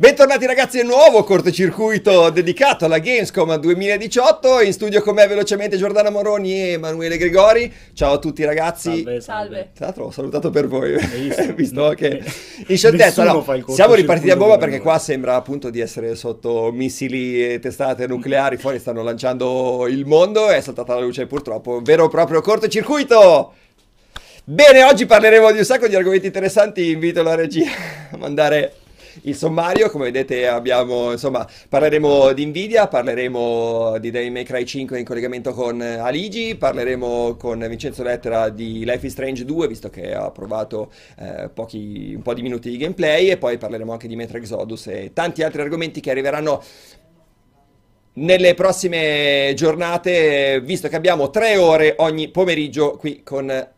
Bentornati ragazzi, a un nuovo cortocircuito dedicato alla Gamescom 2018. In studio con me velocemente Giordana Moroni e Emanuele Gregori. Ciao a tutti ragazzi. Salve, salve. Tra l'altro ho salutato per voi, visto? visto che in scioltezza no, siamo ripartiti a bomba perché qua sembra appunto di essere sotto missili e testate nucleari, fuori stanno lanciando il mondo, è saltata la luce purtroppo, vero e proprio cortocircuito! Bene, oggi parleremo di un sacco di argomenti interessanti, invito la regia a mandare il sommario, come vedete abbiamo, insomma, parleremo di Nvidia, parleremo di Devil May Cry 5 in collegamento con Aligi, parleremo con Vincenzo Lettera di Life is Strange 2, visto che ha provato eh, pochi, un po' di minuti di gameplay, e poi parleremo anche di Metro Exodus e tanti altri argomenti che arriveranno nelle prossime giornate, visto che abbiamo tre ore ogni pomeriggio qui con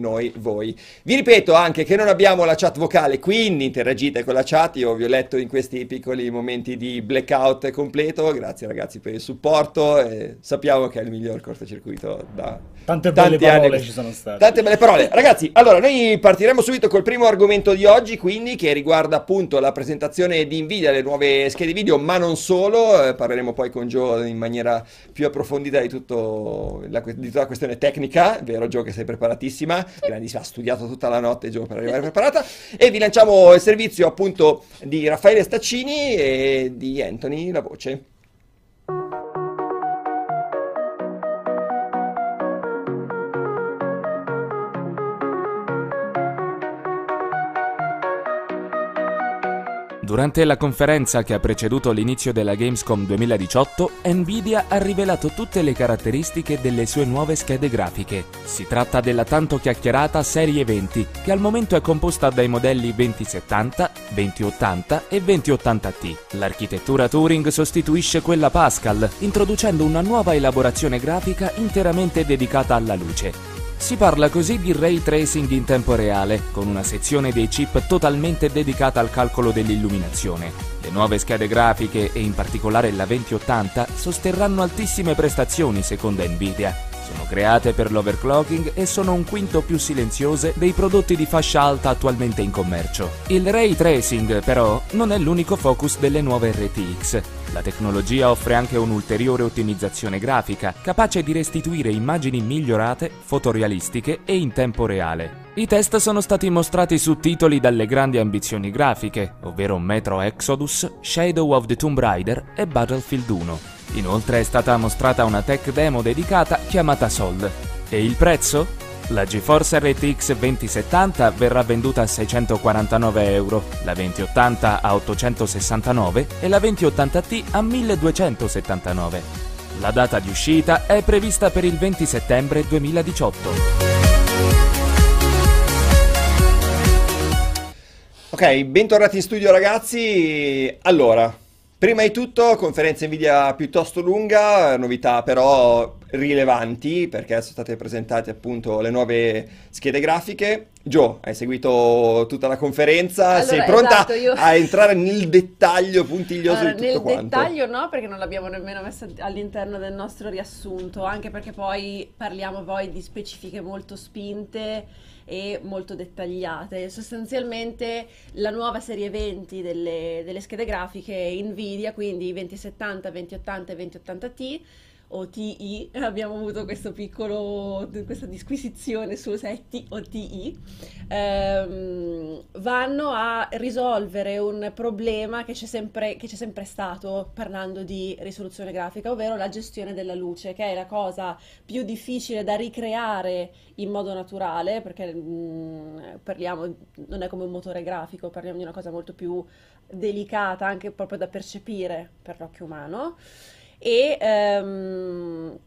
noi, voi. Vi ripeto anche che non abbiamo la chat vocale, quindi interagite con la chat, io vi ho letto in questi piccoli momenti di blackout completo, grazie ragazzi per il supporto, e sappiamo che è il miglior cortocircuito da Tante belle parole anni. ci sono state. Tante belle parole. Ragazzi, allora noi partiremo subito col primo argomento di oggi, quindi che riguarda appunto la presentazione di Nvidia, le nuove schede video, ma non solo, eh, parleremo poi con Joe in maniera più approfondita di, tutto la, di tutta la questione tecnica, vero Joe che sei preparatissima, grandissima, ha studiato tutta la notte Joe per arrivare preparata, e vi lanciamo il servizio appunto di Raffaele Staccini e di Anthony La Voce. Durante la conferenza che ha preceduto l'inizio della Gamescom 2018, Nvidia ha rivelato tutte le caratteristiche delle sue nuove schede grafiche. Si tratta della tanto chiacchierata Serie 20, che al momento è composta dai modelli 2070, 2080 e 2080T. L'architettura Turing sostituisce quella Pascal, introducendo una nuova elaborazione grafica interamente dedicata alla luce. Si parla così di ray tracing in tempo reale, con una sezione dei chip totalmente dedicata al calcolo dell'illuminazione. Le nuove schede grafiche, e in particolare la 2080, sosterranno altissime prestazioni secondo Nvidia. Sono create per l'overclocking e sono un quinto più silenziose dei prodotti di fascia alta attualmente in commercio. Il ray tracing, però, non è l'unico focus delle nuove RTX. La tecnologia offre anche un'ulteriore ottimizzazione grafica, capace di restituire immagini migliorate, fotorealistiche e in tempo reale. I test sono stati mostrati su titoli dalle grandi ambizioni grafiche, ovvero Metro Exodus, Shadow of the Tomb Raider e Battlefield 1. Inoltre è stata mostrata una tech demo dedicata chiamata Sol. E il prezzo? La GeForce RTX 2070 verrà venduta a 649 euro, la 2080 a 869 e la 2080T a 1279. La data di uscita è prevista per il 20 settembre 2018. Ok, bentornati in studio ragazzi. Allora, prima di tutto, conferenza Nvidia piuttosto lunga, novità però rilevanti perché sono state presentate appunto le nuove schede grafiche. Joe, hai seguito tutta la conferenza, Allora, sei pronta esatto, io- a entrare nel dettaglio puntiglioso Allora, di tutto nel quanto? dettaglio no, perché non l'abbiamo nemmeno messa all'interno del nostro riassunto, anche perché poi parliamo poi di specifiche molto spinte e molto dettagliate. Sostanzialmente la nuova serie 20 delle, delle schede grafiche Nvidia, quindi 2070, 2080 e 2080T o TI, abbiamo avuto piccolo, questa disquisizione su se è T o TI, ehm, vanno a risolvere un problema che c'è sempre, che c'è sempre stato parlando di risoluzione grafica, ovvero la gestione della luce, che è la cosa più difficile da ricreare in modo naturale, perché mm, parliamo, non è come un motore grafico, parliamo di una cosa molto più delicata, anche proprio da percepire per l'occhio umano e, ehm,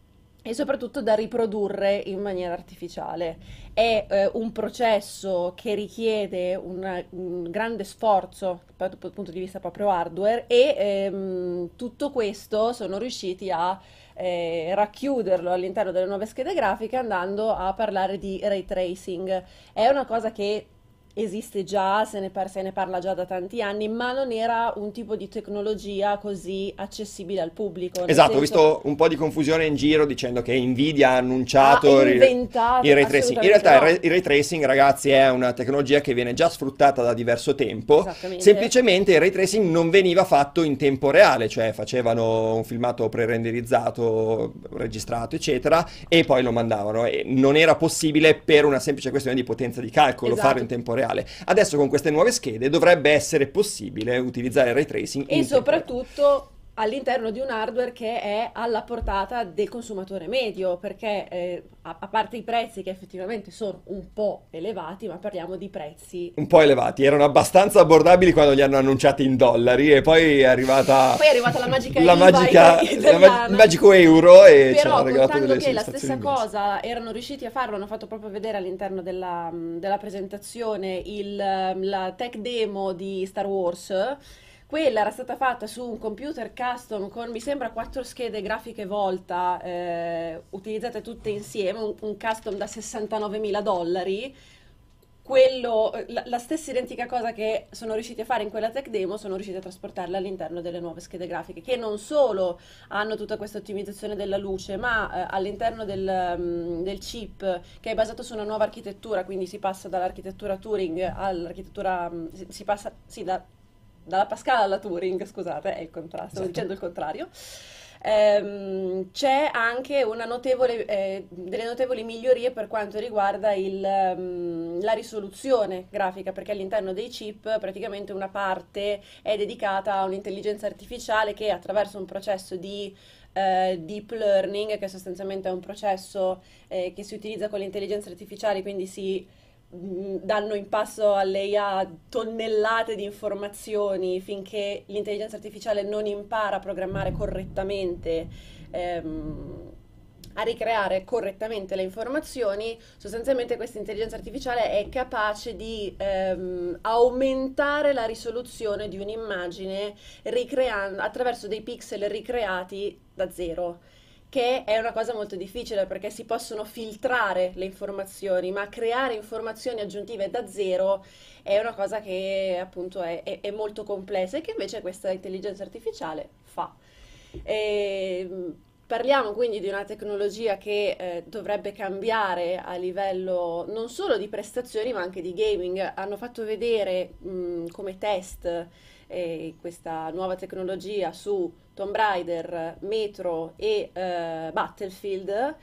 e soprattutto da riprodurre in maniera artificiale. È eh, un processo che richiede una- un grande sforzo dal punto di vista proprio hardware e ehm, tutto questo sono riusciti a eh, racchiuderlo all'interno delle nuove schede grafiche andando a parlare di ray tracing. È una cosa che esiste già, se ne, par- se ne parla già da tanti anni, ma non era un tipo di tecnologia così accessibile al pubblico. Esatto, ho senso- visto un po' di confusione in giro dicendo che Nvidia ha annunciato Ha il- inventato, il ray tracing. In realtà il no. ray, il ray tracing, ragazzi, è una tecnologia che viene già sfruttata da diverso tempo. Semplicemente il ray tracing non veniva fatto in tempo reale, cioè facevano un filmato pre-renderizzato, registrato, eccetera, e poi lo mandavano. E non era possibile per una semplice questione di potenza di calcolo Esatto. farlo in tempo reale. Adesso con queste nuove schede dovrebbe essere possibile utilizzare il ray tracing E reale. soprattutto all'interno di un hardware che è alla portata del consumatore medio, perché eh, a, a parte i prezzi che effettivamente sono un po' elevati, ma parliamo di prezzi. un po' elevati, erano abbastanza abbordabili quando li hanno annunciati in dollari e poi è arrivata Poi è arrivata la magica la IVA magica, italiana. ma- il magico euro e ci Però hanno regalato contando delle che la soddisfazioni stessa immense. cosa erano riusciti a farlo, hanno fatto proprio vedere all'interno della, della presentazione il, la tech demo di Star Wars. Quella era stata fatta su un computer custom con mi sembra quattro schede grafiche Volta eh, utilizzate tutte insieme, un, un custom da 69.000 dollari. Quello, la, la stessa identica cosa che sono riusciti a fare in quella tech demo, sono riusciti a trasportarla all'interno delle nuove schede grafiche, che non solo hanno tutta questa ottimizzazione della luce, ma eh, all'interno del, mm, del chip che è basato su una nuova architettura, quindi si passa dall'architettura Turing all'architettura, mm, si, si passa, sì, da- dalla Pascal alla Turing, scusate, è il contrario, stavo Esatto. dicendo il contrario. Ehm, c'è anche notevole, eh, delle notevoli migliorie per quanto riguarda il, ehm, la risoluzione grafica, perché all'interno dei chip praticamente una parte è dedicata a un'intelligenza artificiale che attraverso un processo di eh, deep learning, che sostanzialmente è un processo eh, che si utilizza con le intelligenze artificiali, quindi si danno in passo all'IA tonnellate di informazioni finché l'intelligenza artificiale non impara a programmare correttamente, ehm, a ricreare correttamente le informazioni, sostanzialmente questa intelligenza artificiale è capace di ehm, aumentare la risoluzione di un'immagine attraverso dei pixel ricreati da zero che è una cosa molto difficile perché si possono filtrare le informazioni, ma creare informazioni aggiuntive da zero è una cosa che appunto è, è- è molto complessa e che invece questa intelligenza artificiale fa. E, mh, parliamo quindi di una tecnologia che eh, dovrebbe cambiare a livello non solo di prestazioni ma anche di gaming. Hanno fatto vedere mh, come test eh, questa nuova tecnologia su Tomb Raider, Metro e eh, Battlefield.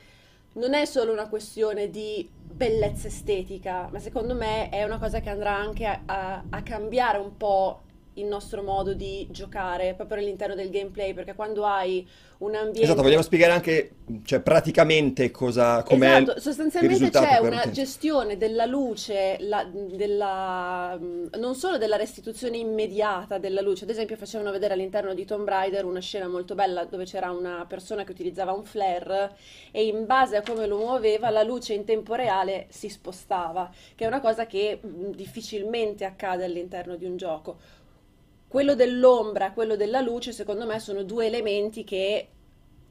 Non è solo una questione di bellezza estetica, ma secondo me è una cosa che andrà anche a, a- a cambiare un po' il nostro modo di giocare proprio all'interno del gameplay, perché quando hai un ambiente... Esatto, vogliamo spiegare anche, cioè, praticamente cosa, com'è Esatto, sostanzialmente c'è una l'utente. gestione della luce, la- della, mh, non solo della restituzione immediata della luce, ad esempio facevano vedere all'interno di Tomb Raider una scena molto bella dove c'era una persona che utilizzava un flare e in base a come lo muoveva la luce in tempo reale si spostava, che è una cosa che mh, difficilmente accade all'interno di un gioco. Quello dell'ombra, quello della luce, secondo me sono due elementi che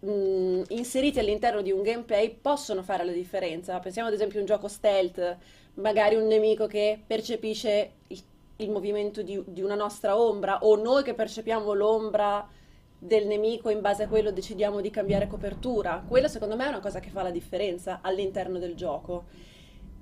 mh, inseriti all'interno di un gameplay possono fare la differenza. Pensiamo ad esempio a un gioco stealth, magari un nemico che percepisce il, il movimento di, di una nostra ombra o noi che percepiamo l'ombra del nemico in base a quello decidiamo di cambiare copertura. Quella secondo me è una cosa che fa la differenza all'interno del gioco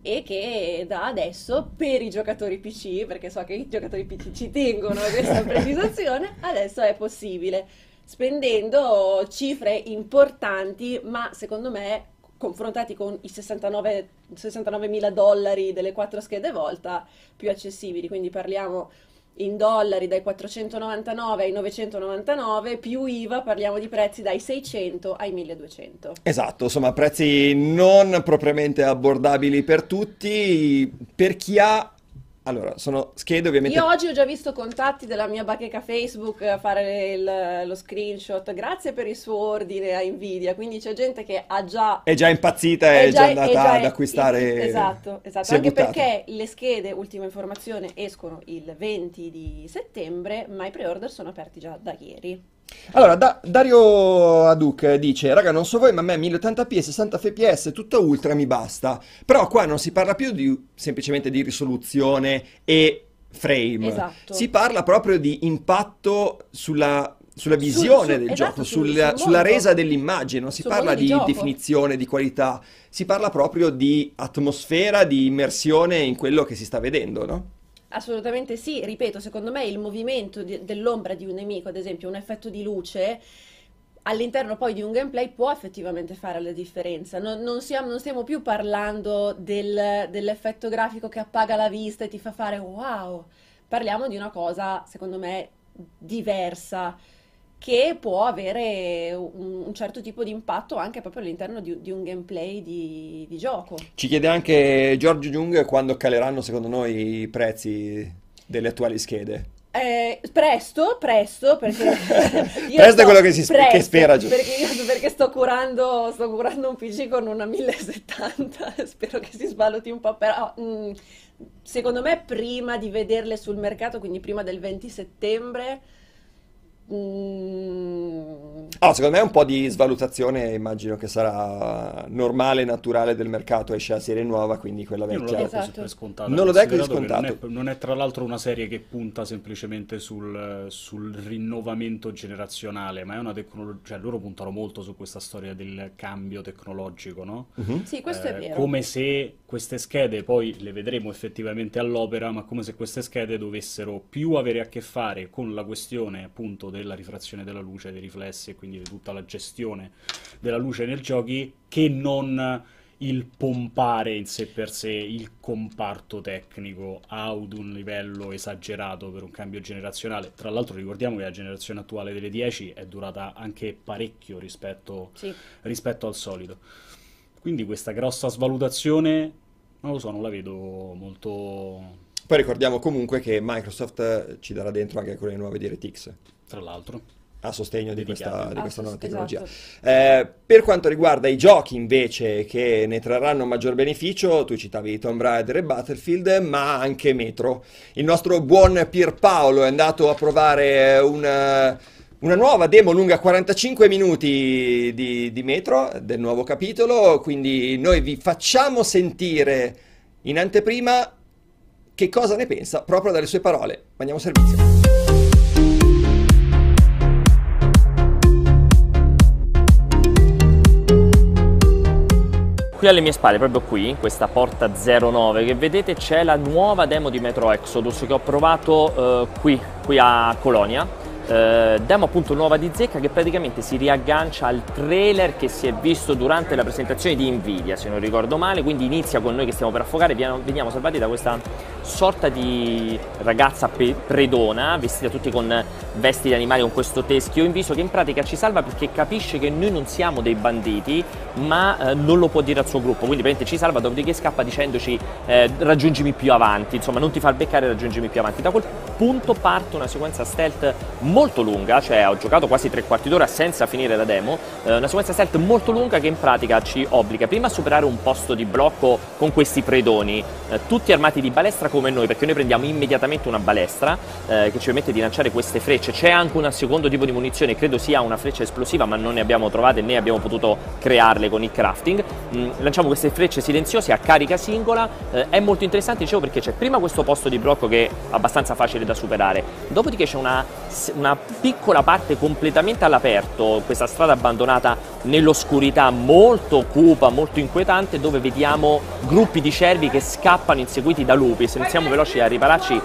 e che da adesso per i giocatori PC, perché so che i giocatori PC ci tengono a questa precisazione, adesso è possibile, spendendo cifre importanti, ma secondo me confrontati con i 69 69.000 dollari delle quattro schede Volta più accessibili, quindi parliamo in dollari dai 499 ai 999 più IVA parliamo di prezzi dai 600 ai 1200. Esatto, insomma, prezzi non propriamente abbordabili per tutti, per chi ha... Allora, sono schede ovviamente... Io oggi ho già visto contatti della mia bacheca Facebook a fare il- lo screenshot, grazie per il suo ordine a Nvidia, quindi c'è gente che ha già... È già impazzita, è, già andata già- ad acquistare... Esatto, esatto, si è anche buttata. perché le schede, ultima informazione, escono il 20 di settembre, ma i pre-order sono aperti già da ieri. Allora, da- Dario Aduc dice, raga, non so voi, ma a me 1080p e 60 fps, tutto ultra mi basta. Però qua non si parla più di, semplicemente di risoluzione e frame. Esatto. Si parla proprio di impatto sulla, sulla visione su- del esatto, gioco, sul- sulla, sul sulla resa dell'immagine. Non si Sul parla di di definizione, di qualità, si parla proprio di atmosfera, di immersione in quello che si sta vedendo, no? Assolutamente sì, ripeto, secondo me il movimento di- dell'ombra di un nemico, ad esempio un effetto di luce, all'interno poi di un gameplay può effettivamente fare la differenza. Non, non siamo, non stiamo più parlando del- dell'effetto grafico che appaga la vista e ti fa fare wow. Parliamo di una cosa, secondo me, diversa, che può avere un, un certo tipo di impatto anche proprio all'interno di, di un gameplay di, di gioco. Ci chiede anche Giorgio Jung quando caleranno secondo noi i prezzi delle attuali schede. Eh, presto, presto, perché Presto è sto- quello che si sp- che presto, spera, Gio- perché, io- perché sto curando, sto curando un PC con una 1070, spero che si svaluti un po', però mm, secondo me prima di vederle sul mercato, quindi prima del 20 settembre, mm, Ah, secondo me un po' di svalutazione immagino che sarà normale e naturale del mercato, esce la serie nuova, quindi quella Io non lo vecchia. così Esatto. per scontato, Non lo dai così scontato. Non è, non è tra l'altro una serie che punta semplicemente sul, sul rinnovamento generazionale, ma è una tecnologia, cioè loro puntano molto su questa storia del cambio tecnologico, no? Mhm. sì, questo è Eh, vero. come se queste schede, poi le vedremo effettivamente all'opera, ma come se queste schede dovessero più avere a che fare con la questione appunto della rifrazione della luce, dei riflessi e quindi di tutta la gestione della luce nei giochi, che non il pompare in sé per sé il comparto tecnico ad un livello esagerato per un cambio generazionale. Tra l'altro ricordiamo che la generazione attuale delle 10 è durata anche parecchio rispetto Sì. rispetto al solito. Quindi questa grossa svalutazione, non lo so, non la vedo molto... Poi ricordiamo comunque che Microsoft eh, ci darà dentro anche con le nuove DirectX Tra l'altro, a sostegno di questa, di questa Ah, nuova tecnologia. esatto. Eh, per quanto riguarda i giochi invece che ne trarranno maggior beneficio, tu citavi Tomb Raider e Battlefield, ma anche Metro. Il nostro buon Pierpaolo è andato a provare una, una nuova demo lunga 45 minuti di, di Metro, del nuovo capitolo, quindi noi vi facciamo sentire in anteprima che cosa ne pensa proprio dalle sue parole. Mandiamo servizio. Qui alle mie spalle, proprio qui, in questa porta 09 che vedete, c'è la nuova demo di Metro Exodus che ho provato eh, qui, qui a Colonia. Eh, demo appunto nuova di zecca che praticamente si riaggancia al trailer che si è visto durante la presentazione di Nvidia, se non ricordo male, quindi inizia con noi che stiamo per affogare, veniamo, salvati da questa sorta di ragazza pe- predona, vestita tutti con vesti di animali con questo teschio in viso che in pratica ci salva perché capisce che noi non siamo dei banditi, ma eh, non lo può dire al suo gruppo, quindi praticamente ci salva, dopodiché scappa dicendoci eh, raggiungimi più avanti, insomma non ti fa beccare, raggiungimi più avanti. Da quel punto parte una sequenza stealth molto lunga, cioè ho giocato quasi tre quarti d'ora senza finire la demo, eh, una sequenza stealth molto lunga che in pratica ci obbliga prima a superare un posto di blocco con questi predoni, eh, tutti armati di balestra come noi, perché noi prendiamo immediatamente una balestra eh, che ci permette di lanciare queste frecce. C'è anche un secondo tipo di munizione, credo sia una freccia esplosiva, ma non ne abbiamo trovate né abbiamo potuto crearle con il crafting. Mm, lanciamo queste frecce silenziose a carica singola, eh, è molto interessante, dicevo, perché c'è prima questo posto di blocco che è abbastanza facile da superare, dopodiché c'è una, una piccola parte completamente all'aperto, questa strada abbandonata nell'oscurità molto cupa, molto inquietante, dove vediamo gruppi di cervi che scappano inseguiti da lupi. Se non siamo veloci a ripararci,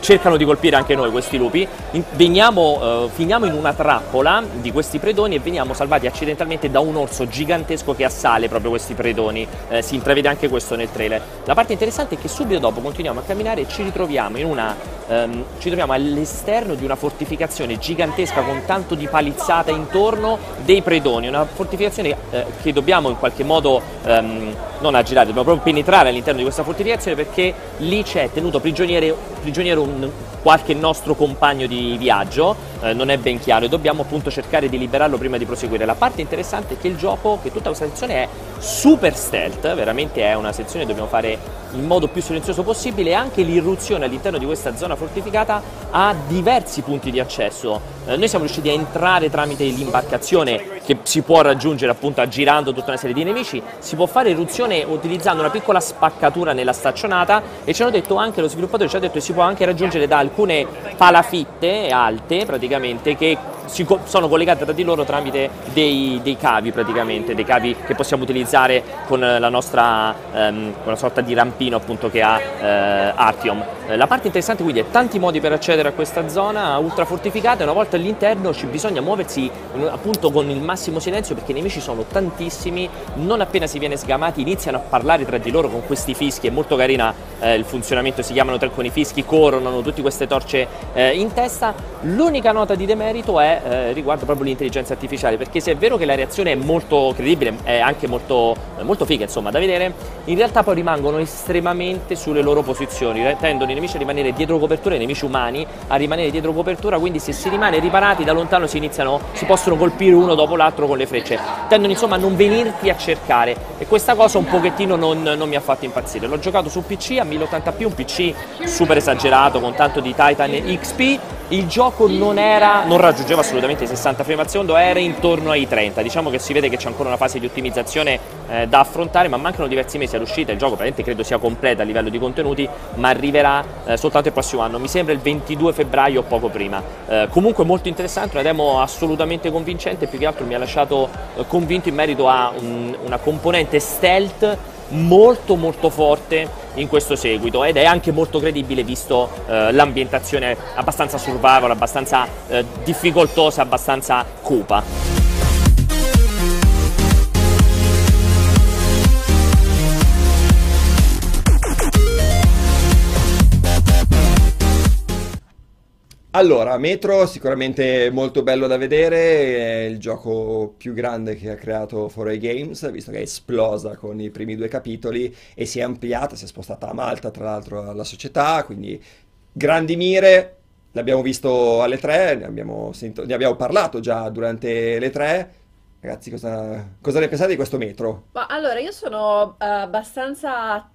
cercano di colpire anche noi questi lupi. Veniamo, eh, finiamo in una trappola di questi predoni e veniamo salvati accidentalmente da un orso gigantesco che assale proprio questi predoni. Eh, si intravede anche questo nel trailer. La parte interessante è che subito dopo continuiamo a camminare e ci ritroviamo una ehm, ci troviamo all'esterno di una fortificazione gigantesca con tanto di palizzata intorno dei predoni, una fortificazione eh, che dobbiamo in qualche modo ehm, non aggirare, dobbiamo proprio penetrare all'interno di questa fortificazione perché lì c'è tenuto prigioniere, prigioniero un, qualche nostro compagno di viaggio, eh, non è ben chiaro e dobbiamo appunto cercare di liberarlo prima di proseguire. La parte interessante è che il gioco, che tutta questa sezione è super stealth, veramente è una sezione che dobbiamo fare in modo più silenzioso possibile e anche l'irruzione all'interno di questa zona ultrafortificata ha diversi punti di accesso. Eh, noi siamo riusciti a entrare tramite l'imbarcazione che si può raggiungere appunto aggirando tutta una serie di nemici, si può fare eruzione utilizzando una piccola spaccatura nella staccionata e ci hanno detto anche, lo sviluppatore ci ha detto che si può anche raggiungere da alcune palafitte alte praticamente che co- sono collegate tra di loro tramite dei, dei, cavi praticamente, dei cavi che possiamo utilizzare con la nostra ehm, una sorta di rampino appunto che ha eh, Artium. Eh, la parte interessante quindi è tanti modi per accedere a questa zona ultra fortificata e una volta all'interno ci bisogna muoversi appunto con il massimo silenzio perché i nemici sono tantissimi, non appena si viene sgamati iniziano a parlare tra di loro con questi fischi, è molto carina eh, il funzionamento, si chiamano tre con fischi, corrono, hanno tutte queste torce eh, in testa. L'unica nota di demerito è eh, riguardo proprio l'intelligenza artificiale, perché se è vero che la reazione è molto credibile, è anche molto, molto figa insomma da vedere, in realtà poi rimangono estremamente sulle loro posizioni, tendono i nemici a rimanere dietro copertura, i nemici umani a rimanere dietro copertura, quindi se si rimane riparati da lontano si iniziano, si possono colpire uno dopo l'altro con le frecce, tendono insomma a non venirti a cercare e questa cosa un pochettino non, non mi ha fatto impazzire. L'ho giocato su PC a 1080p, un PC super esagerato con tanto di Titan XP il gioco non, era, non raggiungeva assolutamente i 60 frame al secondo, era intorno ai 30. Diciamo che si vede che c'è ancora una fase di ottimizzazione eh, da affrontare, ma mancano diversi mesi all'uscita. Il gioco praticamente credo sia completo a livello di contenuti, ma arriverà eh, soltanto il prossimo anno. Mi sembra il 22 febbraio o poco prima. Eh, comunque molto interessante, una demo assolutamente convincente, più che altro mi ha lasciato eh, convinto in merito a un, una componente stealth molto molto forte in questo seguito ed è anche molto credibile visto eh, l'ambientazione abbastanza survival, abbastanza eh, difficoltosa, abbastanza cupa. Allora, Metro sicuramente molto bello da vedere, è il gioco più grande che ha creato 4A Games, visto che è esplosa con i primi due capitoli e si è ampliata, si è spostata a Malta tra l'altro alla società, quindi grandi mire, l'abbiamo visto alle tre, ne abbiamo, sento, ne abbiamo parlato già durante le tre. Ragazzi, cosa, cosa ne pensate di questo Metro? Ma allora, io sono uh, abbastanza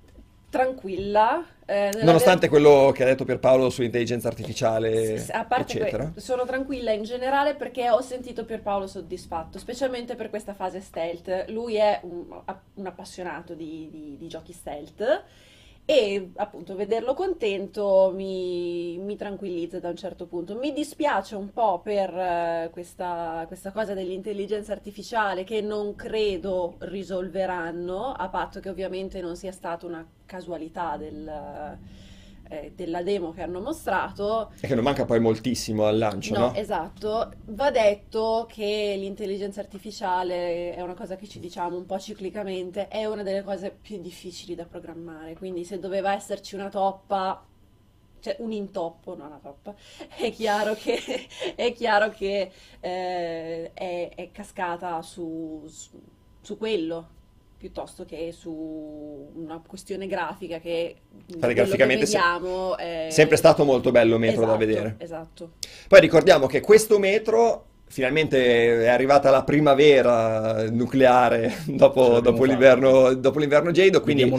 tranquilla eh, Nonostante ver- quello che ha detto Pierpaolo sull'intelligenza artificiale, sì, a parte eccetera. Que- sono tranquilla in generale perché ho sentito Pierpaolo soddisfatto, specialmente per questa fase stealth. Lui è un, un appassionato di, di, di giochi stealth e appunto vederlo contento mi, mi, tranquillizza da un certo punto. Mi dispiace un po' per uh, questa, questa, cosa dell'intelligenza artificiale che non credo risolveranno, a patto che ovviamente non sia stata una casualità del eh, della demo che hanno mostrato. E che non manca poi moltissimo al lancio, no? no? Esatto. Va detto che l'intelligenza artificiale è una cosa che ci diciamo un po' ciclicamente, è una delle cose più difficili da programmare, quindi se doveva esserci una toppa cioè un intoppo, non una toppa, è chiaro che, è, chiaro che eh, è, è, cascata su, su, su quello, piuttosto che su una questione grafica che graficamente che vediamo è sempre stato molto bello metro esatto, da vedere. Esatto. Poi ricordiamo che questo metro finalmente è arrivata la primavera nucleare dopo, dopo, l'inverno, dopo l'inverno gelido, quindi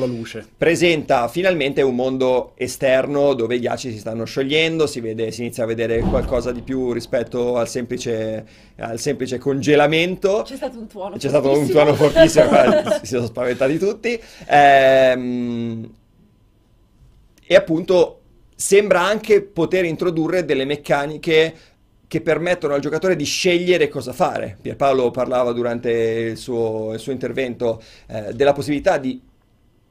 presenta finalmente un mondo esterno dove i ghiacci si stanno sciogliendo, si, vede, si inizia a vedere qualcosa di più rispetto al semplice, al semplice congelamento. C'è stato un tuono C'è stato un tuono fortissimo, si sono spaventati tutti. Ehm, e appunto sembra anche poter introdurre delle meccaniche che permettono al giocatore di scegliere cosa fare. Pierpaolo parlava durante il suo, il suo intervento eh, della possibilità di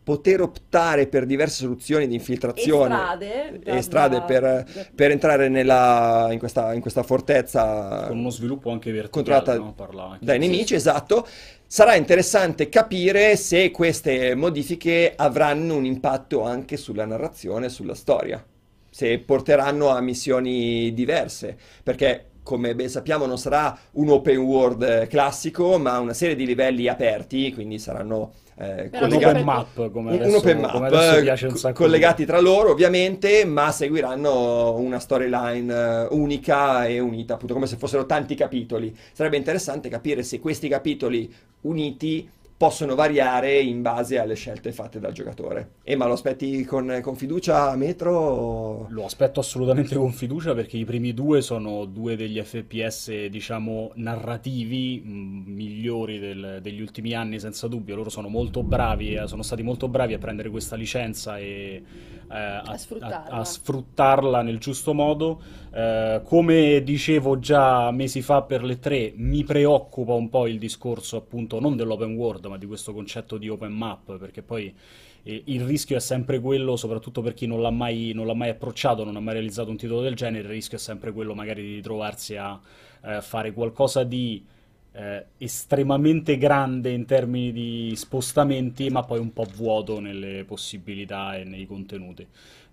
poter optare per diverse soluzioni di infiltrazione e strade, e strade per, per, entrare nella, in, questa, in, questa, fortezza con uno sviluppo anche verticale no? Parlava dai nemici, esatto. Sarà interessante capire se queste modifiche avranno un impatto anche sulla narrazione, sulla storia se porteranno a missioni diverse, perché come ben sappiamo non sarà un open world classico, ma una serie di livelli aperti, quindi saranno eh, collegati, un open map, come adesso, un open map un collegati tra loro ovviamente, ma seguiranno una storyline eh, unica e unita, appunto come se fossero tanti capitoli. Sarebbe interessante capire se questi capitoli uniti possono variare in base alle scelte fatte dal giocatore. E ma lo aspetti con, con fiducia Metro? Lo aspetto assolutamente con fiducia perché i primi due sono due degli FPS, diciamo, narrativi mh, migliori del, degli ultimi anni, senza dubbio. Loro sono molto bravi, eh, sono stati molto bravi a prendere questa licenza e eh, a, A sfruttarla. a- a sfruttarla nel giusto modo. Eh, come dicevo già mesi fa per le tre, mi preoccupa un po' il discorso appunto non dell'open world, ma di questo concetto di open map, perché poi eh, il rischio è sempre quello, soprattutto per chi non l'ha mai, non l'ha mai approcciato, non ha mai realizzato un titolo del genere, il rischio è sempre quello magari di trovarsi a eh, fare qualcosa di eh, estremamente grande in termini di spostamenti, ma poi un po' vuoto nelle possibilità e nei contenuti.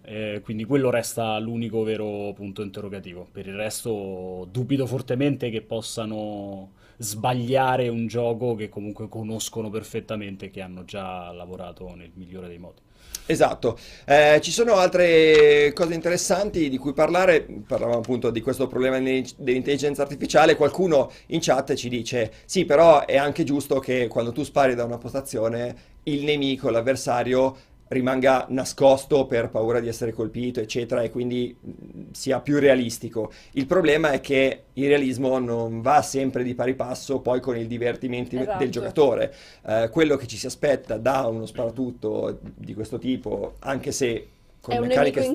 Eh, quindi quello resta l'unico vero punto interrogativo. Per il resto dubito fortemente che possano sbagliare un gioco che comunque conoscono perfettamente che hanno già lavorato nel migliore dei modi. Esatto, Eh, ci sono altre cose interessanti di cui parlare, parlavamo appunto di questo problema dell'intelligenza artificiale, qualcuno in chat ci dice sì però è anche giusto che quando tu spari da una postazione il nemico, l'avversario rimanga nascosto per paura di essere colpito eccetera e quindi mh, sia più realistico. Il problema è che il realismo non va sempre di pari passo poi con il divertimento Esatto. del giocatore. Eh, quello che ci si aspetta da uno sparatutto di questo tipo, anche se con meccaniche,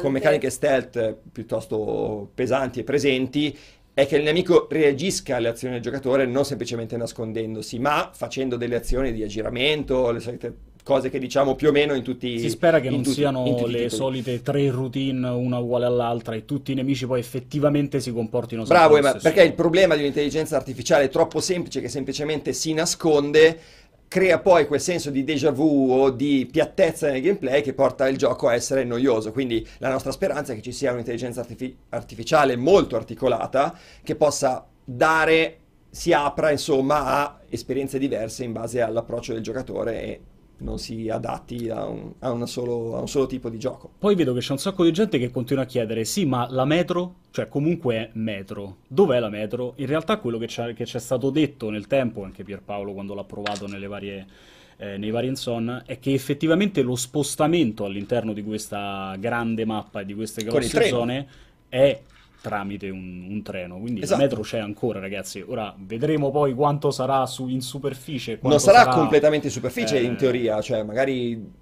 con meccaniche stealth piuttosto pesanti e presenti, è che il nemico reagisca alle azioni del giocatore non semplicemente nascondendosi, ma facendo delle azioni di aggiramento, le solite cose che diciamo più o meno in tutti Si spera che non tutti- siano i le solite tre routine, una uguale all'altra, e tutti i nemici poi effettivamente si comportino Bravo, stesso perché il problema di un'intelligenza artificiale troppo semplice che semplicemente si nasconde, crea poi quel senso di déjà vu o di piattezza nel gameplay che porta il gioco a essere noioso. Quindi la nostra speranza è che ci sia un'intelligenza artifi- artificiale molto articolata che possa dare, si apra insomma a esperienze diverse in base all'approccio del giocatore e non si adatti a un, a una solo, a un solo tipo di gioco. Poi vedo che c'è un sacco di gente che continua a chiedere: sì, ma la metro, cioè comunque è metro, dov'è la metro? In realtà quello che c'è, che c'è stato detto nel tempo, anche Pierpaolo quando l'ha provato nelle varie, eh, nei vari hands-on, è che effettivamente lo spostamento all'interno di questa grande mappa e di queste grosse zone è tramite un, un treno. Quindi Esatto. la metro c'è ancora, ragazzi. Ora vedremo poi quanto sarà su, in superficie. Non sarà, sarà, completamente in superficie eh, in teoria, cioè magari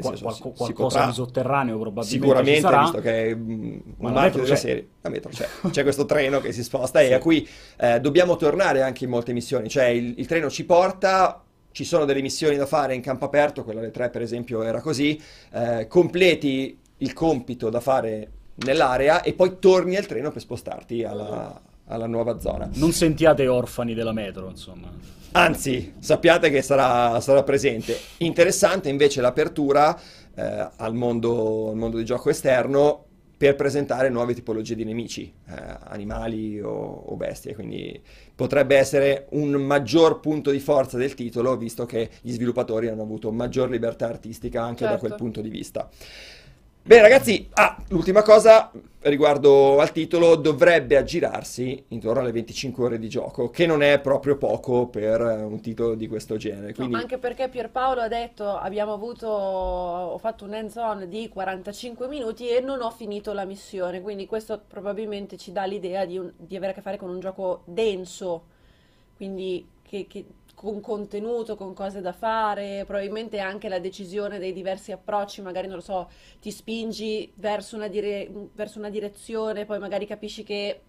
qual- qual- si qualcosa potrà- di sotterraneo probabilmente Sicuramente, sarà. visto che è mm, un Ma marchio della c'è. serie, la metro c'è, c'è questo treno che si sposta e Sì. a cui eh, dobbiamo tornare anche in molte missioni, cioè il, il treno ci porta, ci sono delle missioni da fare in campo aperto, quella delle tre per esempio era così, eh, completi il compito da fare nell'area e poi torni al treno per spostarti alla, alla nuova zona. Non sentiate orfani della metro, insomma. Anzi, sappiate che sarà, sarà presente. Interessante invece l'apertura eh, al mondo, al mondo di gioco esterno per presentare nuove tipologie di nemici, eh, animali o, o bestie, quindi potrebbe essere un maggior punto di forza del titolo, visto che gli sviluppatori hanno avuto maggior libertà artistica anche da Certo. quel punto di vista. Bene ragazzi, ah, l'ultima cosa riguardo al titolo dovrebbe aggirarsi intorno alle 25 ore di gioco, che non è proprio poco per eh, un titolo di questo genere. No, Quindi anche perché Pierpaolo ha detto abbiamo avuto, ho fatto un hands-on di 45 minuti e non ho finito la missione, quindi questo probabilmente ci dà l'idea di, un- di avere a che fare con un gioco denso, quindi che, che- con contenuto, con cose da fare, probabilmente anche la decisione dei diversi approcci, magari non lo so, ti spingi verso una, dire- verso una direzione, poi magari capisci che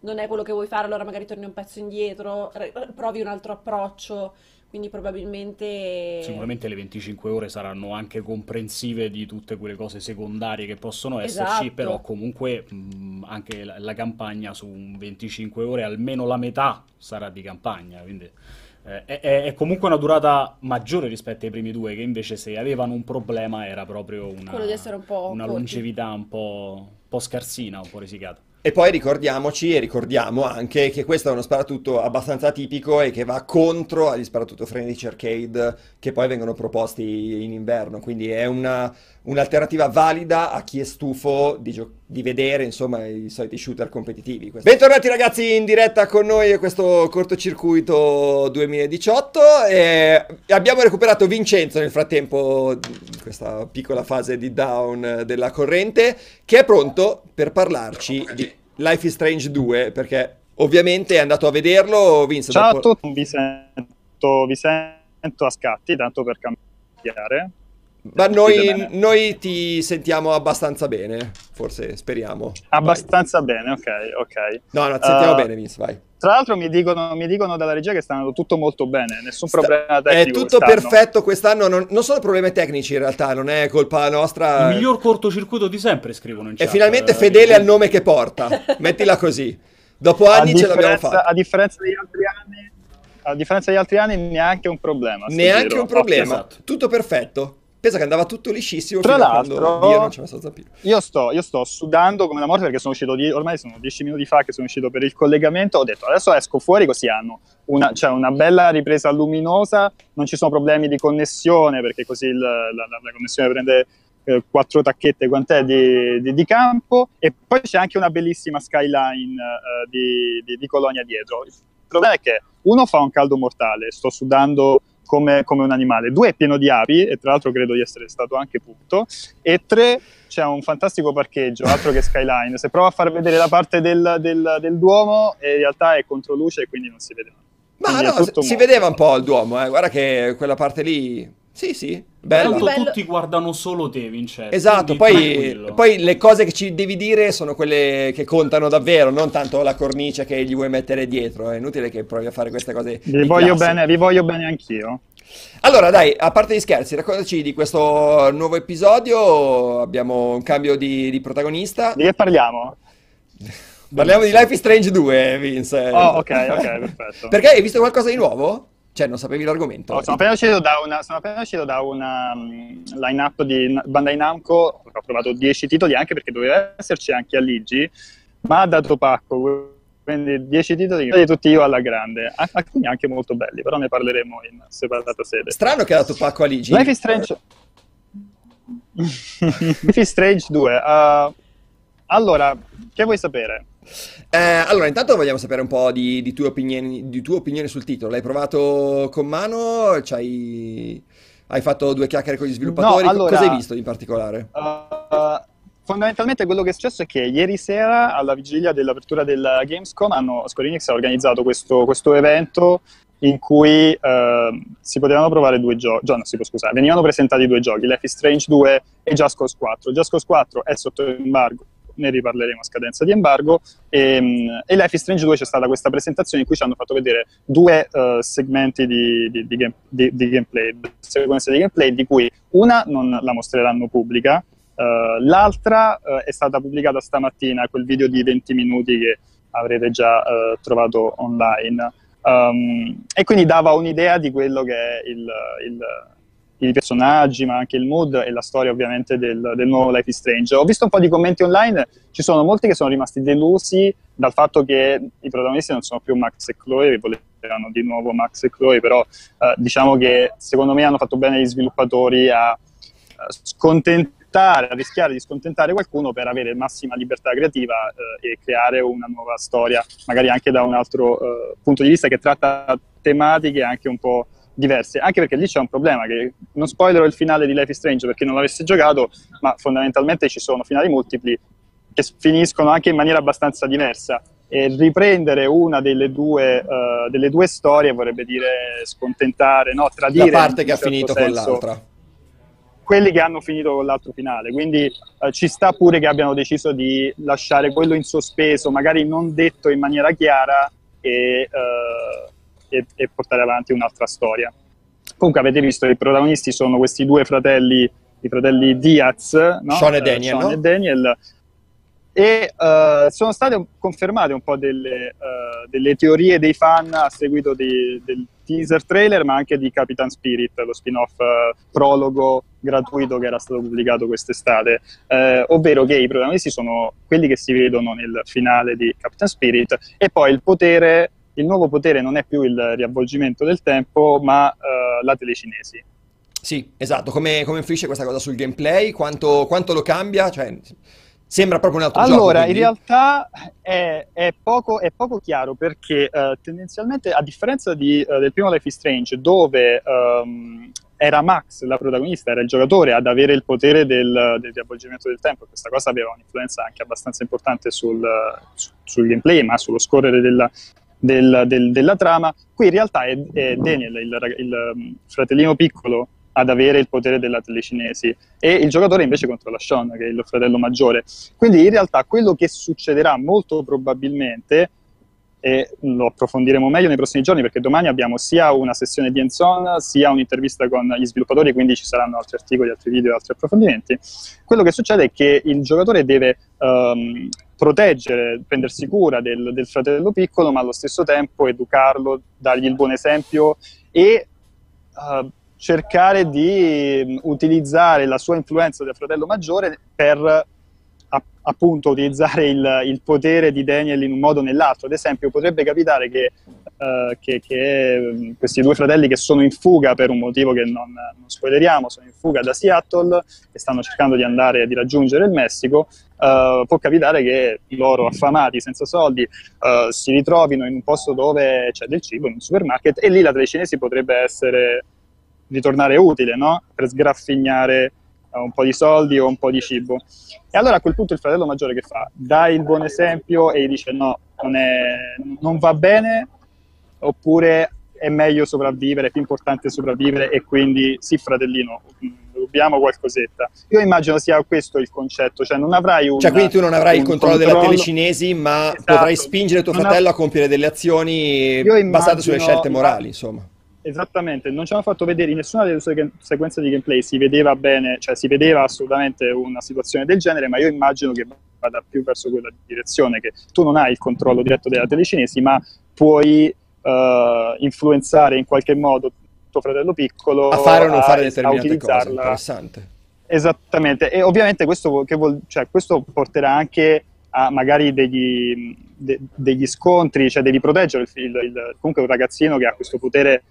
non è quello che vuoi fare, allora magari torni un pezzo indietro, re- provi un altro approccio. Quindi probabilmente Sicuramente le 25 ore saranno anche comprensive di tutte quelle cose secondarie che possono esserci, Esatto. però comunque mh, anche la, la campagna su un 25 ore, almeno la metà sarà di campagna, quindi è, è- è comunque una durata maggiore rispetto ai primi due, che invece se avevano un problema era proprio una, un po' una longevità un po', un po' scarsina, un po' risicata. E poi ricordiamoci e ricordiamo anche che questo è uno sparatutto abbastanza tipico e che va contro agli sparatutto frenetici arcade che poi vengono proposti in inverno, quindi è una, un'alternativa valida a chi è stufo di, gio- di vedere insomma i soliti shooter competitivi. Questo. Bentornati ragazzi in diretta con noi a questo cortocircuito 2018 e abbiamo recuperato Vincenzo nel frattempo in questa piccola fase di down della corrente che è pronto per parlarci di Life is Strange 2 perché ovviamente è andato a vederlo Vince Ciao dopo... a tutti, vi sento, vi sento a scatti, tanto per cambiare. Ma noi, noi ti sentiamo abbastanza bene, forse speriamo. Abbastanza bene, ok, ok. Vai. No, no, ti sentiamo Uh, bene Vince, vai. Tra l'altro mi dicono, mi dicono dalla regia che sta andando tutto molto bene, nessun Sta- problema È tecnico tutto quest'anno. perfetto quest'anno, non, non sono problemi tecnici in realtà, non è colpa nostra. Il miglior cortocircuito di sempre, scrivono in È chat. finalmente Eh, fedele al nome che porta, mettila così. Dopo anni ce l'abbiamo fatta. a differenza degli altri anni, a differenza degli altri anni neanche un problema. Neanche un problema, Esatto. tutto perfetto. Pensa che andava tutto liscissimo Tra l'altro- Dio non ci messo zampino. Io sto, io sto sudando come una morte perché sono uscito di- ormai sono dieci minuti fa che sono uscito per il collegamento. Ho detto adesso esco fuori così hanno una, cioè una bella ripresa luminosa, non ci sono problemi di connessione perché così il- la, la- la connessione prende eh, quattro tacchette quant'è di, di- di campo e poi c'è anche una bellissima skyline di, di- di Colonia dietro. Il problema è che uno fa un caldo mortale, sto sudando come, come un animale, due è pieno di api e tra l'altro credo di essere stato anche punto e tre c'è un fantastico parcheggio, altro che Skyline. Se provo a far vedere la parte del, del- del Duomo, in realtà è contro luce e quindi non si vede. Ma Quindi no, si molto- vedeva un po' il Duomo, eh. guarda che quella parte lì... Sì, sì, bella. Tanto Bello. tutti guardano solo te, Vincenzo. Esatto, poi, poi le cose che ci devi dire sono quelle che contano davvero, non tanto la cornice che gli vuoi mettere dietro. È inutile che provi a fare queste cose. Vi voglio, classe. bene, vi voglio bene anch'io. Allora, dai, a parte gli scherzi, raccontaci di questo nuovo episodio. Abbiamo un cambio di, di protagonista. Di che parliamo? Parliamo di Life is Strange 2, Vince. Oh, ok, ok, perfetto. Perché hai visto qualcosa di nuovo? Cioè, non sapevi l'argomento? Oh, sono appena uscito da una, sono appena uscito da una mm, line-up di Bandai Namco, ho provato 10 titoli anche perché doveva esserci anche a Ligi, ma ha dato pacco, quindi 10 titoli li tutti io alla grande, Al- alcuni anche molto belli, però ne parleremo in separata sede. Strano che ha dato pacco a Ligi. Life is Strange Life is Strange 2 uh, allora, che vuoi sapere? Eh, allora, intanto vogliamo sapere un po' di, di tue opinioni, di tue opinioni sul titolo. L'hai provato con mano? C'hai- Hai fatto due chiacchiere con gli sviluppatori? No, allora- Cosa hai visto in particolare? Uh, fondamentalmente quello che è successo è che ieri sera, alla vigilia dell'apertura della Gamescom, hanno, Square Enix ha organizzato questo, questo evento in cui eh, si potevano provare due giochi, no, si può scusare, venivano presentati due giochi, Life is Strange 2 e Just Cause 4. Just Cause 4 è sotto embargo, ne riparleremo a scadenza di embargo, e, mm, e Life is Strange 2 c'è stata questa presentazione in cui ci hanno fatto vedere due eh, segmenti di, di- di game- di- gameplay, sequenze di gameplay, di cui una non la mostreranno pubblica, eh, l'altra eh, è stata pubblicata stamattina, quel video di 20 minuti che avrete già trovato online. Um, e quindi dava un'idea di quello che è il, il- i personaggi, ma anche il mood e la storia ovviamente del, del nuovo Life is Strange. Ho visto un po' di commenti online, ci sono molti che sono rimasti delusi dal fatto che i protagonisti non sono più Max e Chloe, volevano di nuovo Max e Chloe, però eh, diciamo che secondo me hanno fatto bene gli sviluppatori a eh, scontentare, a rischiare di scontentare qualcuno per avere massima libertà creativa eh, e creare una nuova storia, magari anche da un altro eh, punto di vista che tratta tematiche anche un po' diverse, anche perché lì c'è un problema che non spoilerò il finale di Life is Strange perché non l'avesse giocato, ma fondamentalmente ci sono finali multipli che finiscono anche in maniera abbastanza diversa e riprendere una delle due, eh, delle due storie vorrebbe dire scontentare, no, tradire La parte che ha certo finito con senso l'altra. quelli che hanno finito con l'altro finale. Quindi eh, ci sta pure che abbiano deciso di lasciare quello in sospeso, magari non detto in maniera chiara, e, eh, e- e portare avanti un'altra storia. Comunque avete visto, i protagonisti sono questi due fratelli, i fratelli Diaz, no? Sean e Eh, Daniel, Sean no? e Daniel. E eh, sono state confermate un po' delle, eh, delle teorie dei fan a seguito di- del teaser trailer, ma anche di Capitan Spirit, lo spin-off eh, prologo gratuito che era stato pubblicato quest'estate, eh, ovvero che i protagonisti sono quelli che si vedono nel finale di Captain Spirit e poi il potere, il nuovo potere non è più il riavvolgimento del tempo, ma eh, la telecinesi. Sì, esatto, come, come, influisce questa cosa sul gameplay? Quanto, quanto lo cambia? Cioè, Sembra proprio un altro allora, gioco. Allora, in realtà è, è, poco, è, poco, chiaro perché uh, tendenzialmente, a differenza di, uh, del primo Life is Strange, dove um, era Max la protagonista, era il giocatore ad avere il potere del, del riavvolgimento del tempo, questa cosa aveva un'influenza anche abbastanza importante sul, su, sul gameplay, ma sullo scorrere della, del, del, della trama. Qui in realtà è, è Daniel, il, il, il fratellino piccolo ad avere il potere della telecinesi e il giocatore invece controlla Sean, che è il fratello maggiore. Quindi in realtà quello che succederà molto probabilmente e lo approfondiremo meglio nei prossimi giorni perché domani abbiamo sia una sessione di hands-on sia un'intervista con gli sviluppatori, quindi ci saranno altri articoli, altri video, altri approfondimenti. Quello che succede è che il giocatore deve um, proteggere, prendersi cura del, del, fratello piccolo, ma allo stesso tempo educarlo, dargli il buon esempio e uh, cercare di mm, utilizzare la sua influenza del fratello maggiore per appunto utilizzare il, il, potere di Daniel in un modo o nell'altro. Ad esempio, potrebbe capitare che, uh, che, che mm, questi due fratelli che sono in fuga per un motivo che non, non, spoileriamo, sono in fuga da Seattle e stanno cercando di andare di raggiungere il Messico. Uh, può capitare che loro affamati, senza soldi, uh, si ritrovino in un posto dove c'è del cibo, in un supermarket, e lì la telecinesi potrebbe essere ritornare utile, no? Per sgraffignare uh, un po' di soldi o un po' di cibo. E allora a quel punto il fratello maggiore che fa? Dà il buon esempio e gli dice no, non, è, non va bene, oppure è meglio sopravvivere, è più importante sopravvivere e quindi sì fratellino, dobbiamo qualcosetta. Io immagino sia questo il concetto, cioè non avrai un Cioè quindi tu non avrai il controllo, controllo, della telecinesi, ma esatto. potrai spingere tuo fratello av- a compiere delle azioni immagino, basate sulle scelte morali, insomma. Esattamente, non ci hanno fatto vedere in nessuna delle sue sequenze di gameplay si vedeva bene, cioè si vedeva assolutamente una situazione del genere, ma io immagino che vada più verso quella direzione, che tu non hai il controllo diretto della telecinesi, ma puoi uh, influenzare in qualche modo tuo fratello piccolo a fare o non fare determinate cose. Interessante. Esattamente, e ovviamente questo, vuol, cioè, questo porterà anche a magari degli, de, degli scontri, cioè devi proteggere il, il, il, comunque un ragazzino che ha questo potere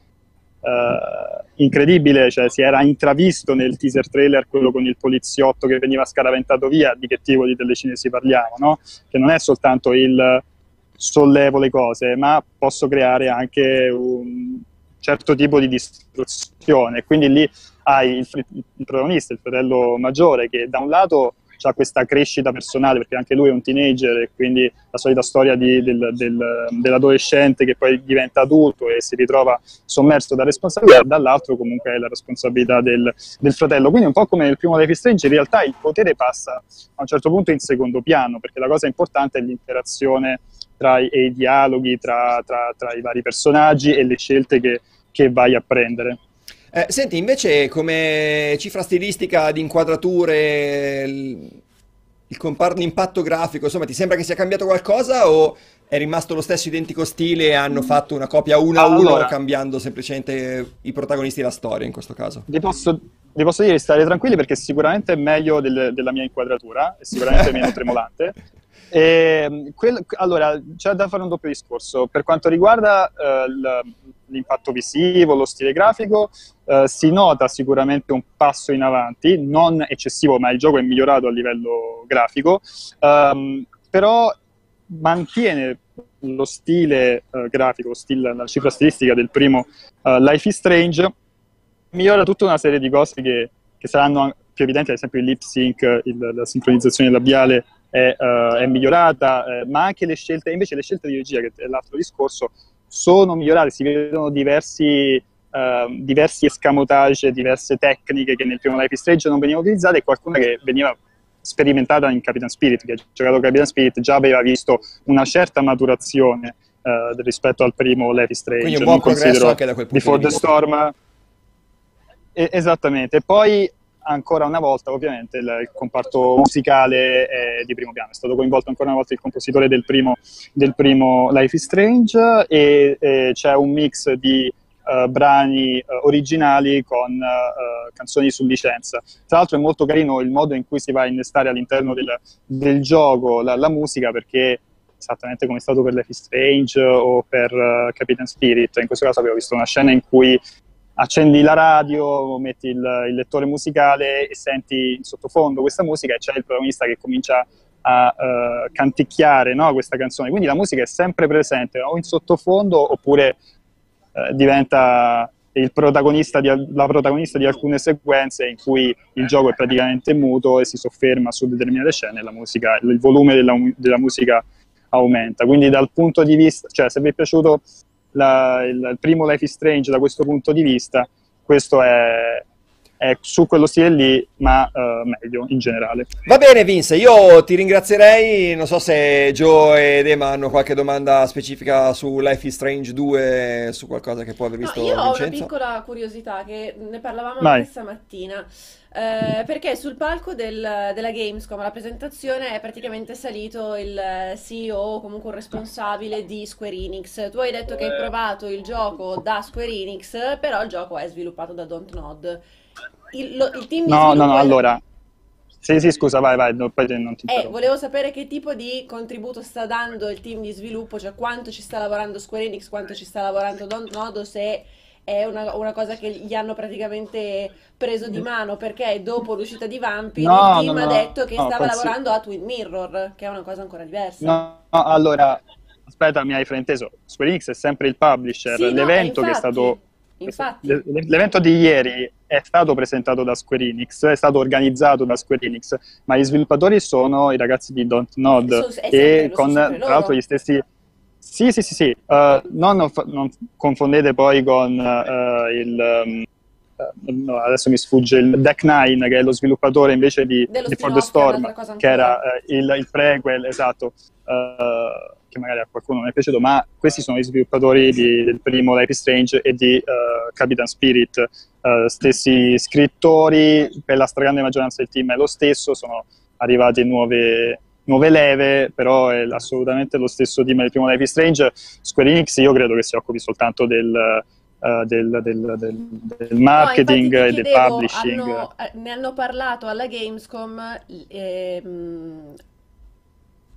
Uh, incredibile, cioè si era intravisto nel teaser trailer quello con il poliziotto che veniva scaraventato via, di che tipo di telecinesi parliamo, no? Che non è soltanto il sollevo le cose, ma posso creare anche un certo tipo di distruzione. Quindi lì hai il, il protagonista, il fratello maggiore, che da un lato ha questa crescita personale, perché anche lui è un teenager e quindi la solita storia di, del, del, dell'adolescente che poi diventa adulto e si ritrova sommerso da responsabilità, dall'altro comunque è la responsabilità del, del fratello. Quindi un po' come nel primo Life is Strange, in realtà il potere passa a un certo punto in secondo piano, perché la cosa importante è l'interazione tra i, i dialoghi, tra, tra, tra, i vari personaggi e le scelte che, che vai a prendere. Eh, senti, invece come cifra stilistica di inquadrature, il, il l'impatto grafico, insomma, ti sembra che sia cambiato qualcosa o è rimasto lo stesso identico stile e hanno fatto una copia uno a uno allora, cambiando semplicemente i protagonisti della storia in questo caso? Vi posso, vi posso dire di stare tranquilli perché sicuramente è meglio del, della mia inquadratura, è sicuramente meno tremolante. E, ehm, quel, allora, c'è da fare un doppio discorso. Per quanto riguarda uh, l'impatto visivo, lo stile grafico, uh, si nota sicuramente un passo in avanti, non eccessivo, ma il gioco è migliorato a livello grafico, um, però mantiene lo stile uh, grafico, stile, la cifra stilistica del primo Life is Strange, migliora tutta una serie di cose che, che saranno più evidenti, ad esempio il lip sync, il, la sincronizzazione labiale è, uh, è migliorata, eh, ma anche le scelte, invece le scelte di regia, che è l'altro discorso, sono migliorate, si vedono diversi, uh, diversi escamotage, diverse tecniche che nel primo Life is Strange non venivano utilizzate e qualcuna che veniva sperimentata in Capitan Spirit, che ha giocato Capitan Spirit già aveva visto una certa maturazione uh, rispetto al primo Life is Strange. Quindi un buon progresso anche da quel punto Before di vista. Storm, e, esattamente. Poi ancora una volta ovviamente il, comparto musicale è di primo piano, è stato coinvolto ancora una volta il compositore del primo, del primo Life is Strange e, e c'è un mix di uh, brani uh, originali con uh, canzoni su licenza. Tra l'altro è molto carino il modo in cui si va a innestare all'interno del, del gioco la, la, musica perché esattamente come è stato per Life is Strange o per Capitan Spirit, in questo caso abbiamo visto una scena in cui accendi la radio, metti il, il lettore musicale e senti in sottofondo questa musica e c'è il protagonista che comincia a uh, canticchiare no, questa canzone. Quindi la musica è sempre presente o in sottofondo oppure uh, diventa protagonista di, la protagonista di alcune sequenze in cui il gioco è praticamente muto e si sofferma su determinate scene e musica, il volume della, della, musica aumenta. Quindi dal punto di vista, cioè se vi è piaciuto la, il, il, primo Life is Strange da questo punto di vista, questo è, è su quello stile lì, ma uh, meglio in generale. Va bene, Vince, io ti ringrazierei. Non so se Joe ed Emma hanno qualche domanda specifica su Life is Strange 2, su qualcosa che può aver visto. No, io Vincenzo. ho una piccola curiosità che ne parlavamo Vai. anche stamattina. Eh, perché sul palco del, della Gamescom alla presentazione è praticamente salito il CEO o comunque un responsabile di Square Enix. Tu hai detto che hai provato il gioco da Square Enix, però il gioco è sviluppato da Don't Nod il, lo, il team No, no, no, allora... Sì, sì, scusa, vai, vai, no, poi non ti eh, volevo sapere che tipo di contributo sta dando il team di sviluppo, cioè quanto ci sta lavorando Square Enix, quanto ci sta lavorando Don't Nodo, se è una, una, cosa che gli hanno praticamente preso di mano perché dopo l'uscita di Vampire no, il team no, ha detto che no, stava pensi... lavorando a Twin Mirror, che è una cosa ancora diversa. No, allora, aspetta, mi hai frainteso. Square Enix è sempre il publisher. Sì, L'evento che è stato Infatti. L'evento di ieri è stato presentato da Square Enix, è stato organizzato da Square Enix, ma gli sviluppatori sono i ragazzi di Don't Nod e con tra l'altro gli stessi... Sì, sì, sì, sì. Uh, non, non, confondete poi con uh, il... Um, no, adesso mi sfugge il Deck Nine che è lo sviluppatore invece di, di For the Storm che era uh, il, il prequel esatto uh, che magari a qualcuno non è piaciuto, ma questi sono gli sviluppatori di, del primo Life is Strange e di uh, Capitan Spirit, uh, stessi scrittori, per la stragrande maggioranza del team è lo stesso, sono arrivate nuove, nuove leve, però è assolutamente lo stesso team del primo Life is Strange. Square Enix io credo che si occupi soltanto del... Uh, del, del, del, del, marketing no, e del publishing. Hanno, ne hanno parlato alla Gamescom gli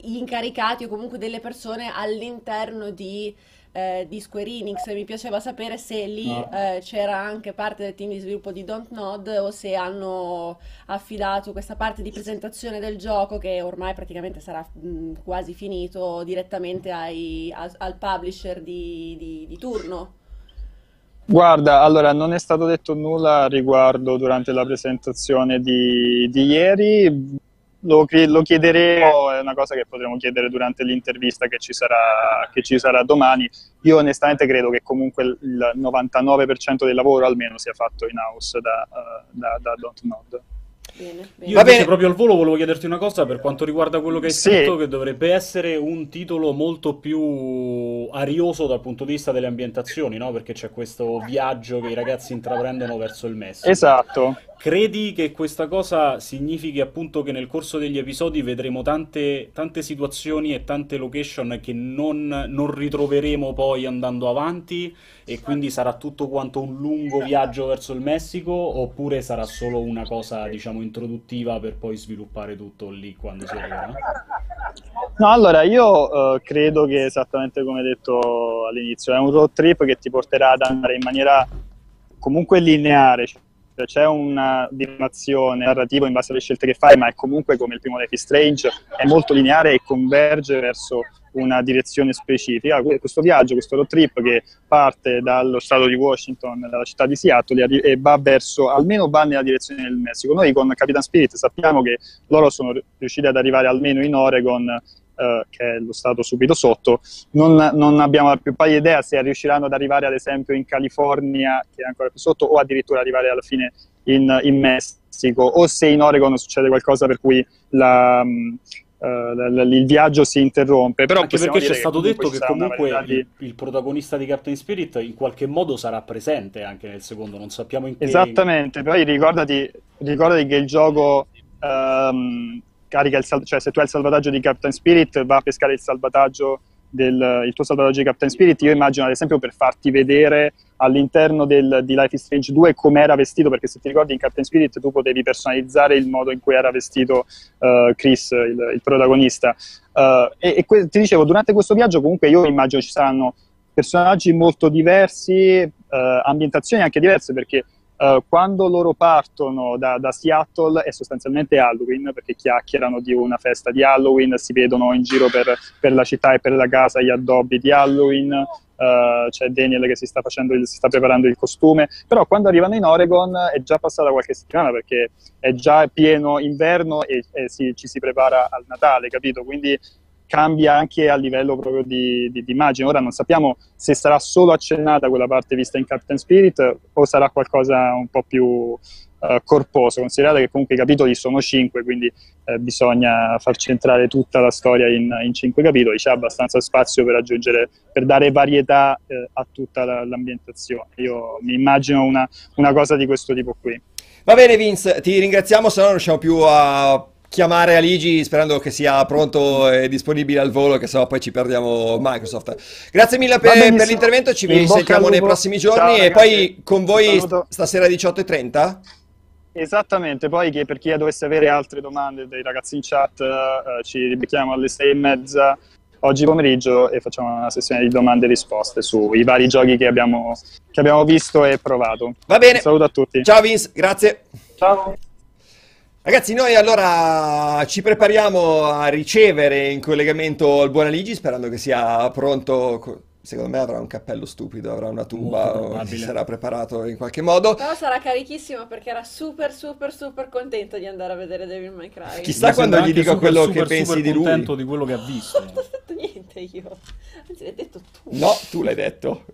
incaricati o comunque delle persone all'interno di, eh, di Square Enix. Mi piaceva sapere se lì no. eh, c'era anche parte del team di sviluppo di Don't Nod o se hanno affidato questa parte di presentazione del gioco, che ormai praticamente sarà mh, quasi finito, direttamente ai, a, al publisher di, di, di turno. Guarda, allora non è stato detto nulla a riguardo durante la presentazione di, di ieri lo, lo, chiederemo, è una cosa che potremo chiedere durante l'intervista che ci, sarà, che ci sarà domani. Io onestamente credo che comunque il 99% del lavoro almeno sia fatto in house da, uh, da, da Don't Nod. Bene, bene. Io invece proprio al volo volevo chiederti una cosa per quanto riguarda quello che hai sì. scritto, che dovrebbe essere un titolo molto più arioso dal punto di vista delle ambientazioni, no? Perché c'è questo viaggio che i ragazzi intraprendono verso il Messico. Esatto. Credi che questa cosa significhi appunto che nel corso degli episodi vedremo tante, tante situazioni e tante location che non, non, ritroveremo poi andando avanti e quindi sarà tutto quanto un lungo viaggio verso il Messico oppure sarà solo una cosa diciamo introduttiva per poi sviluppare tutto lì quando si arriva? No, allora io uh, credo che esattamente come detto all'inizio è un road trip che ti porterà ad andare in maniera comunque lineare, cioè, c'è una dimensione narrativa in base alle scelte che fai, ma è comunque come il primo Life is Strange, è molto lineare e converge verso una direzione specifica. Questo viaggio, questo road trip che parte dallo stato di Washington, dalla città di Seattle e va verso, almeno va nella direzione del Messico. Noi con Capitan Spirit sappiamo che loro sono riusciti ad arrivare almeno in Oregon Uh, che è lo stato subito sotto, non, non, abbiamo la più pallida idea se riusciranno ad arrivare ad esempio in California, che è ancora più sotto, o addirittura arrivare alla fine in, in Messico, o se in Oregon succede qualcosa per cui la, uh, il viaggio si interrompe. Però Anche perché c'è stato detto che comunque di... il, il, protagonista di Captain Spirit in qualche modo sarà presente anche nel secondo, non sappiamo in che... Esattamente, poi ricordati, ricordati che il gioco... Um, carica il sal- cioè se tu hai il salvataggio di Captain Spirit va a pescare il salvataggio del il tuo salvataggio di Captain Spirit, io immagino ad esempio per farti vedere all'interno del, di Life is Strange 2 come era vestito, perché se ti ricordi in Captain Spirit tu potevi personalizzare il modo in cui era vestito uh, Chris, il, il protagonista. Uh, e, e que- ti dicevo, durante questo viaggio comunque io immagino ci saranno personaggi molto diversi, uh, ambientazioni anche diverse, perché Uh, quando loro partono da, da, Seattle è sostanzialmente Halloween perché chiacchierano di una festa di Halloween, si vedono in giro per, per la città e per la casa gli addobbi di Halloween, uh, c'è Daniel che si sta, facendo si sta preparando il costume, però quando arrivano in Oregon è già passata qualche settimana perché è già pieno inverno e, e si, ci si prepara al Natale, capito? Quindi cambia anche a livello proprio di, di, di, immagine. Ora non sappiamo se sarà solo accennata quella parte vista in Captain Spirit o sarà qualcosa un po' più uh, corposo, considerate che comunque i capitoli sono cinque, quindi eh, bisogna far centrare tutta la storia in, in, cinque capitoli, c'è abbastanza spazio per aggiungere, per dare varietà eh, a tutta la, l'ambientazione. Io mi immagino una, una cosa di questo tipo qui. Va bene Vince, ti ringraziamo, se no non riusciamo più a chiamare Aligi sperando che sia pronto e disponibile al volo, che sennò poi ci perdiamo Microsoft. Grazie mille per, per l'intervento, ci risentiamo nei prossimi giorni Ciao, e poi con voi stasera alle 18.30? Esattamente, poi che per chi dovesse avere altre domande dei ragazzi in chat eh, ci ribecchiamo alle 6 e mezza oggi pomeriggio e facciamo una sessione di domande e risposte sui vari giochi che abbiamo, che abbiamo visto e provato. Va bene. Un saluto a tutti. Ciao Vince, grazie. Ciao. Ragazzi, noi allora ci prepariamo a ricevere in collegamento il buon Aligi, sperando che sia pronto. Secondo me avrà un cappello stupido, avrà una tuba o si sarà preparato in qualche modo. Però sarà carichissimo perché era super super super contento di andare a vedere Devil May Cry. Chissà quando gli dico super, quello super, che pensi di lui. contento di quello che ha visto. non ho detto niente io. Anzi, l'hai detto tu. No, tu l'hai detto.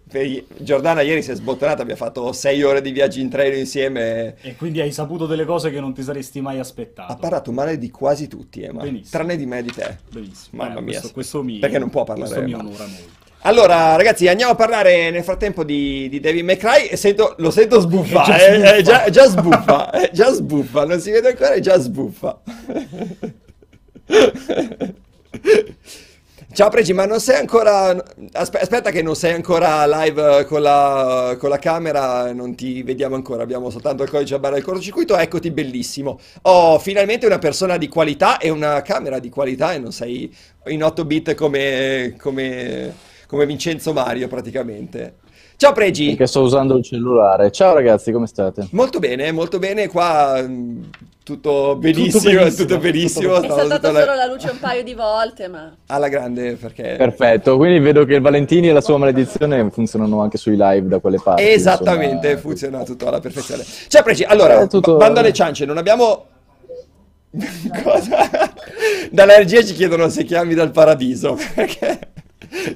Giordana ieri si è sbottonata, abbiamo fatto sei ore di viaggi in treno insieme. E quindi hai saputo delle cose che non ti saresti mai aspettato. Ha parlato male di quasi tutti, Emma. Benissimo. Tranne di me e di te. Benissimo. Mamma eh, mia. Questo, questo mi, Perché non può parlare. Questo mi onora molto. Allora, ragazzi, andiamo a parlare nel frattempo di, di David McCray e sento, lo sento sbuffare. È già, eh, già, già sbuffa, è già sbuffa, non si vede ancora, è già sbuffa. Ciao Pregi, ma non sei ancora... Aspetta che non sei ancora live con la, con la camera, non ti vediamo ancora, abbiamo soltanto il codice a barra del cortocircuito, eccoti bellissimo. Ho finalmente una persona di qualità e una camera di qualità e non sei in 8 bit come, come, come Vincenzo Mario praticamente. Ciao Pregi! Perché sto usando il cellulare. Ciao ragazzi, come state? Molto bene, molto bene. Qua tutto benissimo, tutto benissimo. Tutto benissimo. È la... solo la luce un paio di volte, ma... Alla grande, perché... Perfetto, quindi vedo che il Valentini e la sua maledizione funzionano anche sui live da quelle parti. Esattamente, insomma... funziona tutto alla perfezione. Ciao Pregi, allora, tutto... bando alle ciance, non abbiamo... Cosa? Dall'energia ci chiedono se chiami dal paradiso, perché...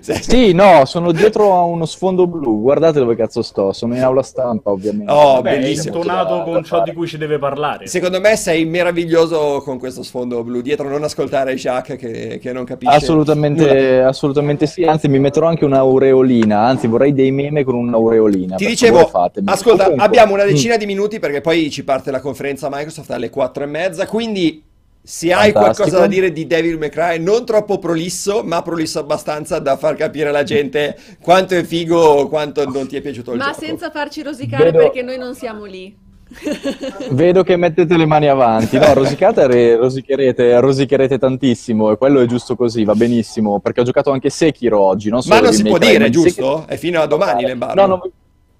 Sì, no, sono dietro a uno sfondo blu. Guardate dove cazzo sto. Sono in aula stampa, ovviamente. Oh, Beh, bellissimo. È con ciò di cui ci deve parlare. Secondo me sei meraviglioso con questo sfondo blu dietro. Non ascoltare Jacques che, che non capisce. Assolutamente, assolutamente sì. Anzi, mi metterò anche un'aureolina. Anzi, vorrei dei meme con un'aureolina. Ti dicevo, ascolta, abbiamo una decina di minuti perché poi ci parte la conferenza Microsoft alle quattro e mezza. Quindi se hai qualcosa da dire di Devil May Cry, non troppo prolisso, ma prolisso abbastanza da far capire alla gente quanto è figo o quanto non ti è piaciuto il ma gioco. Ma senza farci rosicare Vedo... perché noi non siamo lì. Vedo che mettete le mani avanti. No, rosicate, rosicherete, rosicherete tantissimo e quello è giusto così, va benissimo, perché ho giocato anche Sekiro oggi. Non ma non si può dire, giusto? Sekiro... È fino a domani l'embargo. No, non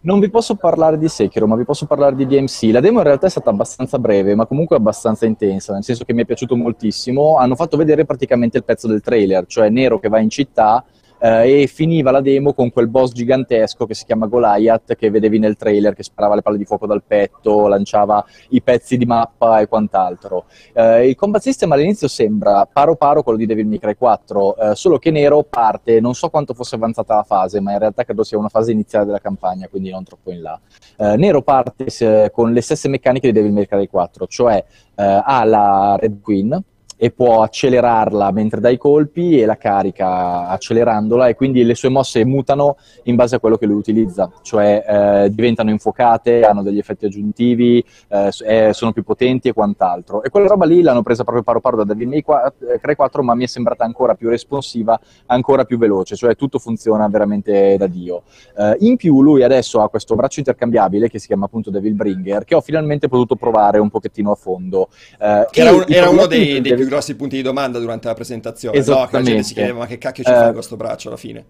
non vi posso parlare di Sekiro, ma vi posso parlare di DMC. La demo in realtà è stata abbastanza breve, ma comunque abbastanza intensa, nel senso che mi è piaciuto moltissimo. Hanno fatto vedere praticamente il pezzo del trailer, cioè Nero che va in città eh, e finiva la demo con quel boss gigantesco che si chiama Goliath che vedevi nel trailer che sparava le palle di fuoco dal petto, lanciava i pezzi di mappa e quant'altro. Eh, il combat system all'inizio sembra paro paro quello di Devil May Cry 4, eh, solo che Nero parte, non so quanto fosse avanzata la fase, ma in realtà credo sia una fase iniziale della campagna, quindi non troppo in là. Eh, Nero parte se, con le stesse meccaniche di Devil May Cry 4, cioè eh, ha la Red Queen, e può accelerarla mentre dai colpi e la carica accelerandola e quindi le sue mosse mutano in base a quello che lui utilizza, cioè eh, diventano infuocate, hanno degli effetti aggiuntivi, eh, sono più potenti e quant'altro. E quella roba lì l'hanno presa proprio paro paro da Devil May Cry 4, ma mi è sembrata ancora più responsiva, ancora più veloce, cioè tutto funziona veramente da Dio. Eh, in più lui adesso ha questo braccio intercambiabile che si chiama appunto Devil Bringer, che ho finalmente potuto provare un pochettino a fondo. Eh, era, un, era uno dei, dei più grossi punti di domanda durante la presentazione, no? Che la gente si chiedeva ma che cacchio ci eh, fa con questo braccio alla fine?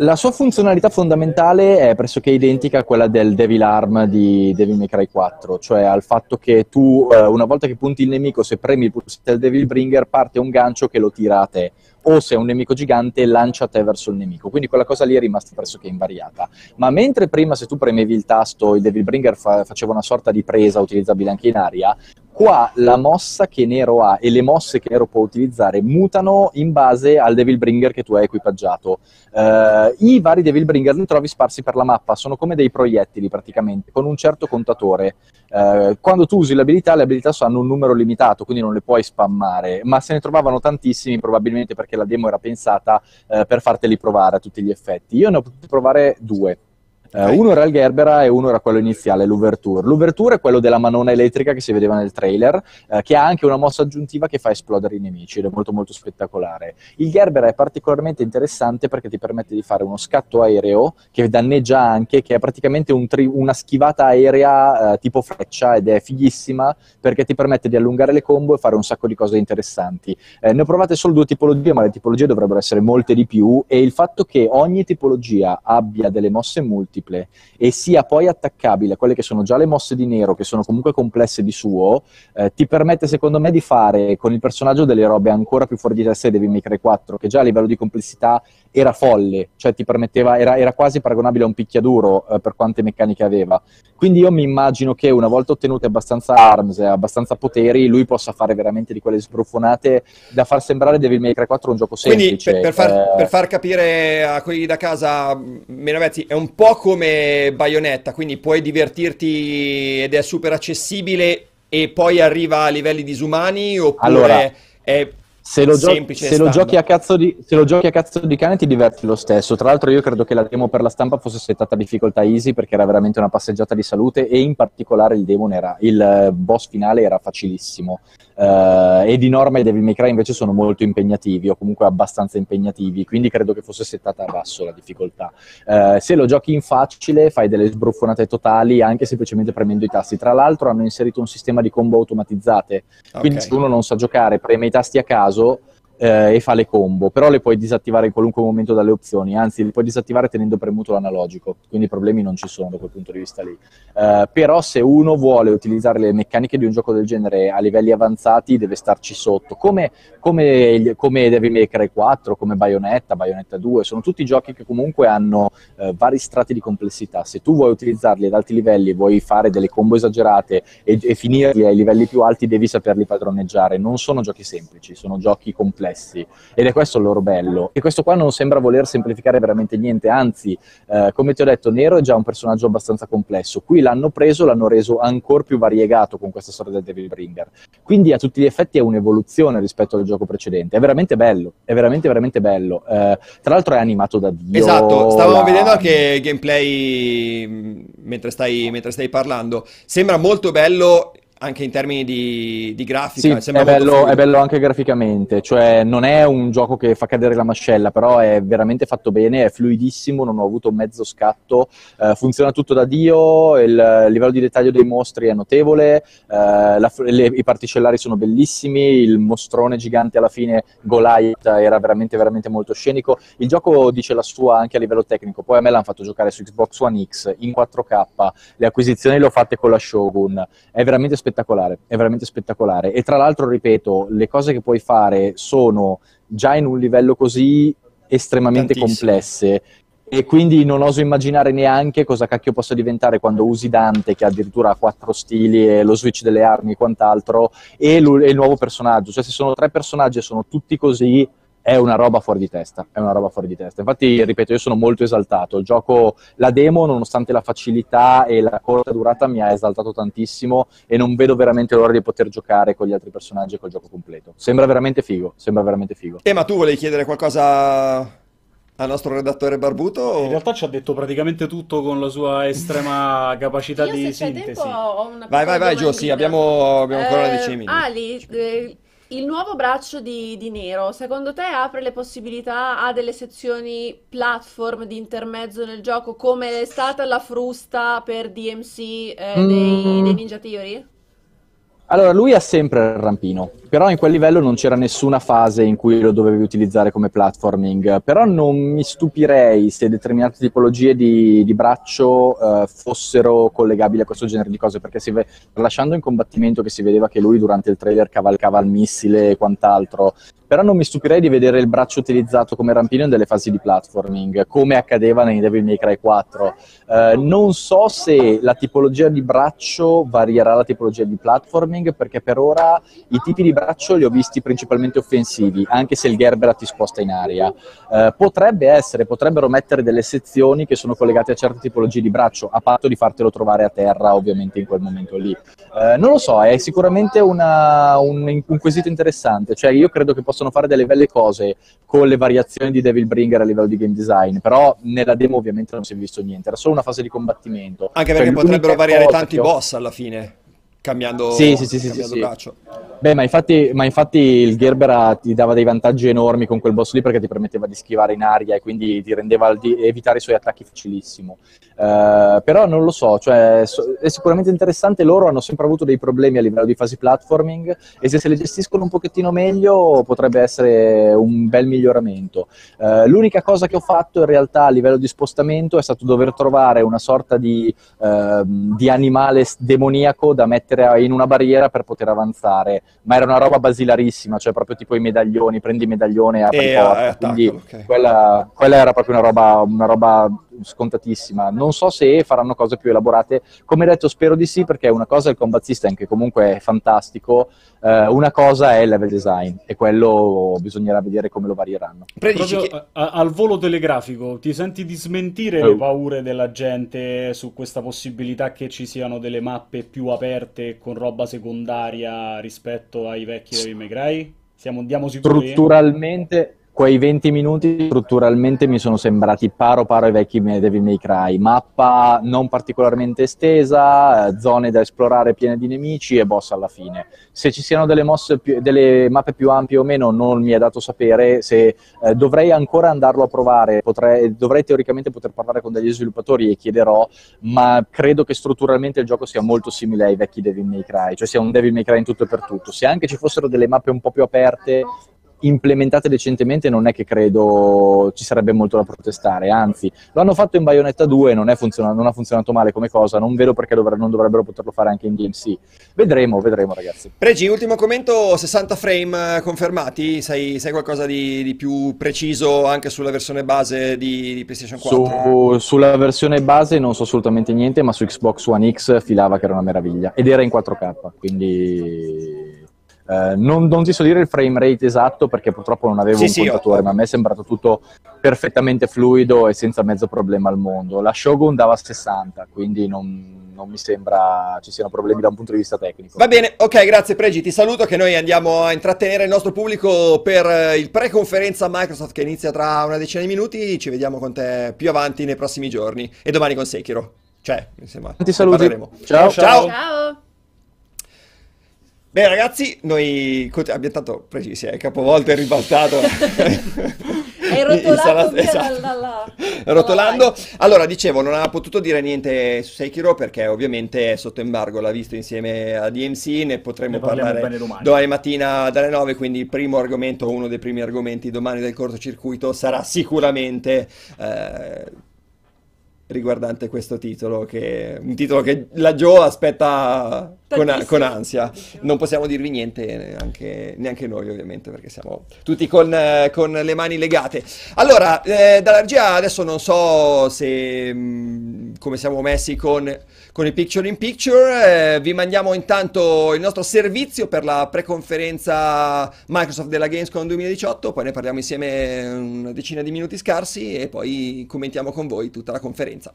La sua funzionalità fondamentale è pressoché identica a quella del Devil Arm di Devil May Cry 4, cioè al fatto che tu, eh, una volta che punti il nemico, se premi il pulsante del Devil Bringer, parte un gancio che lo tira a te o se è un nemico gigante lancia te verso il nemico. Quindi quella cosa lì è rimasta pressoché invariata. Ma mentre prima se tu premevi il tasto il Devil Bringer fa- faceva una sorta di presa utilizzabile anche in aria, qua la mossa che Nero ha e le mosse che Nero può utilizzare mutano in base al Devil Bringer che tu hai equipaggiato. Uh, I vari Devil Bringer li trovi sparsi per la mappa, sono come dei proiettili praticamente, con un certo contatore. Uh, quando tu usi l'abilità, le abilità hanno un numero limitato, quindi non le puoi spammare, ma se ne trovavano tantissimi probabilmente perché la demo era pensata uh, per farteli provare a tutti gli effetti. Io ne ho potuto provare due. Uh, uno era il Gerbera e uno era quello iniziale, l'Ouverture. L'Ouverture è quello della manona elettrica che si vedeva nel trailer, uh, che ha anche una mossa aggiuntiva che fa esplodere i nemici ed è molto molto spettacolare. Il Gerbera è particolarmente interessante perché ti permette di fare uno scatto aereo che danneggia anche, che è praticamente un tri- una schivata aerea uh, tipo freccia ed è fighissima perché ti permette di allungare le combo e fare un sacco di cose interessanti. Eh, ne ho provate solo due tipologie, ma le tipologie dovrebbero essere molte di più e il fatto che ogni tipologia abbia delle mosse multi multiple e sia poi attaccabile a quelle che sono già le mosse di nero, che sono comunque complesse di suo, eh, ti permette secondo me di fare con il personaggio delle robe ancora più fuori di testa di Devil May Cry 4, che già a livello di complessità era folle, cioè ti permetteva, era, era quasi paragonabile a un picchiaduro eh, per quante meccaniche aveva. Quindi io mi immagino che una volta ottenute abbastanza arms e abbastanza poteri, lui possa fare veramente di quelle sbrufonate da far sembrare Devil May Cry 4 un gioco semplice. Quindi per, per, far, eh... per far, capire a quelli da casa, Menovezzi, è un po' come Bayonetta, quindi puoi divertirti ed è super accessibile e poi arriva a livelli disumani oppure allora, è se lo, gio- se, lo di, se lo, giochi a cazzo di, cane ti diverti lo stesso. Tra l'altro io credo che la demo per la stampa fosse settata a difficoltà easy perché era veramente una passeggiata di salute e in particolare il demon era, il eh, boss finale era facilissimo. Uh, e di norma i Devil May Cry invece sono molto impegnativi o comunque abbastanza impegnativi, quindi credo che fosse settata a basso la difficoltà. Uh, se lo giochi in facile fai delle sbruffonate totali anche semplicemente premendo i tasti. Tra l'altro hanno inserito un sistema di combo automatizzate, quindi okay. se uno non sa giocare preme i tasti a caso caso eh, e fa le combo, però le puoi disattivare in qualunque momento dalle opzioni, anzi le puoi disattivare tenendo premuto l'analogico, quindi problemi non ci sono da quel punto di vista lì. Eh, però se uno vuole utilizzare le meccaniche di un gioco del genere a livelli avanzati deve starci sotto, come, come, come Devil May Cry 4, come Bayonetta, Bayonetta 2, sono tutti giochi che comunque hanno eh, vari strati di complessità, se tu vuoi utilizzarli ad alti livelli, vuoi fare delle combo esagerate e, e finirli ai livelli più alti, devi saperli padroneggiare, non sono giochi semplici, sono giochi complessi complessi ed è questo il loro bello. E questo qua non sembra voler semplificare veramente niente, anzi, eh, come ti ho detto, Nero è già un personaggio abbastanza complesso. Qui l'hanno preso, l'hanno reso ancora più variegato con questa storia del Devil Bringer. Quindi a tutti gli effetti è un'evoluzione rispetto al gioco precedente. È veramente bello, è veramente veramente bello. Eh, tra l'altro è animato da Dio. Esatto, stavamo la... vedendo anche gameplay mm, mentre stai, mentre stai parlando. Sembra molto bello anche in termini di, di grafica. Sì, è bello, è bello, anche graficamente, cioè non è un gioco che fa cadere la mascella, però è veramente fatto bene, è fluidissimo, non ho avuto mezzo scatto, eh, funziona tutto da Dio, il, il, livello di dettaglio dei mostri è notevole, eh, la, le, i particellari sono bellissimi, il mostrone gigante alla fine, Goliath, era veramente, veramente molto scenico. Il gioco dice la sua anche a livello tecnico, poi a me l'hanno fatto giocare su Xbox One X in 4K, le acquisizioni le ho fatte con la Shogun, è veramente spettacolare spettacolare, è veramente spettacolare. E tra l'altro, ripeto, le cose che puoi fare sono già in un livello così estremamente Tantissimo. complesse e quindi non oso immaginare neanche cosa cacchio possa diventare quando usi Dante che addirittura ha quattro stili e lo switch delle armi e quant'altro e, il nuovo personaggio, cioè se sono tre personaggi e sono tutti così è una roba fuori di testa, è una roba fuori di testa. Infatti, ripeto, io sono molto esaltato. Il gioco, la demo, nonostante la facilità e la corta durata, mi ha esaltato tantissimo e non vedo veramente l'ora di poter giocare con gli altri personaggi e col gioco completo. Sembra veramente figo, sembra veramente figo. Eh, ma tu volevi chiedere qualcosa al nostro redattore Barbuto? o- In realtà ci ha detto praticamente tutto con la sua estrema capacità Io di se sintesi. tempo ho una Vai, vai, vai, Gio, sì, abbiamo, abbiamo ancora una Eh, di minuti. Ali, eh, il nuovo braccio di, di Nero, secondo te apre le possibilità a delle sezioni platform di intermezzo nel gioco, come è stata la frusta per DMC eh, dei, Mm. dei Ninja Theory? Allora, lui ha sempre il rampino, però in quel livello non c'era nessuna fase in cui lo dovevi utilizzare come platforming, però non mi stupirei se determinate tipologie di, di braccio eh, fossero collegabili a questo genere di cose, perché ve- lasciando in combattimento che si vedeva che lui durante il trailer cavalcava il missile e quant'altro, però non mi stupirei di vedere il braccio utilizzato come rampino in delle fasi di platforming, come accadeva nei Devil May Cry 4. Eh, non so se la tipologia di braccio varierà la tipologia di platforming, perché per ora i tipi di braccio li ho visti principalmente offensivi, anche se il Gerbera ti sposta in aria. Eh, potrebbe essere, potrebbero mettere delle sezioni che sono collegate a certe tipologie di braccio, a patto di fartelo trovare a terra, ovviamente in quel momento lì. Eh, non lo so, è sicuramente una- un, un quesito interessante, cioè io credo che possano fare delle belle cose con le variazioni di Devil Bringer a livello di game design, però nella demo ovviamente non si è visto niente, era solo una fase di combattimento. Anche Cioè, perché l'unica potrebbero variare tanti ho- boss alla fine, cambiando, Sì, sì, sì, cambiando sì, braccio. Beh, ma infatti, ma infatti il Gerbera ti dava dei vantaggi enormi con quel boss lì perché ti permetteva di schivare in aria e quindi ti rendeva di evitare i suoi attacchi facilissimo. Eh, però non lo so, cioè, è sicuramente interessante. Loro hanno sempre avuto dei problemi a livello di fasi platforming e se se le gestiscono un pochettino meglio potrebbe essere un bel miglioramento. Eh, l'unica cosa che ho fatto in realtà a livello di spostamento è stato dover trovare una sorta di, ehm, di animale demoniaco da mettere a- in una barriera per poter avanzare, ma era una roba basilarissima, cioè proprio tipo i medaglioni, prendi il medaglione e apri E, porta, eh, attaccalo, quindi ok. quella, quella era proprio una roba, una roba scontatissima. Non so se faranno cose più elaborate. Come detto, spero di sì, perché una cosa è il combat system, che comunque è fantastico, eh, una cosa è il level design, e quello bisognerà vedere come lo varieranno. Proprio che- a- al volo telegrafico, ti senti di smentire Oh. le paure della gente su questa possibilità che ci siano delle mappe più aperte con roba secondaria rispetto ai vecchi Devil May Cry? Siamo, andiamo sicuri? Strutturalmente, quei 20 minuti strutturalmente mi sono sembrati paro paro ai vecchi Devil May Cry. Mappa non particolarmente estesa, eh, zone da esplorare piene di nemici e boss alla fine. Se ci siano delle, più- delle mappe più ampie o meno non mi è dato sapere, se eh, dovrei ancora andarlo a provare, potrei- dovrei teoricamente poter parlare con degli sviluppatori e chiederò, ma credo che strutturalmente il gioco sia molto simile ai vecchi Devil May Cry, cioè sia un Devil May Cry in tutto e per tutto. Se anche ci fossero delle mappe un po' più aperte, implementate decentemente, non è che credo ci sarebbe molto da protestare, anzi, lo hanno fatto in Bayonetta 2, non, è funziona- non ha funzionato male come cosa, non vedo perché dovre- non dovrebbero poterlo fare anche in DMC. Vedremo, vedremo ragazzi. Pregi, ultimo commento, 60 frame confermati? Sai, sai qualcosa di, di più preciso anche sulla versione base di, di PlayStation 4? Su- sulla versione base non so assolutamente niente, ma su Xbox One X filava che era una meraviglia ed era in 4K, quindi eh, non, non ti so dire il frame rate esatto perché purtroppo non avevo Sì, un sì, contatore, ho- ma a me è sembrato tutto perfettamente fluido e senza mezzo problema al mondo. La Shogun dava 60, quindi non, non mi sembra ci siano problemi da un punto di vista tecnico. Va bene, ok, grazie Pregi, ti saluto che noi andiamo a intrattenere il nostro pubblico per eh, il pre-conferenza Microsoft che inizia tra una decina di minuti, ci vediamo con te più avanti nei prossimi giorni e domani con Sekiro. Cioè, insomma, Tanti ne saluti. parleremo. Ciao. Ciao. Ciao! Bene ragazzi, noi abbiamo tanto Pregi si è capovolto e ribaltato. Hai rotolato via esatto. dalla- Rotolando. Allora, dicevo, non ha potuto dire niente su Sekiro perché ovviamente è sotto embargo, l'ha visto insieme a DMC, ne potremo Ne parlare bene domani. mattina dalle 9, quindi il primo argomento, uno dei primi argomenti domani del cortocircuito sarà sicuramente eh, riguardante questo titolo, che un titolo che la Joe aspetta con, con ansia. Non possiamo dirvi niente neanche, neanche, noi ovviamente perché siamo tutti con, con le mani legate. Allora, eh, dalla regia adesso non so se mh, mm, come siamo messi con, con il Picture in Picture, eh, vi mandiamo intanto il nostro servizio per la preconferenza Microsoft della Gamescom 2018, poi ne parliamo insieme una decina di minuti scarsi e poi commentiamo con voi tutta la conferenza.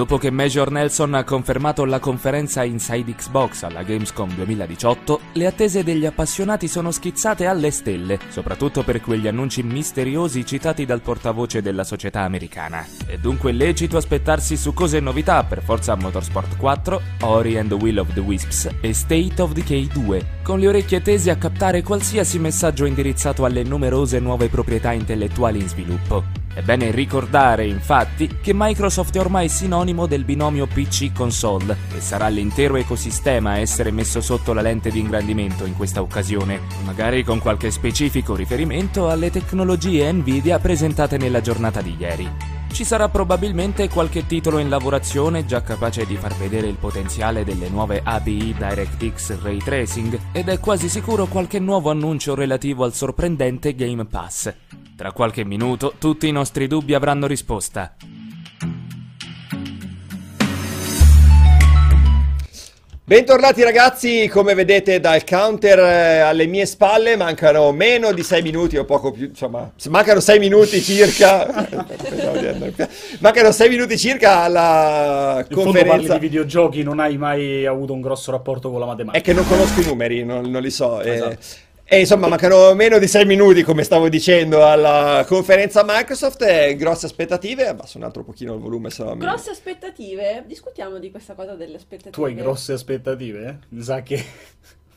Dopo che Major Nelson ha confermato la conferenza Inside Xbox alla Gamescom 2018, le attese degli appassionati sono schizzate alle stelle, soprattutto per quegli annunci misteriosi citati dal portavoce della società americana. È dunque lecito aspettarsi su cose e novità per Forza Motorsport 4, Ori and the Will of the Wisps e State of Decay 2, con le orecchie tese a captare qualsiasi messaggio indirizzato alle numerose nuove proprietà intellettuali in sviluppo. È bene ricordare, infatti, che Microsoft è ormai sinonimo del binomio PC-console e sarà l'intero ecosistema a essere messo sotto la lente di ingrandimento in questa occasione, magari con qualche specifico riferimento alle tecnologie Nvidia presentate nella giornata di ieri. Ci sarà probabilmente qualche titolo in lavorazione già capace di far vedere il potenziale delle nuove ABI DirectX Ray Tracing ed è quasi sicuro qualche nuovo annuncio relativo al sorprendente Game Pass. Tra qualche minuto tutti i nostri dubbi avranno risposta. Bentornati ragazzi, come vedete dal counter eh, alle mie spalle mancano meno di 6 minuti o poco più, insomma, mancano 6 minuti circa. mancano 6 minuti circa alla In conferenza. parli di videogiochi, non hai mai avuto un grosso rapporto con la matematica. È che non conosco i numeri, non, non li so. eh. Esatto. E insomma, mancano meno di 6 minuti, come stavo dicendo, alla conferenza Microsoft. E grosse aspettative. Abbasso un altro pochino il volume, se no mi- Grosse aspettative? Discutiamo di questa cosa delle aspettative. Tu hai grosse aspettative? eh? Mi sa che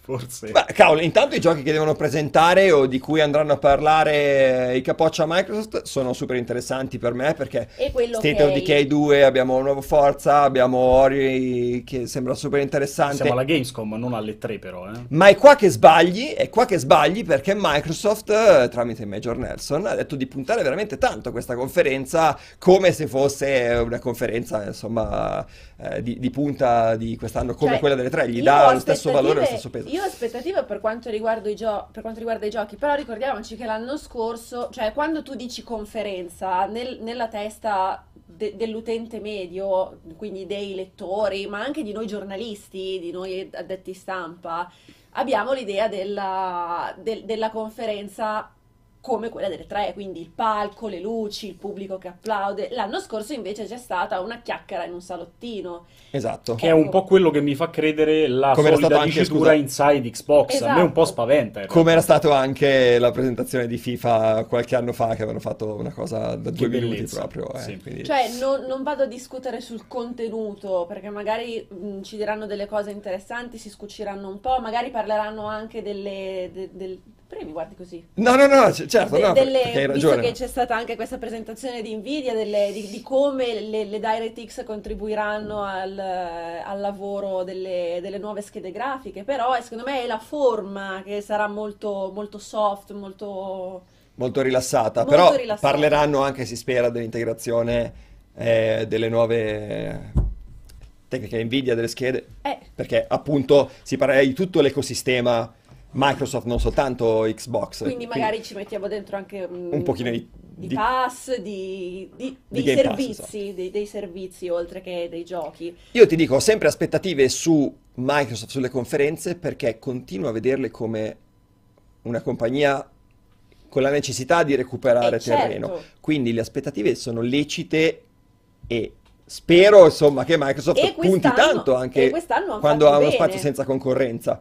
forse... Beh, cavolo, intanto i giochi che devono presentare o di cui andranno a parlare i capoccia Microsoft sono super interessanti per me perché State che of Decay 2, abbiamo nuovo Forza, abbiamo Ori che sembra super interessante. Siamo alla Gamescom, non alle 3 però, eh. Ma è qua che sbagli, è qua che sbagli perché Microsoft, eh, tramite Major Nelson, ha detto di puntare veramente tanto a questa conferenza come se fosse una conferenza, insomma, eh, di, di punta di quest'anno come Cioè, quella delle tre, gli io dà lo stesso valore e lo stesso peso. Io ho aspettative per quanto, gio- per quanto riguarda i giochi, però ricordiamoci che l'anno scorso, cioè quando tu dici conferenza, nel- nella testa de- dell'utente medio, quindi dei lettori, ma anche di noi giornalisti, di noi addetti stampa, abbiamo l'idea della, del- della conferenza come quella delle tre, quindi il palco, le luci, il pubblico che applaude. L'anno scorso invece c'è stata una chiacchiera in un salottino. Esatto. Che è un po' quello che mi fa credere la Come stato anche, dicitura scusa- inside Xbox. A me un po' Esatto. spaventa. Come era stato anche la presentazione di FIFA qualche anno fa, che avevano fatto una cosa da due minuti bellezza, proprio. eh, sì. quindi- Cioè, non, non vado a discutere sul contenuto, perché magari mh, ci diranno delle cose interessanti, si scuciranno un po', magari parleranno anche delle... de- del... Perché mi guardi così? No, no, no, c- certo, De- no, delle- hai visto ragione. che c'è stata anche questa presentazione di Nvidia, delle- di, di come le, le DirectX contribuiranno al, al lavoro delle, delle nuove schede grafiche, però eh, secondo me è la forma che sarà molto, molto soft, molto... Molto rilassata, Molto però rilassata. parleranno anche, si spera, dell'integrazione eh, delle nuove tecniche Nvidia, delle schede, Eh, perché appunto si parla di tutto l'ecosistema Microsoft, non soltanto Xbox. Quindi magari ci mettiamo dentro anche mm, un pochino di- di di- pass, di, di- dei Pass, servizi, esatto. dei, dei servizi oltre che dei giochi. Io ti dico, ho sempre aspettative su Microsoft, sulle conferenze, perché continuo a vederle come una compagnia con la necessità di recuperare Eh, certo. terreno. Quindi le aspettative sono lecite e spero, insomma, che Microsoft punti tanto anche quando ha uno spazio senza concorrenza,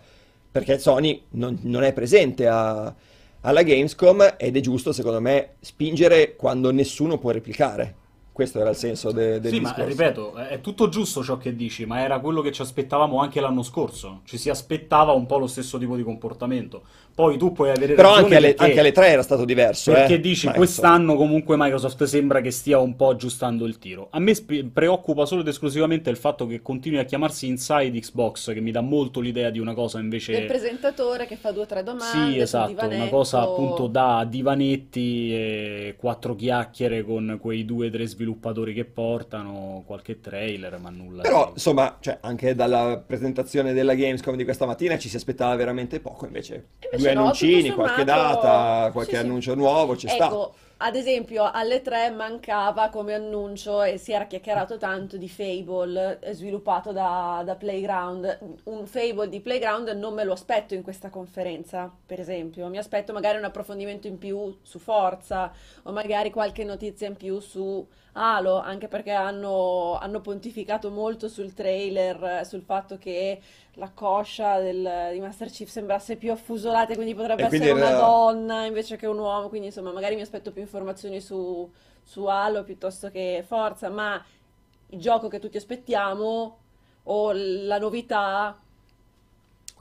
perché Sony non, non è presente a- alla Gamescom ed è giusto, secondo me, spingere quando nessuno può replicare. Questo era il senso de- del Sì, discorso. ma ripeto, è tutto giusto ciò che dici, ma era quello che ci aspettavamo anche l'anno scorso. Ci si aspettava un po' lo stesso tipo di comportamento. Poi tu puoi avere Però ragione anche alle, perché, anche alle tre era stato diverso. perché eh. dici Microsoft. quest'anno comunque Microsoft sembra che stia un po' aggiustando il tiro. A me sp- preoccupa solo ed esclusivamente il fatto che continui a chiamarsi Inside Xbox, che mi dà molto l'idea di una cosa invece... Del presentatore che fa due o tre domande. Sì, esatto, una cosa appunto da divanetti e quattro chiacchiere con quei due o tre sviluppatori che portano, qualche trailer, ma nulla Però, di... insomma, cioè, anche dalla presentazione della Gamescom di questa mattina ci si aspettava veramente poco. Invece, Invece due no, annuncini, tutto qualche sommato- data, qualche Sì, sì. annuncio nuovo ci sta. Ecco, ad esempio, alle 3 mancava come annuncio e si era chiacchierato tanto di Fable eh, sviluppato da, da Playground. Un Fable di Playground non me lo aspetto in questa conferenza, per esempio. Mi aspetto magari un approfondimento in più su Forza o magari qualche notizia in più su Halo, anche perché hanno, hanno pontificato molto sul trailer, sul fatto che la coscia del- di Master Chief sembrasse più affusolata, quindi potrebbe E quindi essere una era- donna invece che un uomo, quindi insomma magari mi aspetto più informazioni su, su Halo piuttosto che Forza, ma il gioco che tutti aspettiamo o la novità...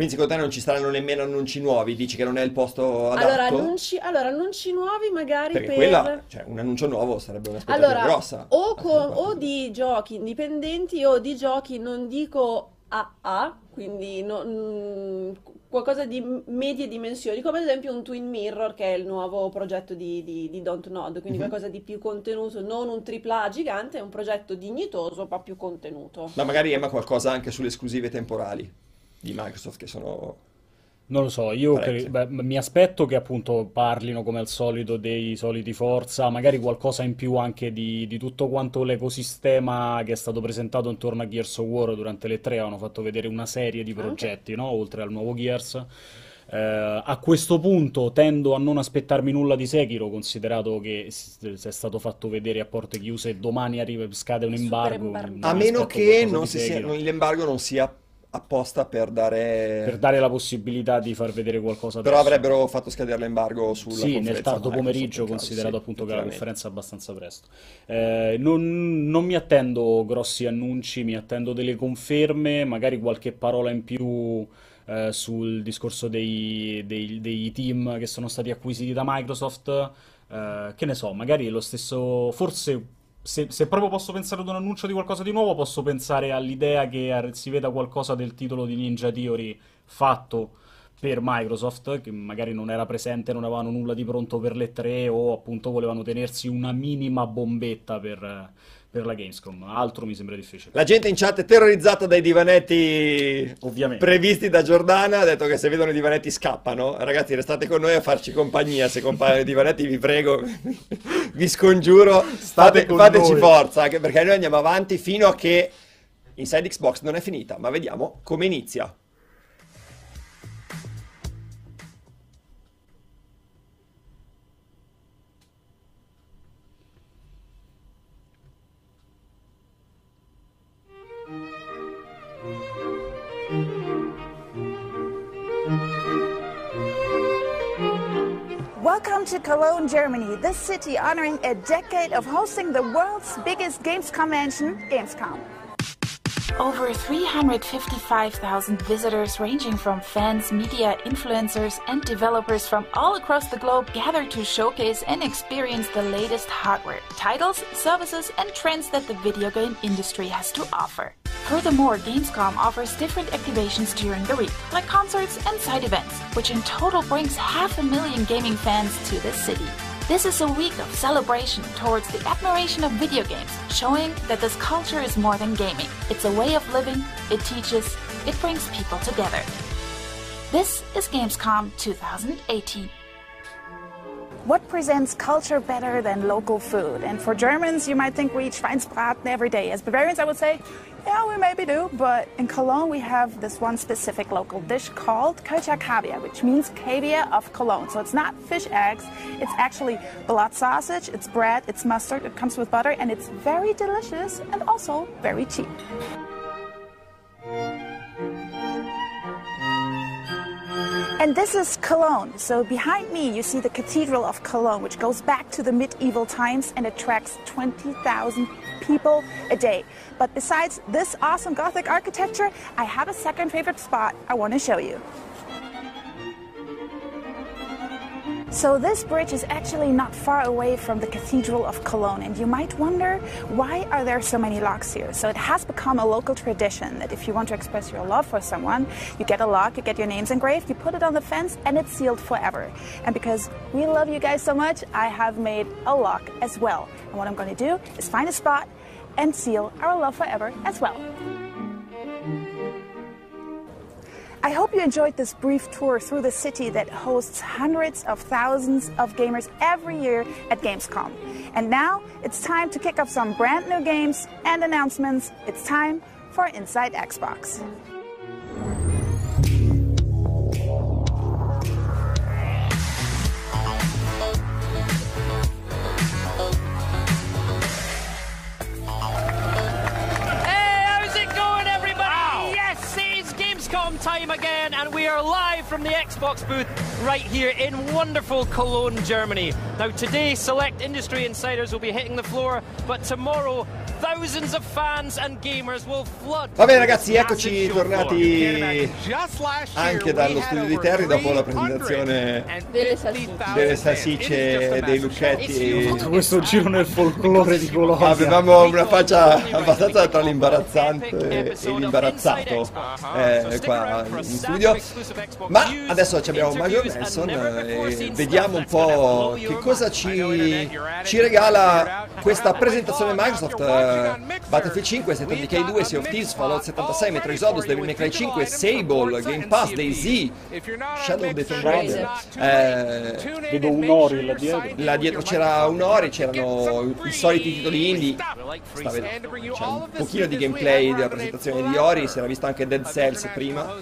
Quindi secondo te non ci saranno nemmeno annunci nuovi? Dici che non è il posto adatto? Allora, annunci, allora, annunci nuovi magari Perché per... quella, cioè, un annuncio nuovo sarebbe un'aspettativa Allora, grossa. o, con- o di giochi indipendenti o di giochi, non dico AA, quindi no- mm, qualcosa di medie dimensioni, come ad esempio un Twin Mirror, che è il nuovo progetto di, di, di Dontnod, quindi Mhm. qualcosa di più contenuto, non un AAA gigante, è un progetto dignitoso, ma più contenuto. Ma magari Emma qualcosa anche sulle esclusive temporali di Microsoft che sono... Non lo so, io cre- beh, mi aspetto che appunto parlino come al solito dei soliti Forza, magari qualcosa in più anche di, di tutto quanto l'ecosistema che è stato presentato intorno a Gears of War durante le tre, hanno fatto vedere una serie di progetti, no? Oltre al nuovo Gears. Eh, a questo punto tendo a non aspettarmi nulla di Sekiro, considerato che s- è stato fatto vedere a porte chiuse e domani arriva, scade un embargo. A meno che qualcosa non sia, l'embargo non sia apposta per dare... Per dare la possibilità di far vedere qualcosa Però adesso. avrebbero fatto scadere l'embargo sulla Sì, nel tardo pomeriggio, considerato sì, appunto che la conferenza è abbastanza presto. Eh, non, non mi attendo grossi annunci, mi attendo delle conferme, magari qualche parola in più eh, sul discorso dei, dei- dei team che sono stati acquisiti da Microsoft. Eh, che ne so, magari lo stesso, forse se, se proprio posso pensare ad un annuncio di qualcosa di nuovo, posso pensare all'idea che si veda qualcosa del titolo di Ninja Theory fatto per Microsoft, che magari non era presente, non avevano nulla di pronto per le tre o appunto volevano tenersi una minima bombetta per, per la Gamescom. Altro mi sembra difficile. La gente in chat è terrorizzata dai divanetti Ovviamente. previsti da Giordana, ha detto che se vedono i divanetti scappano. Ragazzi, restate con noi a farci compagnia, se compaiono i divanetti vi prego, vi scongiuro, fate- con fateci noi. forza, anche perché noi andiamo avanti fino a che Inside Xbox non è finita, ma vediamo come inizia. Welcome to Cologne, Germany, this city honoring a decade of hosting the world's biggest games convention, Gamescom. Over 355,000 visitors, ranging from fans, media, influencers, and developers from all across the globe, gather to showcase and experience the latest hardware, titles, services, and trends that the video game industry has to offer. Furthermore, Gamescom offers different activations during the week, like concerts and side events, which in total brings half a million gaming fans to the city. This is a week of celebration towards the admiration of video games, showing that this culture is more than gaming. It's a way of living, it teaches, it brings people together. This is Gamescom 2018. What presents culture better than local food? And for Germans, you might think we eat Schweinsbraten every day. As Bavarians, I would say, yeah, we maybe do. But in Cologne, we have this one specific local dish called Kölscher Kaviar, which means caviar of Cologne. So it's not fish eggs, it's actually blood sausage, it's bread, it's mustard, it comes with butter, and it's very delicious and also very cheap. And this is Cologne. So behind me, you see the Cathedral of Cologne, which goes back to the medieval times and attracts 20,000 people a day. But besides this awesome Gothic architecture, I have a second favorite spot I want to show you. So this bridge is actually not far away from the Cathedral of Cologne, and you might wonder why are there so many locks here? So it has become a local tradition that if you want to express your love for someone, you get a lock, you get your names engraved, you put it on the fence, and it's sealed forever. And because we love you guys so much, I have made a lock as well. And what I'm going to do is find a spot and seal our love forever as well. I hope you enjoyed this brief tour through the city that hosts hundreds of thousands of gamers every year at Gamescom. And now it's time to kick off some brand new games and announcements. It's time for Inside Xbox. Time again, and we are live from the Xbox booth right here in wonderful Cologne, Germany. Now, today, select industry insiders will be hitting the floor, but tomorrow, thousands of fans and gamers will flood. Va bene ragazzi, eccoci tornati anche dallo studio di Terry dopo la presentazione Delle salsicce. delle salsicce, dei lucchetti. Tutto questo giro nel folklore di Colonia. Avevamo una faccia abbastanza tra l'imbarazzante e l'imbarazzato eh, qua in studio. Ma adesso ci abbiamo Major Nelson e vediamo un po' che cosa ci, ci regala questa presentazione Microsoft. eh, Battlefield 5, State of Decay 2, Sea of Thieves, Fallout 76, Metro Exodus, Devil May Cry 5, Sable, Game Pass, DayZ, Shadow of the Tomb Raider. Eh, Vedo un Ori là dietro. Là dietro c'era un Ori, c'erano i soliti titoli indie. Sta vedendo. C'è un pochino di gameplay della presentazione di Ori, si era visto anche Dead Cells prima.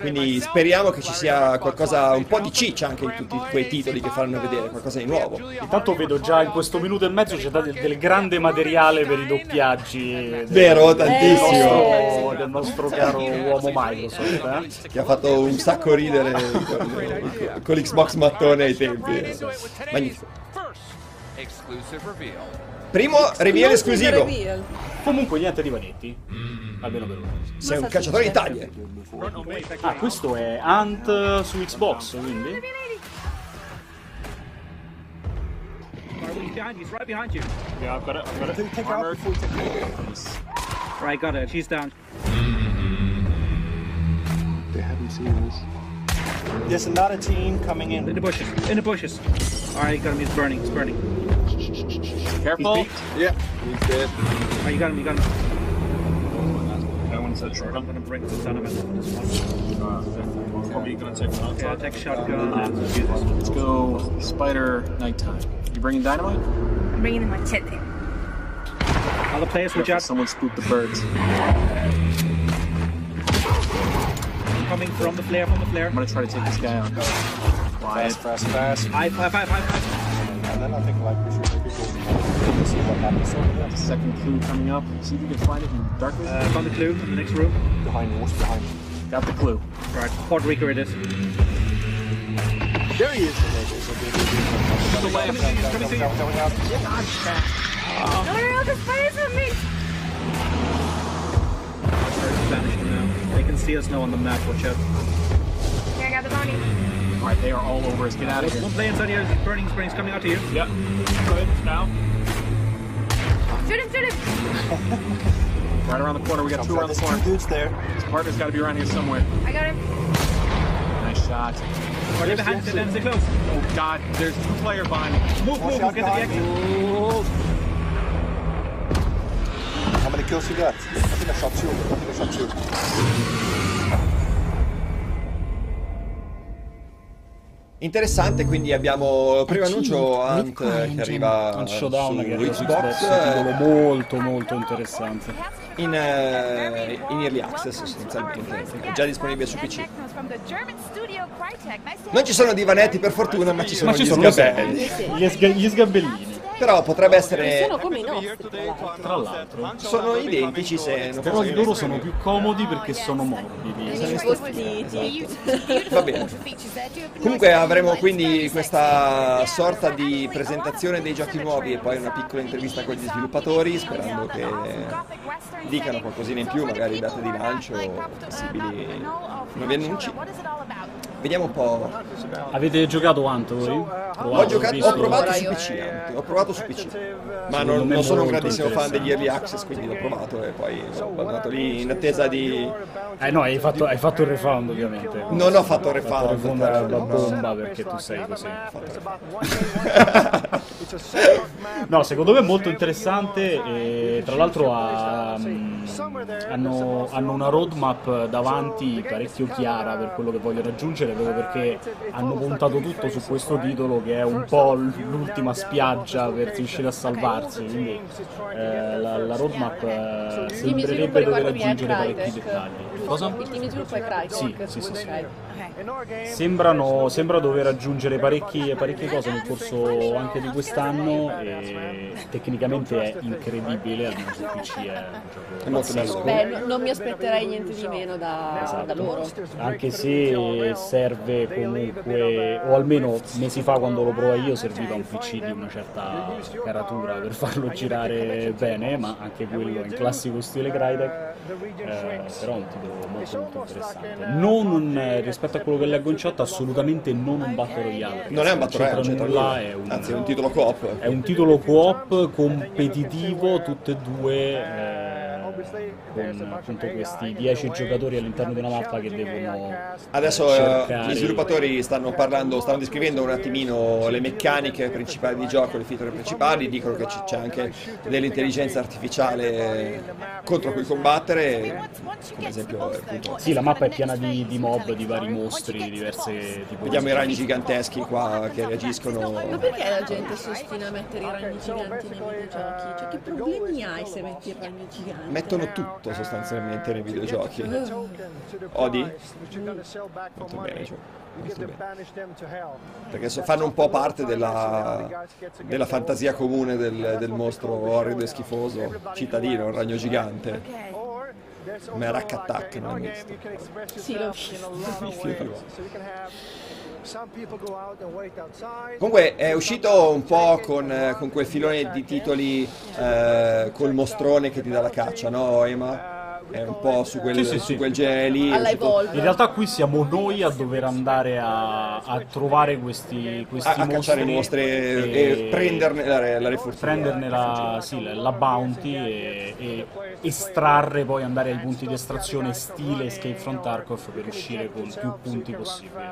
Quindi speriamo che ci sia qualcosa, un po' di ciccia anche in tutti quei titoli che faranno vedere, qualcosa di nuovo. Intanto vedo già in questo minuto e mezzo c'è del, del grande materiale per i doppiaggi. del- Vero, Del tantissimo. nostro, del nostro caro uomo Microsoft. eh. Che ha fatto un sacco ridere con, con l'Xbox mattone ai tempi. Magnifico. Primo reveal esclusivo. Comunque niente di vanetti. Almeno per ora. Sei un cacciatore di taglie. Ah, questo è Ant su Xbox, quindi. behind you. He's right behind you. Yeah, I've got it. I've got it. Take her out before you take her Right, got it. She's down. They haven't seen us. There's another team coming in. In the bushes. In the bushes. All right, got him. He's burning. He's burning. Careful. Yeah, he's dead. All right, you got him. You got him. Oh, that one's a short. I'm gonna bring this down a minute. This one. Probably gonna take one Okay, I'll take a shotgun and do this. Let's go Spider Nighttime. You bringing dynamite? I'm bringing in my kit. Other players with Careful, jab someone spooked the birds. coming from the flare. From the flare. I'm gonna try to take this guy out. Quiet. Fast, fast, fast. High, high, high, high, high. And then I think like we should maybe go and see what happens over there. Second clue coming up. See if you can find it in the darkness. Uh, found the clue in the next room. Behind what's behind? Got the clue. Right, Puerto Rico it is. There he is. Coming, coming, coming, coming out. No, no, no, the spider's on me! Starts vanishing now. They can see us now on the map. Watch out. Here, I got the bounty. Alright, they are all over us. Get out of here. One here. play inside here. is Burning springs coming out to you. Yep. Good. Now. Shoot him, shoot him! Right around the corner. We got two around the There's two corner. dudes there. His partner's got to be around here somewhere. I got him. Nice shot. Oh, are they behind? They're down, they're close. Oh God, there's two player behind me. Move, move, move. Get to the behind exit. How many kills you got? I think I shot two. I think I shot two. Interessante, quindi abbiamo primo annuncio Ant che arriva Un showdown su che Xbox Xbox, un titolo molto molto interessante. in, eh, in early access sostanzialmente, è già disponibile su PC. Non ci sono divanetti per fortuna, ma ci sono Ma ci gli sono sgabelli. gli, sga- gli sgabellini. Però potrebbe essere... Sono come i nostri, tra l'altro. Sono identici se non Però di loro sono più comodi perché sono morbidi. Impostiti. Va bene. Comunque avremo quindi questa sorta di presentazione dei giochi nuovi e poi una piccola intervista con gli sviluppatori, sperando che dicano qualcosina in più, magari date di lancio, possibili nuovi annunci. Vediamo un po'. Avete giocato quanto voi? Ho, giocato, ho provato su PC anche, ho provato su PC, ma non, non sono un grandissimo fan degli early access, quindi l'ho provato e poi l'ho abbandonato lì in attesa di... Eh no, hai fatto, hai fatto il refund ovviamente. Non ho fatto il refund, il refund no. bomba perché tu sei così. No, secondo me è molto interessante e tra l'altro ha, mm, hanno, hanno una roadmap davanti parecchio chiara per quello che vogliono raggiungere proprio perché hanno puntato tutto su questo titolo che è un po' l'ultima spiaggia per riuscire a salvarsi quindi eh, la, la roadmap eh, di sembrerebbe dover aggiungere parecchi dettagli cosa? Il team di sviluppo è Crytek. Sì, sì, sì, sì. Sembrano, sembra dover aggiungere parecchi- parecchie cose nel corso anche di quest'anno e tecnicamente è incredibile, almeno su PC è un gioco pazzesco. Beh, no- non mi aspetterei niente di meno da, Esatto. da loro. Anche se serve comunque, o almeno mesi fa quando lo provai io serviva un PC di una certa caratura per farlo girare bene, ma anche quello in classico stile Crytek, eh, però è un titolo molto molto interessante. Non un- eh, rispetto a quello in chat, assolutamente non un Battle Royale. Non è un Battle Royale, c'entra c'entra nulla, nulla. è un, Anzi, è un titolo co-op. È un titolo co-op competitivo, tutte e due. eh, con appunto questi 10 giocatori all'interno di una mappa che devono Adesso eh, cercare gli sviluppatori stanno parlando, stanno descrivendo un attimino le meccaniche principali di gioco, le feature principali, dicono che c'è anche dell'intelligenza artificiale contro cui combattere, come esempio appunto, Sì, la mappa è piena di, di mob, di vari mostri, di diverse tipo vediamo i ragni giganteschi qua che reagiscono. Ma perché la gente si ostina a mettere i ragni giganti nei videogiochi? Cioè, che problemi hai se metti i ragni giganti? Mettono tutto sostanzialmente nei videogiochi. Odi? Molto bene, Gio. Molto bene. Perché so- fanno un po' parte della, della fantasia comune del, del mostro orrido e schifoso cittadino, il ragno gigante. Come Rack Attack, non è misto. Sì, l'ho visto. Comunque è uscito un po' con, eh, con quel filone di titoli eh, col mostrone che ti dà la caccia, no Ema? È un po' su quel, Sì, sì, su sì. quel Evolve. In realtà qui siamo noi a dover andare a, a trovare questi, questi A- a cacciare i mostri e prenderne la la prenderne la, sì, la- la bounty e, e estrarre poi andare ai punti di estrazione stile Escape from Tarkov per uscire con più punti possibili.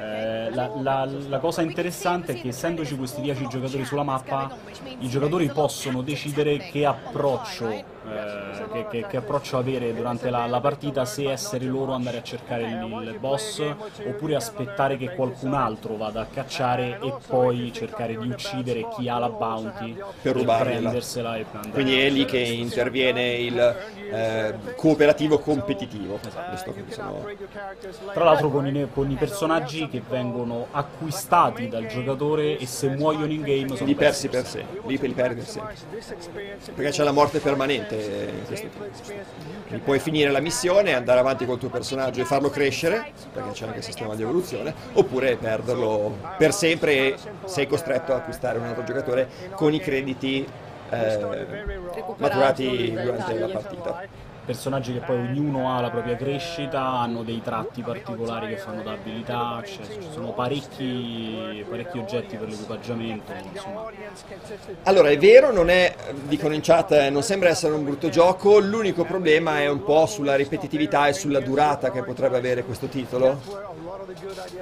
Eh, la, la- la cosa interessante è che essendoci questi 10 giocatori sulla mappa, i giocatori possono decidere che approccio, eh, che, che- che approccio avere durante la, la partita, se essere loro andare a cercare il, il boss oppure aspettare che qualcun altro vada a cacciare e poi cercare di uccidere chi ha la bounty Per e rubargliela. prendersela e andare Quindi è lì che interviene il eh, cooperativo competitivo. Esatto. Sono- Tra l'altro con i, con i personaggi che vengono acquistati dal giocatore e se muoiono in game sono Li persi per sé, li, li perdi per sempre. Perché c'è la morte permanente in questo. Quindi puoi finire la missione, andare avanti col tuo personaggio e farlo crescere, perché c'è anche il sistema di evoluzione, oppure perderlo per sempre e sei costretto ad acquistare un altro giocatore con i crediti eh, maturati durante la partita. Personaggi che poi ognuno ha la propria crescita, hanno dei tratti particolari che fanno da abilità, cioè, ci sono parecchi, parecchi oggetti per l'equipaggiamento, insomma. Allora, è vero, non è, dicono in chat, eh, non sembra essere un brutto gioco, l'unico problema è un po' sulla ripetitività e sulla durata che potrebbe avere questo titolo.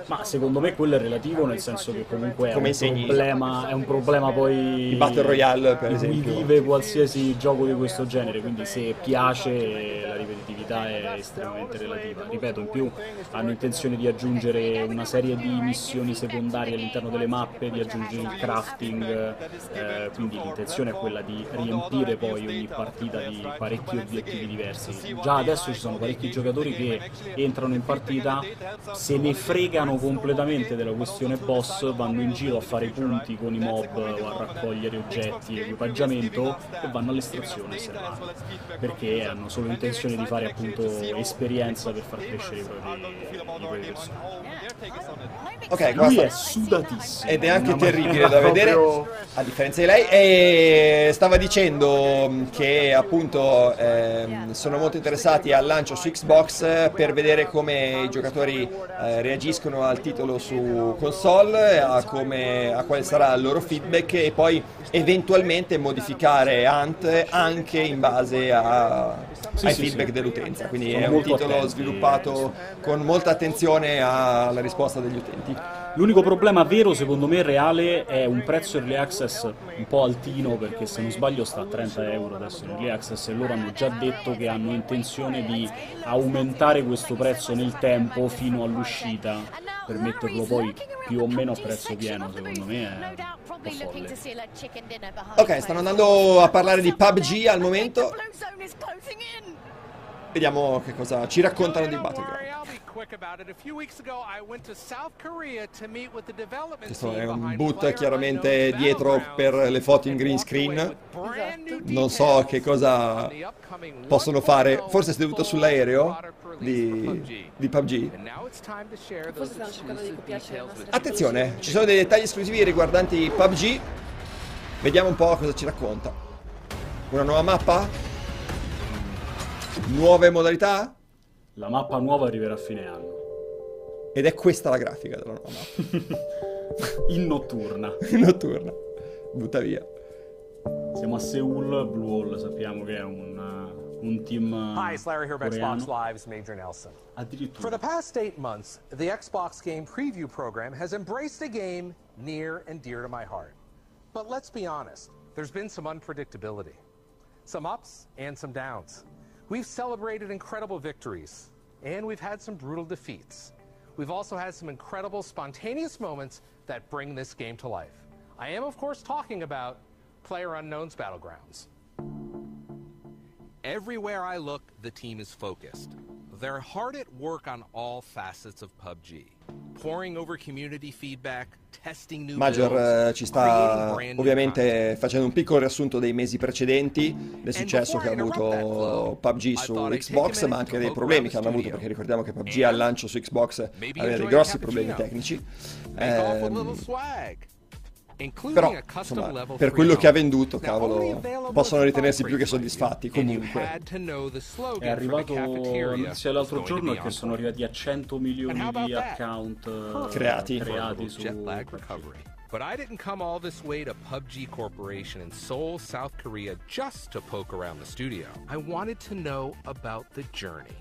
Ma secondo me quello è relativo, nel senso che comunque è, Come un, insegni- problema, è un problema poi I Battle Royale, per di cui esempio. vive qualsiasi gioco di questo genere, quindi se piace la ripetitività è estremamente relativa. Ripeto, in più hanno intenzione di aggiungere una serie di missioni secondarie all'interno delle mappe, di aggiungere il crafting, eh, quindi l'intenzione è quella di riempire poi ogni partita di parecchi obiettivi diversi. Già adesso ci sono parecchi giocatori che entrano in partita, se ne ne fregano completamente della questione boss, vanno in giro a fare punti con i mob o a raccogliere oggetti, equipaggiamento e vanno all'estrazione a servarli, perché hanno solo intenzione di fare appunto esperienza per far crescere i propri, i propri personaggi. Ok, Lui è sudatissimo. Ed è anche terribile da vedere, proprio- a differenza di lei. E stava dicendo che appunto ehm, sono molto interessati al lancio su Xbox eh, per vedere come i giocatori eh, reagiscono al titolo su console, a, come- a quale sarà il loro feedback e poi eventualmente modificare Hunt anche in base a- Sì, ai sì, feedback sì. dell'utenza. Quindi Sono è un titolo attenti sviluppato con molta attenzione alla risposta degli utenti. L'unico problema vero, secondo me, reale, è un prezzo early access un po' altino, perché se non sbaglio sta a 30 euro adesso in early access e loro hanno già detto che hanno intenzione di aumentare questo prezzo nel tempo fino all'uscita per metterlo poi più o meno a prezzo pieno, secondo me è. Ok, stanno andando a parlare di PUBG al momento. Vediamo che cosa ci raccontano di Battleground. Questo è un boot chiaramente dietro per le foto in green screen. Non so che cosa possono fare. Forse è seduto sull'aereo di, di PUBG. Attenzione, ci sono dei dettagli esclusivi riguardanti PUBG. Vediamo un po' cosa ci racconta. Una nuova mappa? Nuove modalità? La mappa nuova arriverà a fine anno. Ed è questa la grafica della nuova mappa. In notturna. Notturna. Butta via. Siamo a Seoul, Blue Hole sappiamo che è un, uh, un team uh, Hi, it's Larry here of. Xbox Live's Major Nelson. Addirittura. For the past eight months, the Xbox Game Preview program has embraced a game near and dear to my heart. But let's be honest, there's been some unpredictability, some ups and some downs. We've celebrated incredible victories, and we've had some brutal defeats. We've also had some incredible spontaneous moments that bring this game to life. I am, of course, talking about Player Unknown's Battlegrounds. Everywhere I look, the team is focused. They're hard at work on all facets of PUBG, poring over community feedback, testing new Major eh, ci sta ovviamente facendo un piccolo riassunto dei mesi precedenti, del successo che ha avuto PUBG su Xbox, ma anche dei problemi che hanno avuto, perché ricordiamo che PUBG al lancio su Xbox aveva dei grossi problemi tecnici. Make però, insomma, per 3 quello che ha venduto, cavolo, possono ritenersi più che soddisfatti comunque. È arrivato from the cafeteria la notizia dell'altro was going giorno che on sono arrivati a 100 milioni di account eh, Creati. creati su. But I didn't come all this way to PUBG Corporation in Seoul, South Korea just to poke around the studio. I wanted to know about the journey.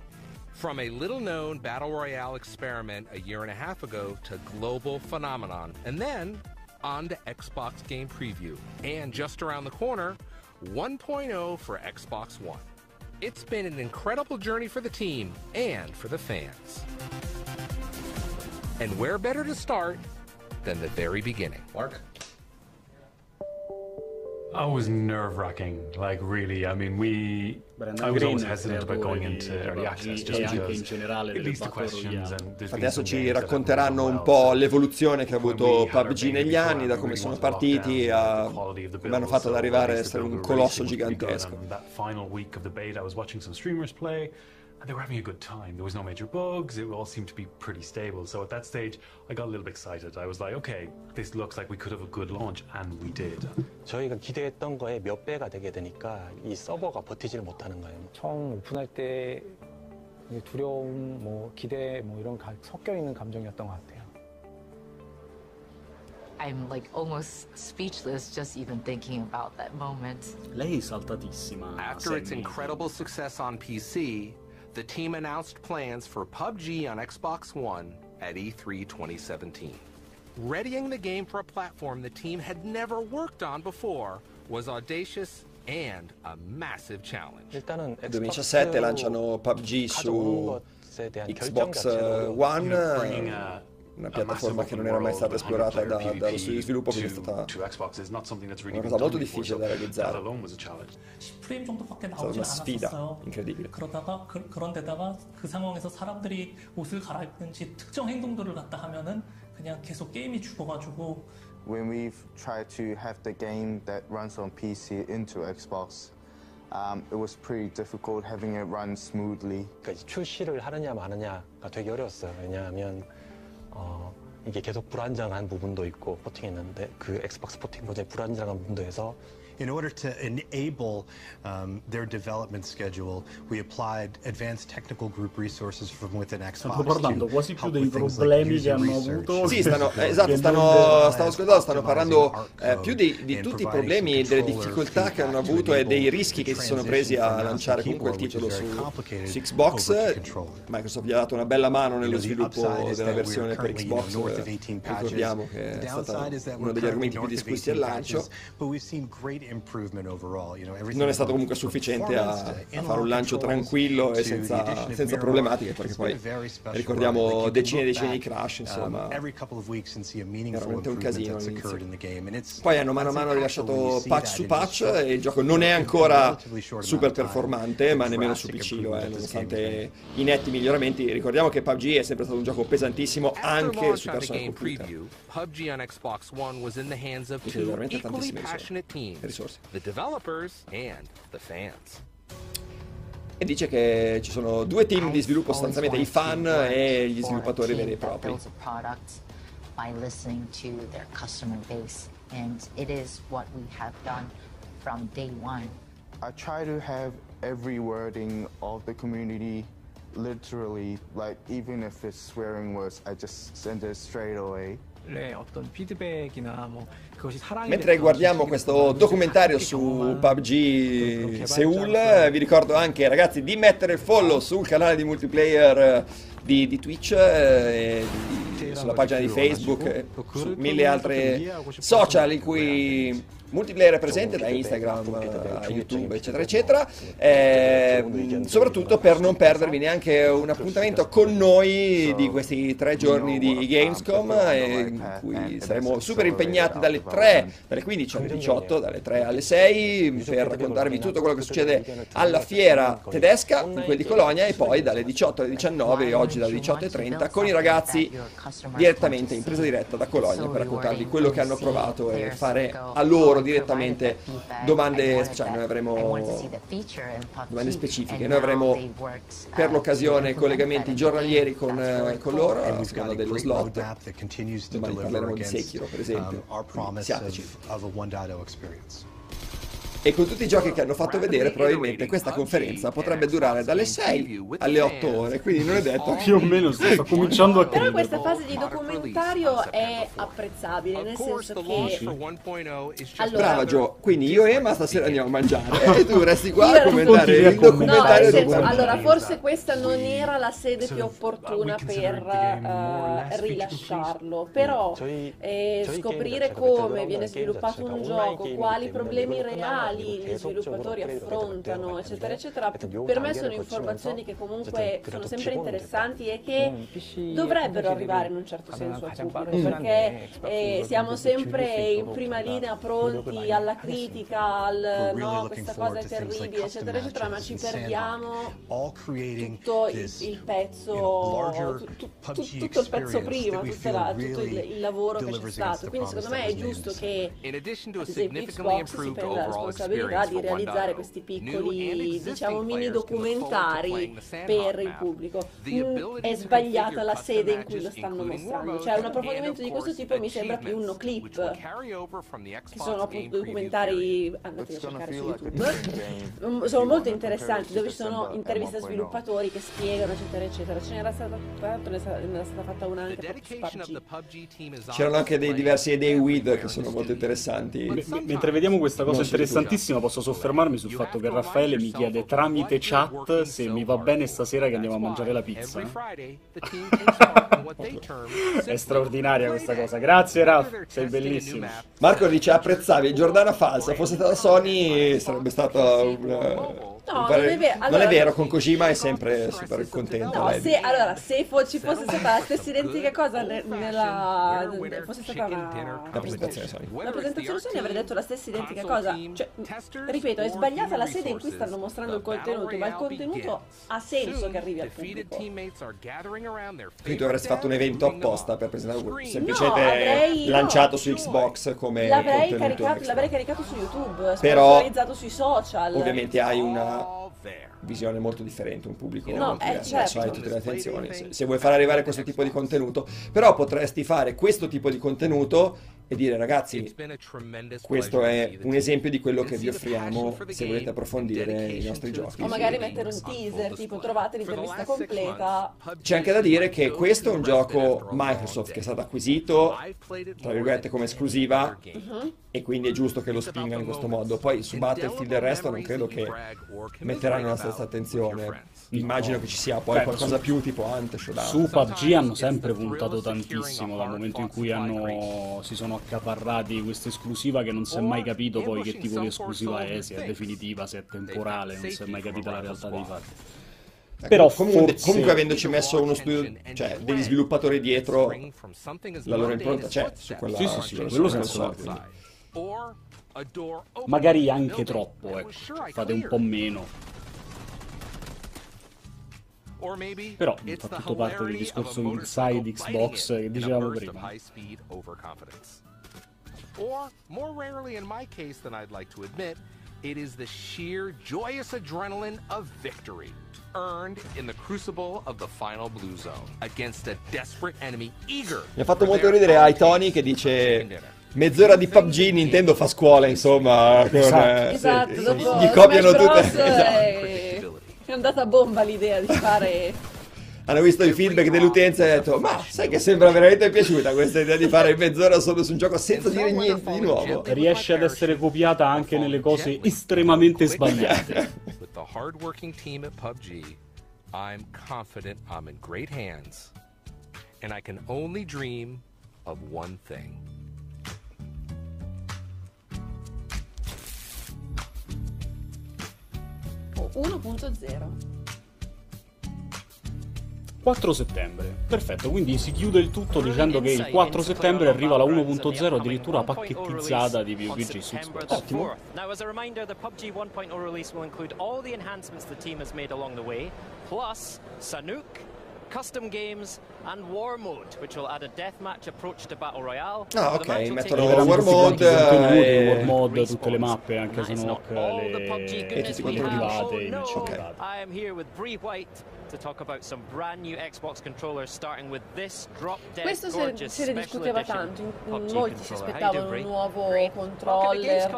From a little known battle royale experiment a year and a half ago to global phenomenon, and then on to Xbox Game Preview. And just around the corner, 1.0 for Xbox One. It's been an incredible journey for the team and for the fans. And where better to start than the very beginning? Mark? It was nerve wracking. Like really, I mean, we. Brandon I was always Green, hesitant about going into di early access just because in generale it leads to questions and there's Adesso ci racconteranno un po' l'evoluzione che ha avuto PUBG negli anni, da come sono partiti a come hanno fatto ad arrivare a I essere un colosso gigantesco. That final week of the beta, I was watching some streamers play, and they were having a good time. There was no major bugs. It all seemed to be pretty stable. So at that stage, I got a little bit excited. I was like, okay, this looks like we could have a good launch, and we did. 저희가 기대했던 거에 몇 배가 되게 되니까 이 서버가 버티지를 못하는 거예요. 처음 오픈할 때 이게 두려움, 뭐 기대, 뭐 이런 가- 섞여 있는 감정이었던 것 같아요. I'm like almost speechless just even thinking about that moment. Lei è saltatissima. After its incredible success on PC, the team announced plans for PUBG on Xbox One at E3 2017. Readying the game for a platform the team had never worked on before was audacious and a massive challenge. Nel 2017 lanciano PUBG su Xbox eh, One una piattaforma che non era mai stata esplorata 100 da, dallo studio di sviluppo, quindi è stata una cosa molto difficile da realizzare. 10프레임 정도밖에 È stata 나오지 una sfida 않았었어요. incredibile. 그러다가 그, 그런데다가 그 상황에서 사람들이 옷을 갈아입든지 특정 행동들을 갖다 하면은 그냥 계속 게임이 죽어가지고 When we've tried to have the game that runs on PC into Xbox, um, it was pretty difficult having it run smoothly. 그러니까 출시를 하느냐 마느냐가 되게 어려웠어요. 왜냐하면 어, 이게 계속 불안정한 부분도 있고 포팅했는데 그 엑스박스 포팅 버전이 불안정한 부분도 해서 In order to enable um, their development schedule, we applied advanced technical group resources from within Xbox. Stanno parlando quasi più dei things like problemi che hanno avuto. Sì, stanno, esatto, stanno, stavo ascoltando, stanno parlando eh, più di, di tutti i problemi e delle difficoltà che hanno avuto e dei rischi che si sono presi a lanciare comunque il titolo su, su Xbox. Microsoft gli ha dato una bella mano nello sviluppo della versione per Xbox. eh, Ricordiamo che è stato uno degli argomenti più discussi al lancio. Non è stato comunque sufficiente a, a fare un lancio tranquillo e senza, senza problematiche, perché poi ricordiamo decine e decine di crash, insomma. Veramente un casino all'inizio. Poi hanno mano a mano rilasciato patch su patch e il gioco non è ancora super performante, ma nemmeno su PC lo è, nonostante i netti miglioramenti. Ricordiamo che PUBG è sempre stato un gioco pesantissimo anche su personal computer. PUBG on Xbox One was in the hands of Quindi two veramente equally tantissime risorse. passionate teams, risorse. the developers and the fans. E dice che ci sono due team di sviluppo, sostanzialmente i fan e gli sviluppatori veri e propri. builds a product by listening to their customer base, and it is what we have done from day one. I try to have every wording of the community literally, like even if it's swearing words, I just send it straight away. 의 어떤 피드백이나 뭐 그것이 사랑이 Mentre guardiamo questo documentario su PUBG Seoul, vi ricordo anche ragazzi di mettere il follow sul canale di multiplayer eh, di, di Twitch eh, e di, sulla pagina di Facebook, e eh, su mille altre social in cui multiplayer è presente, da Instagram a YouTube eccetera eccetera, eh, soprattutto per non perdervi neanche un appuntamento con noi di questi tre giorni di Gamescom eh, in cui saremo super impegnati dalle 3, dalle 15 alle 18, dalle 3 alle 6 per raccontarvi tutto quello che succede alla fiera tedesca, quella di Colonia e poi dalle 18 alle 19 oggi dalle 18.30 con i ragazzi direttamente in presa diretta da Colonia per raccontarvi quello che hanno provato e fare a loro direttamente domande speciali. Noi avremo domande specifiche. Noi avremo per l'occasione collegamenti giornalieri con, eh, con loro a seconda dello slot. Domani parleremo di Sekiro, per esempio. um, siateci. E con tutti i giochi che hanno fatto vedere, probabilmente questa conferenza potrebbe durare dalle 6 alle 8 ore, quindi non è detto. Più o meno sto, cominciando a Però credere. questa fase di documentario è apprezzabile, nel senso che... Allora, Brava Gio, quindi io e Emma stasera andiamo a mangiare. E tu resti qua a commentare il No, No, documentario nel dopo. senso, allora forse questa non era la sede più opportuna per eh, rilasciarlo, però eh, scoprire come viene sviluppato un gioco, quali problemi reali gli sviluppatori affrontano, eccetera, eccetera, per me sono informazioni che comunque sono sempre interessanti e che dovrebbero arrivare in un certo senso al pubblico, perché eh, siamo sempre in prima linea pronti alla critica, al no, questa cosa è terribile, eccetera, eccetera, ma ci perdiamo tutto il, pezzo, tu- tu- tutto il pezzo prima, la- tutto il, il lavoro che c'è stato. Quindi secondo me è giusto che ad esempio Xbox si prenda la responsabilità di realizzare 1.0, questi piccoli, diciamo, mini documentari per il pubblico. Mm, È sbagliata la sede in cui lo stanno mostrando, cioè un approfondimento of di questo tipo mi sembra più un achievements, which clip che sono appunto documentari andate a cercare su YouTube. sono molto interessanti dove ci sono interviste a sviluppatori che spiegano eccetera eccetera. Ce n'era stata ne stata, fatta una anche su PUBG C'erano anche dei diversi dei weed che sono molto interessanti. M- mentre vediamo questa cosa Non interessantissima, posso soffermarmi sul fatto che Raffaele mi chiede tramite chat se mi va bene stasera che andiamo a mangiare la pizza. È straordinaria questa cosa. Grazie Raff, sei bellissimo. Marco dice apprezzavi Giordana falsa, fosse stata Sony sarebbe stata un, pare- non è vero. non Allora- è vero, con Kojima è sempre super contento. No, se, allora, se fo- ci fosse stata la stessa identica cosa ne- nella fosse stata una La presentazione Sony. la presentazione Sony avrei detto la stessa identica cosa. Cioè, ripeto, è sbagliata la sede in cui stanno mostrando il contenuto, ma il contenuto ha senso che arrivi al pubblico. Quindi tu avresti fatto un evento apposta per presentare No, semplicemente avrei- lanciato su Xbox come L'avrei contenuto caricato, l'avrei caricato su YouTube, Però- sponsorizzato sui social. Ovviamente hai una visione molto differente, un pubblico No, molto eh, diverso, certo. hai tutte le attenzioni. Se, se vuoi far arrivare questo tipo di contenuto, però potresti fare questo tipo di contenuto e dire ragazzi, questo è un esempio di quello che vi offriamo se volete approfondire i nostri giochi. O magari mettere un teaser, tipo trovate l'intervista completa. C'è anche da dire che questo è un gioco Microsoft che è stato acquisito, tra virgolette, come esclusiva Mhm. e quindi è giusto che lo spingano in questo modo. Poi su Battlefield e il resto non credo che metteranno la stessa attenzione. Immagino che ci sia poi Beh, qualcosa su- più tipo Ante Showdown. Su PUBG hanno sempre puntato tantissimo dal momento in cui hanno, si sono accaparrati questa esclusiva che non si è mai capito poi che tipo di esclusiva è, se è definitiva, se è temporale, non si è mai capita la realtà dei fatti. Ecco, Però comunque, forse- comunque avendoci messo uno studio, cioè degli sviluppatori dietro, la loro impronta c'è su quella Sì, sì, sì, quello senza dubbio. Magari anche troppo, ecco, fate un po' meno. Però fa tutto parte del discorso inside Xbox che dicevamo prima. Or, more rarely in my case than I'd like to admit, it is the sheer joyous adrenaline of victory, earned in the crucible of the final blue zone, against a desperate enemy eager. Mi ha fatto molto ridere ai Tony che dice mezz'ora di PUBG Nintendo fa scuola, insomma, con, eh, Esatto, sì, dopo gli copiano tutte. Esatto. È andata a bomba l'idea di fare... Hanno visto i feedback dell'utenza e hanno detto ma sai che sembra veramente piaciuta questa idea di fare mezz'ora solo su un gioco senza dire niente di nuovo. Riesce ad essere copiata anche nelle cose estremamente sbagliate. With the hardworking team at PUBG, I'm confident I'm in great hands, and I can only dream of one thing. 1.0. 4 settembre, perfetto, quindi si chiude il tutto dicendo che il 4 settembre arriva la 1.0 addirittura pacchettizzata di PUBG su Xbox. Ottimo. Now, as a reminder, the PUBG 1.0 release will include all the enhancements the team has made along the way, plus Sanook, custom games, and War Mode, which will add a deathmatch approach to Battle Royale. Ah, The ok, match will mettono take War Mode, Tutti i eh, War Mode, tutte le mappe, anche Sanook, le... E tutti i we contenuti have. private, Oh, i no. match privati. I am here with Bree White to talk about some brand new Xbox controllers, starting with this drop dead Questo se, gorgeous se ne special discuteva edition tanto, in- molti si aspettavano un nuovo controller.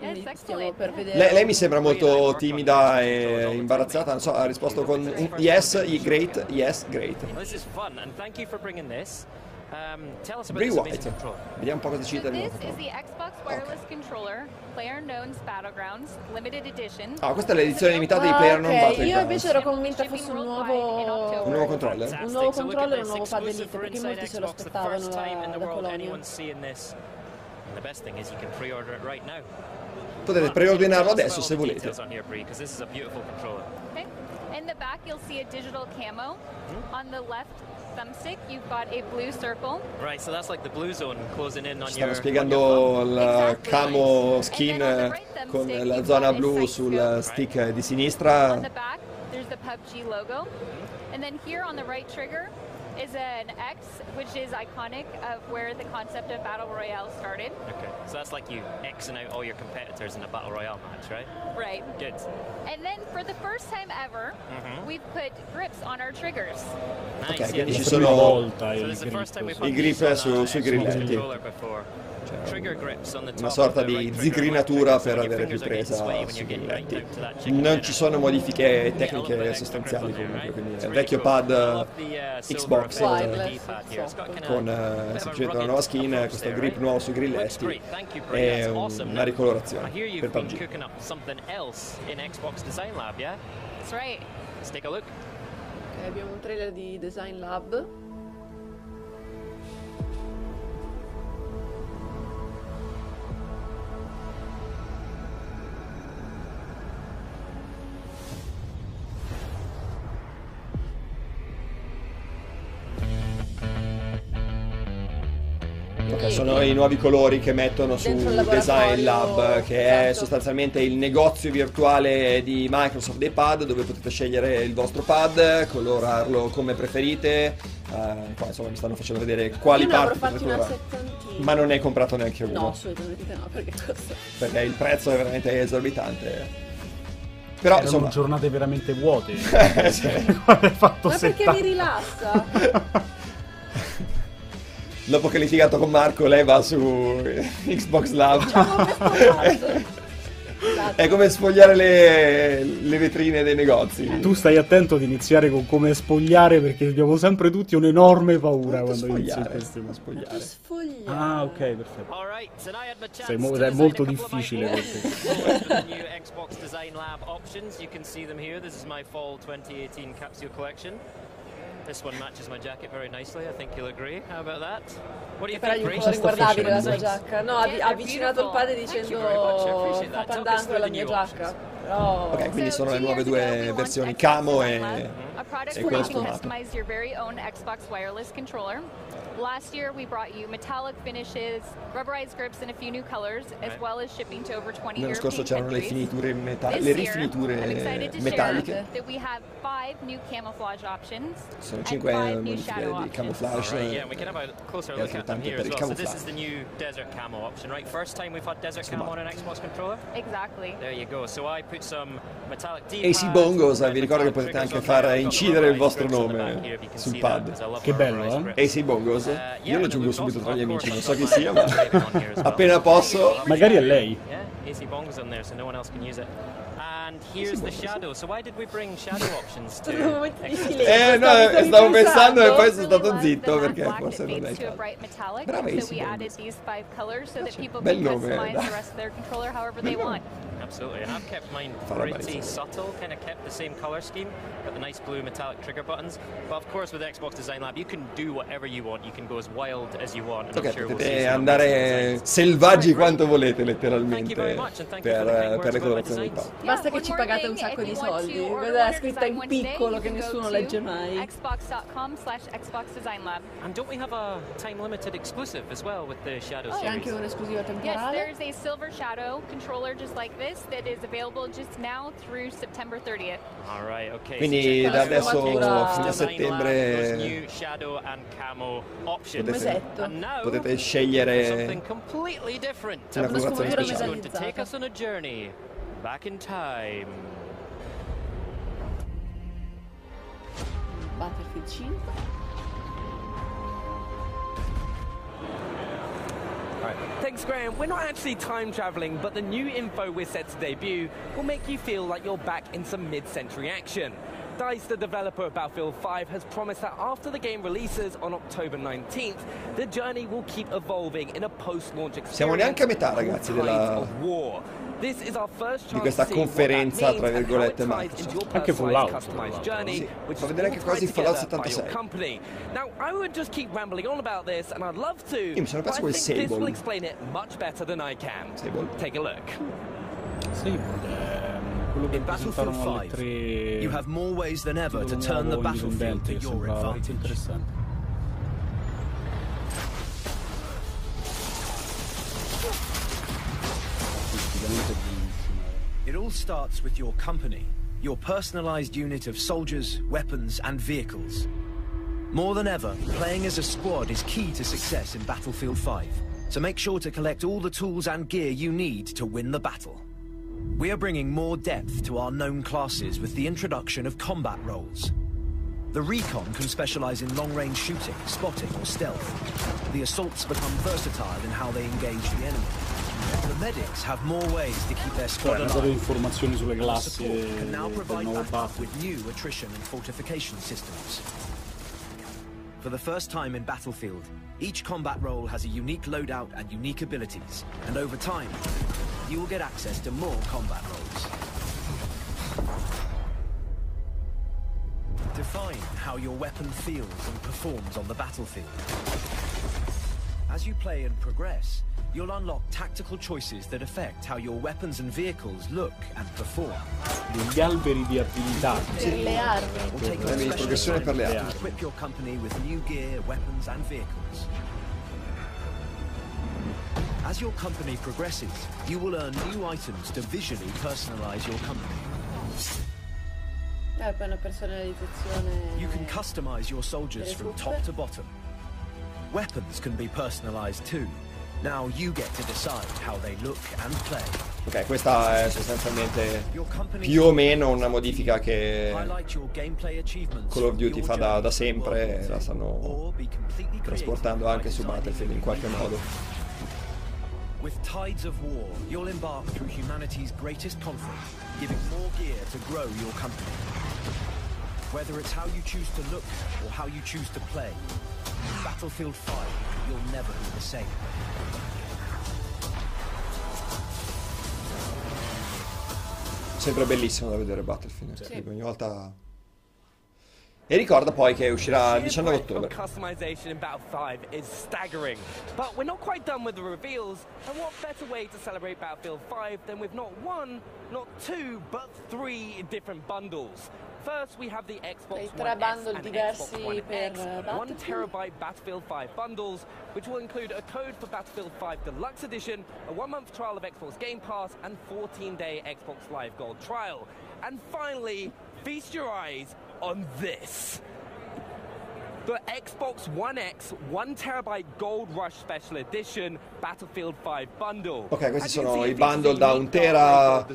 Eh, per vedere. Lei, lei mi sembra molto timida e imbarazzata, non so, ha risposto con un yes, great, yes, great. This is fun, and thank you for bringing this. Um, tell us about Bray this amazing White. controller. Vediamo un po' cosa ci dice del This nuovo. is the Xbox Wireless Controller, PlayerUnknown's Battlegrounds, limited edition. Ah, questa è l'edizione limitata di PlayerUnknown ok, Battlegrounds. io invece ero convinta fosse un nuovo... Un nuovo controller? Un nuovo controller e un nuovo pad exclusive elite, for perché molti se lo aspettavano da, da Colonia. Potete preordinarlo adesso se volete. Okay. In the back, you'll see a digital camo. On the left thumbstick, you've got a blue circle. Right, so that's like the blue zone closing in on Ci your. stanno spiegando il camo skin eh, con la zona blu sul stick di On sinistra. the back, there's the PUBG logo. And then here on the right trigger is an X, which is iconic of where the concept of Battle Royale started. Okay, so that's like you Xing out all your competitors in a battle royale match, right? Right. Good. And then for the first time ever, Mhm. we've put grips on our triggers. Nice. Ok, yeah, this ci is sono the- so this is the first time we've i put grip these on su- a sui grilletti. Una sorta di zigrinatura per avere più presa sui chicken Non ci sono modifiche tecniche sostanziali comunque, quindi è il vecchio pad Xbox eh, con eh, semplicemente una nuova skin, questo grip nuovo sui grilletti e un- una ricolorazione per PUBG. abbiamo un trailer di Design Lab. Ok, sono i nuovi colori che mettono su Design Lab, che è esatto. sostanzialmente il negozio virtuale di Microsoft dei pad, dove potete scegliere il vostro pad, colorarlo come preferite. eh, poi insomma mi stanno facendo vedere quali Io parti potete una colorare. settantina. Ma non ne hai comprato neanche uno. No, assolutamente no, perché costa. Perché il prezzo è veramente esorbitante. Però Erano insomma. giornate veramente vuote. Sì. Fatto Ma perché 70. mi rilassa? Dopo che hai litigato con Marco, lei va su Xbox Live. È come sfogliare le, le vetrine dei negozi. Tu stai attento ad iniziare con come spogliare perché abbiamo sempre tutti un'enorme paura quando inizi spogliare, questi spogliare. Ah, ok, perfetto. Sei mo- è molto a difficile new Xbox Design Lab options. You can see them here. This is my fall 2018 capsule collection. This one matches my jacket very nicely. I think you'll agree. How about that? What do you think, Grace? colori guardabili la sua giacca. No, ha ha avvicinato il padre dicendo fa pandan con la mia giacca. Però... Ok, quindi sono le nuove due versioni camo e, e where quello you can sfumato. customize your very own Xbox wireless controller. Last year, we brought you metallic finishes, rubberized grips and a few new colors, as well as shipping to over 20 L'anno scorso European c'erano le finiture meta- This le year, rifiniture I'm excited to metalliche. share that we have five new camouflage options Sono and 5 five new modifiche shadow di options. camouflage. All right, yeah, we can have a closer look at them here as il well. So this is the new desert camo option, right? First time we've had desert camo on an Xbox controller. Exactly. There you go. So I put some metallic AC Bongos, eh, vi ricordo che potete anche far incidere il vostro nome sul pad. Che bello, eh? AC Bongos? Io lo aggiungo subito tra gli amici, non so chi sia, ma appena posso. Magari è lei. Yeah, AC Bongos on there, so no one else can use it. And here's the shadow. So why did we bring shadow options to? un momento di Xbox? silenzio. Eh no, Stavi stavo pensando e pensando? poi sono stato zitto The matte perché black forse that non è fades il to a caso. bright metallic. Brava so AC we Bongos. added these five colors so that people Bel can nome, customize dai. the rest of their controller however they want. Absolutely, and I've kept mine Farà pretty bene. subtle, kind of kept the same color scheme, got the nice blue metallic trigger buttons. But of course, with Xbox Design Lab, you can do whatever you want. You can go as wild as you want. And Ok, I'm sure we'll see potete some andare amazing designs. selvaggi quanto volete letteralmente Thank you very much, and per, thank you for the kind per words le about my colorazioni di designs. pad. Basta che ci pagate un sacco di soldi. Quella è scritta in piccolo che nessuno legge mai. Xbox.com slash Xbox Design Lab. And don't we have a time limited exclusive as well with the Shadow C'è series? anche un'esclusiva Yes, temporale. there's a Silver Shadow controller just like this that is available just now through September 30th. All right, okay. Quindi da adesso fino a settembre-. Potete- potete scegliere una colorazione speciale. Going to take us on a journey back in time. Battlefield 5. Thanks, Graham. We're not actually time traveling, but the new info we're set to debut will make you feel like you're back in some mid century action. DICE, the developer of Battlefield 5, has promised that after the game releases on October 19th, the journey will keep evolving in a post launch experience. Siamo neanche a metà, ragazzi, della- of War di questa conferenza tra virgolette Microsoft anche Fallout sì, fa vedere anche quasi Fallout 76 io mi sono perso quel Sable. Sable. Take a look. Sable In Battlefield 5, you have more ways than ever to turn the battlefield to your advantage. It all starts with your company, your personalized unit of soldiers, weapons, and vehicles. More than ever, playing as a squad is key to success in Battlefield 5. So make sure to collect all the tools and gear you need to win the battle. We are bringing more depth to our known classes with the introduction of combat roles. The recon can specialize in long-range shooting, spotting, or stealth. The assaults become versatile in how they engage the enemy. The medics have more ways to keep their Cioè, squad una serie di alive. informazioni sulle And the classi support del can now provide nuovo backup with new attrition and fortification systems. For the first time in Battlefield, each combat role has a unique loadout and unique abilities, and over time, you will get access to more combat roles. Define how your weapon feels and performs on the battlefield. As you play and progress, you'll unlock tactical choices that affect how your weapons and vehicles look and perform. Degli alberi di abilità. Per le armi. Or take Premi di a progressione per le special armi. to equip your company with new gear, weapons, and vehicles. As your company progresses, you will earn new items to visually personalize your company. Eh, poi una personalizzazione. You can customize your soldiers delle from truppe. top to bottom. Weapons can be personalized too. Now you get to decide how they look and play. Ok, questa è sostanzialmente più o meno una modifica che. Call of Duty fa da, da sempre e la stanno trasportando anche su Battlefield in qualche modo. With Tides of War, you'll embark through humanity's greatest conflict, giving more gear to grow your company. Whether it's how you choose to look or how you choose to play, Battlefield 5, you'll never be the same. Sempre bellissimo da vedere Battlefield. Sì. Ogni volta. E ricorda poi che uscirà il sheer 19 breadth of ottobre. customization in Battlefield 5 is staggering. But we're not quite done with the reveals, and what better way to celebrate Battlefield 5 than with not one, not two, but three different bundles. First, we have the Xbox One S and Xbox One X, uh, one Battlefield. terabyte Battlefield 5 bundles, which will include a code for Battlefield 5 Deluxe Edition, a one-month trial of Xbox Game Pass, and 14-day Xbox Live Gold trial. And finally, feast your eyes on this. The Xbox One X 1 terabyte Gold Rush Special Edition Battlefield 5 bundle. Ok, questi As you sono i bundle a da unique un tera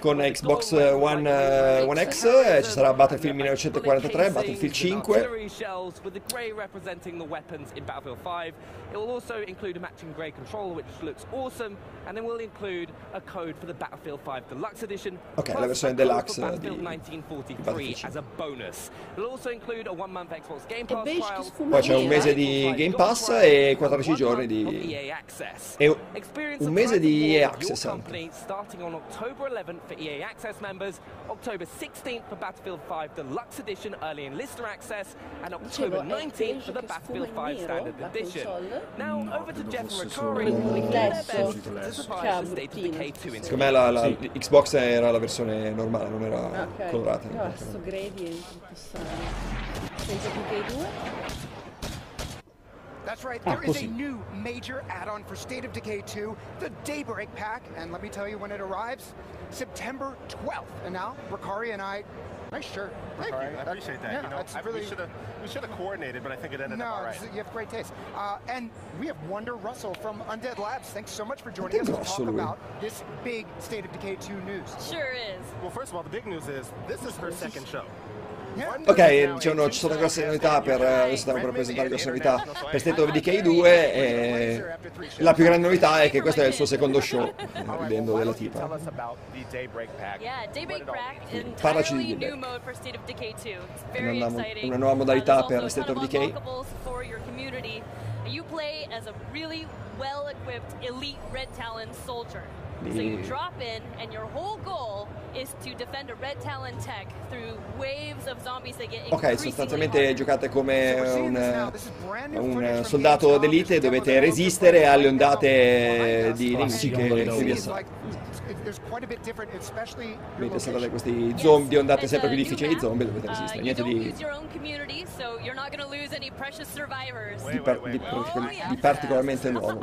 con Xbox One, like eh, the One Blade X, e ci sarà Battlefield 1943, Battlefield 5. shells with the grey representing the weapons in Battlefield 5. It will also include a matching grey controller which looks awesome and then we'll include a code for the Battlefield 5 Deluxe Edition. Ok, plus la versione a code deluxe for Battlefield di- 1943 as a bonus. It'll also include a one month Xbox Game Pass Poi c'è un mese di Game Pass e 14 giorni di... EA Access. E un- mese di EA Access anche. company starting on October 11th for EA Access members, October 16th for Battlefield 5 Deluxe Edition Early Enlister Access, and October Dicevo, è 19th for beige the che Battlefield sfuma in 5 nero, Standard la Edition. console? Now No, over to credo Jeff and fosse Ricari, solo who did their best riflesso. to Riflesso. surprise the state of bruttino, Decay 2 in Secondo me la, la- Sì. Xbox era la versione normale, non era Ok. colorata. Però sto gradient tutto strano. Senza più che i due? That's right, Ah, there is a new major add-on for State of Decay 2, the Daybreak Pack, and let me tell you when it arrives, September 12th. And now, Ricari and I, nice shirt. Thank Ricari. you. I appreciate that. Yeah, you know, that's I, really, we should have we should have coordinated, but I think it ended no, up all right. you have great taste. Uh, and we have Wonder Russell from Undead Labs. Thanks so much for joining us to talk Russell, about this big State of Decay 2 news. Sure is. Well, first of all, the big news is this is her second show. Ok, diciamo, ci sono grosse novità per, eh, per presentare grosse novità per State of Decay 2 e la più grande novità è che questo è il suo secondo show, ridendo della tipa. Parlaci di Daybreak. mode for State of Decay 2. It's very Una, una nuova modalità per State of Decay. You play as a really well-equipped elite Red Talon soldier. So you drop in, and your whole goal is to defend a Red Talon tech through waves of zombies that get Ok, increasingly sostanzialmente giocate come un, un soldato d'elite, dovete resistere alle ondate di nemici che, vi see it's assalgono. like- it's- there's quite a bit different, especially your Vedete saltate questi zombie, ondate sempre più difficili di map. zombie, dovete Uh, resistere. you Niente di, lose your own community, so you're not going to lose any precious survivors. di, par- di Oh, yeah. di particolarmente nuovo.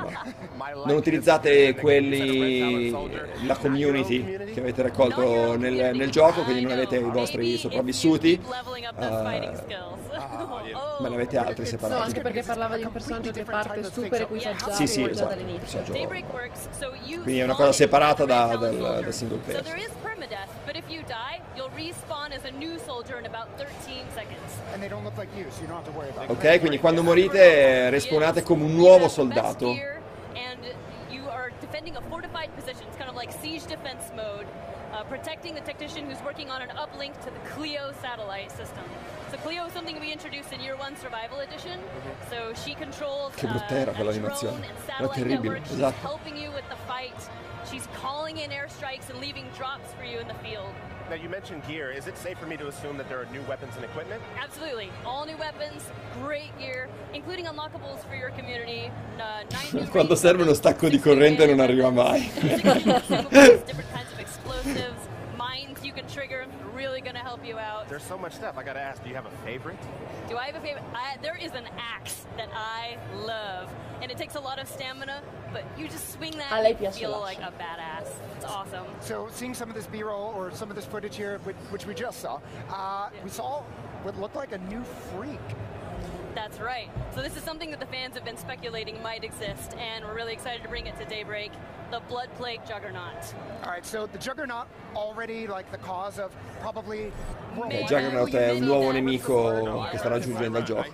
ma Non utilizzate quelli, la community che avete raccolto nel, nel gioco, quindi non avete i vostri sopravvissuti, those fighting eh, skills. ma ne avete altri No, separati. anche perché parlava di un personaggio che parte super equipaggiato Sì, sì, esatto, dall'inizio. Quindi è una cosa separata da- dal- dal single player. So there is permadeath, but if you die, you'll respawn as a new soldier in about 13 seconds. And they don't look like you, so you don't have to worry about it. Ok, quindi quando morite respawnate come un nuovo soldato. Gear, and you are defending a fortified position. It's kind of like siege defense mode, uh, protecting the technician who's working on an uplink to the Clio satellite system. So Clio is something we introduced in Year One Survival Edition. So she controls Che uh, brutta era a quell'animazione. drone and Era satellite terribile, network. She's esatto. helping you with the fight. She's calling in airstrikes and leaving drops for you in the field. Now you mentioned gear. Is it safe for me to assume that there are new weapons and equipment? Absolutely. All new weapons, great gear, including unlockables for your community. Uh, nine new Quando serve uno stacco di corrente non arriva mai. different kinds of explosives, mines you can trigger, really gonna help you out. There's so much stuff. I gotta ask, do you have a favorite? Do I have a favorite? I, there is an axe that I love. and it takes a lot of stamina, but you just swing that A and lei you piace feel like a badass. It's awesome. So, seeing some of this B-roll or some of this footage here, which, which we just saw, uh, we saw what looked like a new freak. That's right. So this is something that the fans have been speculating might exist, and we're really excited to bring it to Daybreak, the Blood Plague Juggernaut. All right, so the Juggernaut already like the cause of probably Eh, Juggernaut è un nuovo nemico che sta raggiungendo il gioco.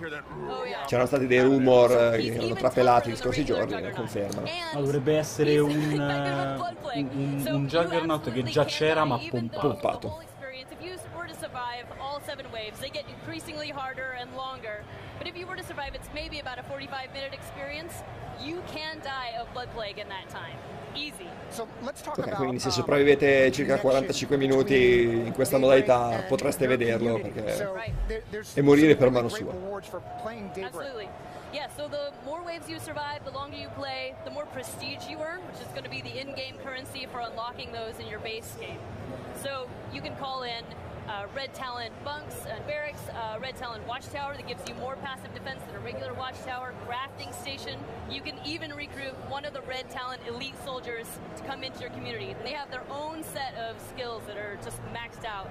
C'erano stati dei rumor eh, che erano trapelati gli scorsi giorni e confermano. Ma dovrebbe essere un, eh, un, un- un Juggernaut che già c'era ma pompato. Survive all seven waves, they get increasingly harder and longer. But if you were to survive, it's maybe about a 45 minute experience. You can die of blood plague in that time. Easy. So let's talk Ok, about quindi se um, sopravvivete circa 45 minuti in questa modalità potreste vederlo perché e morire per mano sua. rewards for playing Daybreak. Absolutely. Yeah, so the more waves you survive, the longer you play, the more prestige you earn, which is going to be the in-game currency for unlocking those in your base game. So you can call in uh, Red Talent bunks and barracks, uh, Red Talent watchtower that gives you more passive defense than a regular watchtower, crafting station. You can even recruit one of the Red Talent elite soldiers to come into your community. They have their own set of skills that are just maxed out.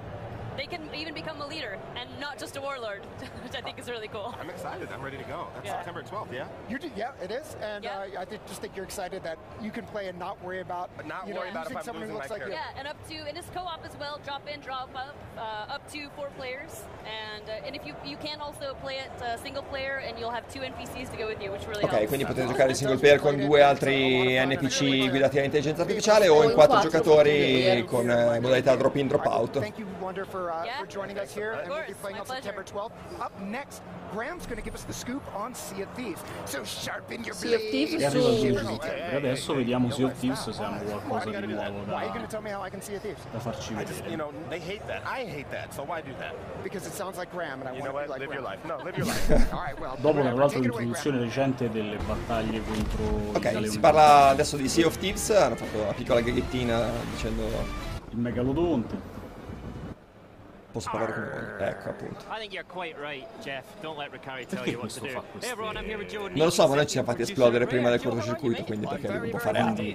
They can even become a leader and not just a warlord, which I think is really cool. I'm excited. I'm ready to go. That's Yeah. September 12th, yeah? You do, yeah, it is, and uh, I think, just think you're excited that you can play and not worry about not you know, worry about if using I'm someone who looks like you. Yeah, and up to and it's co-op as well. Drop in, drop up, uh, up to four players, and uh, and if you you can also play it uh, single player, and you'll have two NPCs to go with you, which really Ok, helps. quindi potete giocare in single player con due altri NPC guidati dall'intelligenza artificiale o in quattro giocatori con eh, modalità drop in drop out. For, uh, for joining us here, and we'll be playing on September 12th. Up next, Graham's going to give us the scoop on Sea of Thieves. So sharpen your Sea of Thieves blade. E arriva su- Digital. E adesso vediamo Sea of Thieves se hanno qualcosa di nuovo Why are you da, going to tell me how I can see a Thieves? da farci vedere. you know, they hate that. I hate that. So why do that? Because it sounds like Graham, and I You want know to what? be like live your Graham. life. No, live your life. All right, well, Dopo tra l'altro l'introduzione recente delle battaglie contro Ok, si parla adesso di Sea of Thieves, hanno fatto una piccola gaghettina dicendo Il megalodonte. Posso parlare come voglio. Ecco, appunto. Non lo so, ma noi ci siamo fatti esplodere prima del cortocircuito, quindi perché non può fare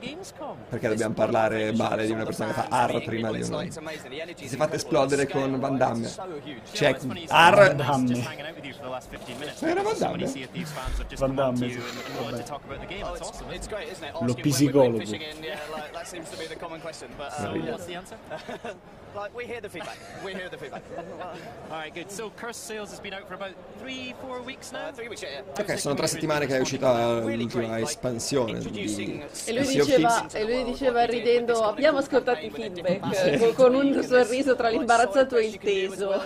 Gamescom. Perché dobbiamo parlare male di una persona che fa AR prima di uno. Ci si è fatto esplodere con Van Damme. Cioè, AR... Van Damme. Just hanging out with you for the last 15 minutes. Era Van Damme? Van Damme, sì. Vabbè. Oh? Lo psicologo. yeah, like, we hear the feedback. We hear the feedback. All right, good. So, Curse Sales has been out for about three, four weeks now. Uh, three weeks, yeah, yeah. Ok, sono tre settimane che è uscita l'ultima espansione di, E lui, di Sea of diceva, e lui diceva ridendo, abbiamo ascoltato i feedback, con, con un sorriso tra l'imbarazzato e il teso.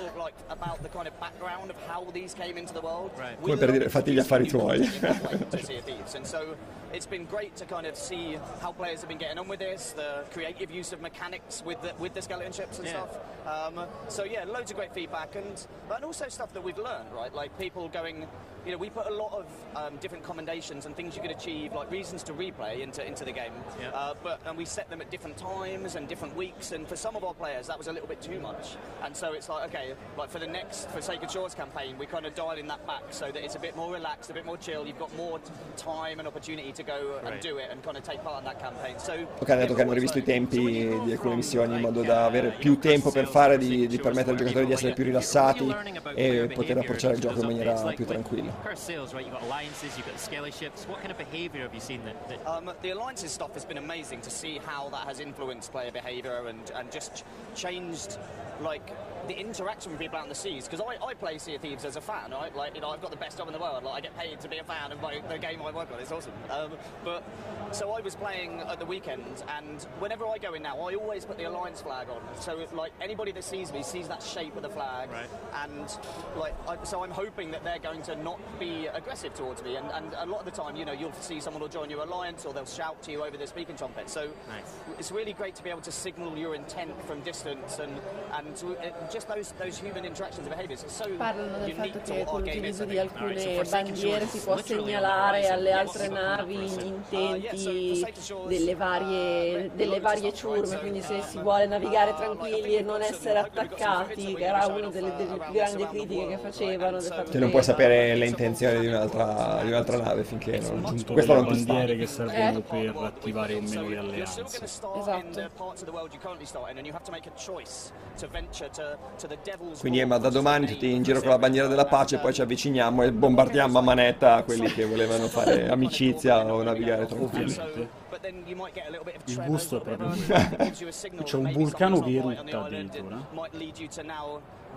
Come per dire, fatti gli affari tuoi. it's been great to kind of see how players have been getting on with this, the creative use of mechanics with the, with the skeleton ships and Yeah. stuff. Um, so yeah, loads of great feedback and and also stuff that we've learned, right? Like people going, you know, we put a lot of um, different commendations and things you could achieve, like reasons to replay into into the game. Yeah. Uh, but and we set them at different times and different weeks, and for some of our players that was a little bit too much. And so it's like, okay, like for the next for Sacred Shores campaign, we kind of dialing that back so that it's a bit more relaxed, a bit more chill. You've got more t- time and opportunity to go and do it and kind of take part in that campaign. So Ok, hanno detto che hanno rivisto i tempi di alcune missioni in modo da avere più tempo per fare, di, di permettere ai giocatori di essere più rilassati e poter approcciare il gioco in maniera più tranquilla. Curse Sales, right? You've got alliances, you've got skelly ships. What kind of behaviour have you seen that, that Um, the alliances stuff has been amazing to see how that has influenced player behaviour and, and just changed like the interaction with people out in the seas. Because I, I play Sea of Thieves as a fan, right? Like you know, I've got the best job in the world. Like I get paid to be a fan of my, the game I work on. It's awesome. Um, but so I was playing at the weekend, and whenever I go in now, I always put the alliance flag on. So like anybody that sees me sees that shape of the flag, Right. and like I, so I'm hoping that they're going to not be aggressive towards me. And, and a lot of the time, you know, you'll see someone will join your alliance or they'll shout to you over the speaking trumpet. So Nice. it's really great to be able to signal your intent from distance and and to, Parlano del fatto to che con l'utilizzo di alcune bandiere si può segnalare alle altre navi gli intenti delle varie, delle varie ciurme, quindi se si vuole navigare tranquilli e non essere attaccati, che era una delle, delle più grandi critiche che facevano. Del fatto Cioè non che- puoi sapere le intenzioni di un'altra, di un'altra nave finché non... Appunto Questo le non ti sta. bandiere che servono Eh. per attivare o meno le alleanze. going Quindi Emma, da domani tutti in giro con la bandiera della pace, poi ci avviciniamo e bombardiamo a manetta quelli che volevano fare amicizia o navigare tranquilli. Il gusto è proprio C'è un vulcano che erutta addirittura.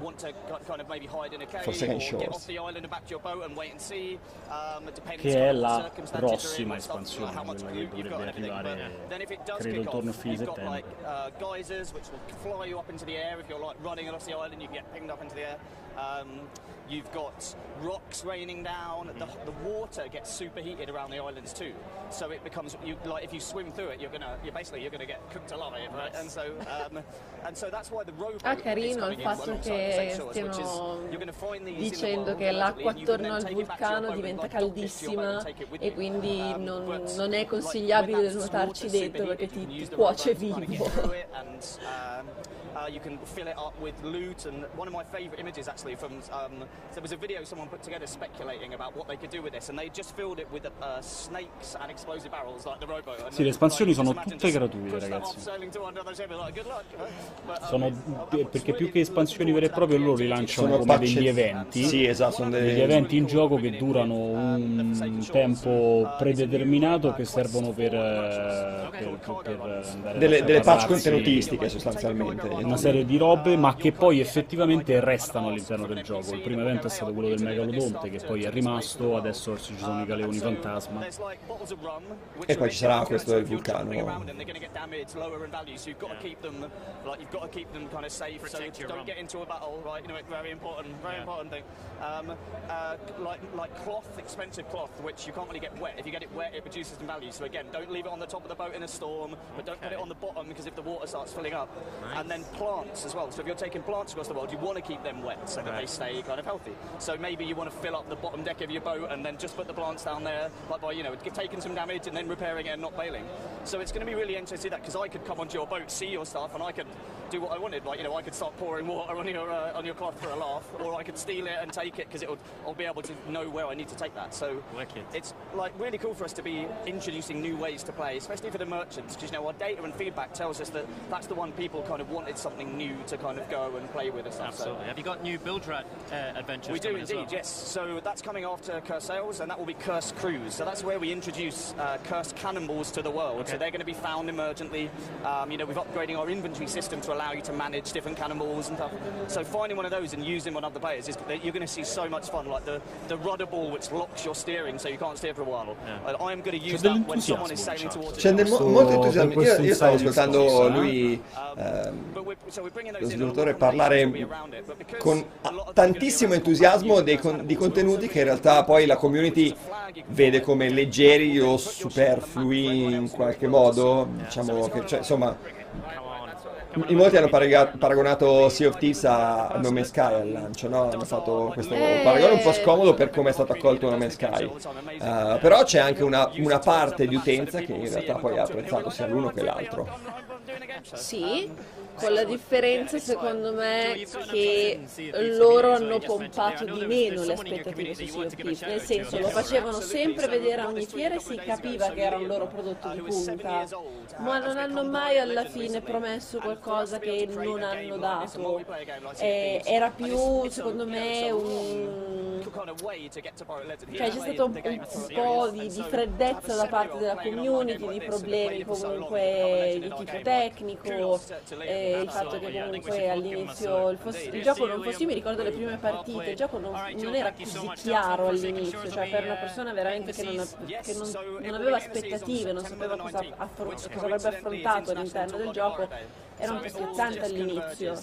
And might lead you to now want to ki- kind of maybe hide in a cave Forsaken or get Shores. off the island and back to your boat and wait and see. Um, it depends Che kind è of what la circumstances you're in, prossima what stuff, espansione, how much quella che glue you've got dovrebbe and everything. arrivare, But then if it does credo, kick intorno a off, fine you've got settembre. like uh, geysers which will fly you up into the air if you're like running across the island. You can get pinged up into the air. Um, you've got rocks raining down. The, the water gets superheated around the islands too, so it becomes you like if you swim through it, you're gonna you're basically you're gonna get cooked alive, right? And so um, and so that's why the rowboat Ah, carino il coming in fatto che Saint Shores, which is stiano you're gonna find these in the dicendo che l'acqua attorno al vulcano diventa caldissima e quindi Um, non, non è consigliabile nuotarci dentro perché ti, ti the cuoce vivo. Um, uh, you can fill it up with loot. And one of my favourite images actually from um, there was a video someone put together speculating about what they could do with this, and they just filled it with uh, snakes and explosive barrels like the rowboat. And, Sì, le espansioni like, sono tutte gratuite, ragazzi. um, Sono, perché più che espansioni vere e proprie loro li lanciano come degli eventi Sì, esatto, sono dei- degli eventi in gioco che durano un tempo predeterminato che servono per, eh, per, per- per andare Delle, delle patch contenutistiche sostanzialmente. Una serie di robe ma che poi effettivamente restano all'interno del gioco il primo evento è stato quello del megalodonte che poi è rimasto adesso ci sono i galeoni fantasma E poi ci sarà questo del vulcano. So. Um, uh, again, don't leave it on the top of the boat in a storm, but don't put it on the bottom because if the water starts filling up. And then plants as well. So if you're taking plants across the world, you want to keep them wet so that they stay kind of healthy. So maybe you want to fill up the bottom deck of your boat and then just put the plants down there, like by you know taking some damage and then repairing it and not bailing. So it's going to be really interesting that because I could come onto your boat, see your stuff, and I could do what I wanted. Like you know, I could start pouring water on your uh, on your cloth for a laugh, or I could steal it and take it because it would I'll be able to know where I need to take that. So it's like really cool for us to be introducing new ways to play, especially for the merchants, because you know our data and feedback tells us that that's the one people kind of wanted something new to kind of go and play with and stuff. So Absolutely. Have you got new build rat uh, adventures we do coming as indeed, well? yes. So that's coming after Curse Sales, and that will be Curse Cruise. So that's where we introduce uh, Curse Cannonballs to the world. So they're going to be found emergently. Um, you know, we've upgrading our inventory system to allow you to manage different cannonballs and stuff. So finding one of those and using one on other players is you're going to see so much fun. Like the the rudder ball, which locks your steering, so you can't steer for a while. And I'm going to use that when someone is sailing towards C'è del molto entusiasmo. Io, io stavo ascoltando lui, ehm, lo sviluppatore, parlare con tantissimo entusiasmo dei con- di contenuti che in realtà poi la community vede come leggeri o superflui in qualche modo. Diciamo che, cioè, insomma, in molti hanno paragonato Sea of Thieves a No Man's Sky al lancio, no? Hanno fatto questo Eh. paragone un po' scomodo per come è stato accolto No Man's Sky. Eh, però c'è anche una, una parte di utenza che in realtà poi ha apprezzato sia l'uno che l'altro. Sì, con la differenza secondo me che loro hanno pompato di meno le aspettative su Sea Thieves, nel senso lo facevano sempre vedere a ogni fiera e si capiva che era un loro prodotto di punta, ma non hanno mai alla fine promesso qualcosa che non hanno dato. Eh, era più secondo me un cioè c'è stato un, po' di, di freddezza da parte della community, di problemi comunque di tipo tecnico, eh, il fatto che comunque all'inizio il, il gioco non fosse, io mi ricordo le prime partite, il gioco non, non era così chiaro all'inizio, cioè per una persona veramente che non, che non- non aveva aspettative, non sapeva cosa, affron- cosa avrebbe affrontato all'interno del gioco, era un po' schiacciante all'inizio,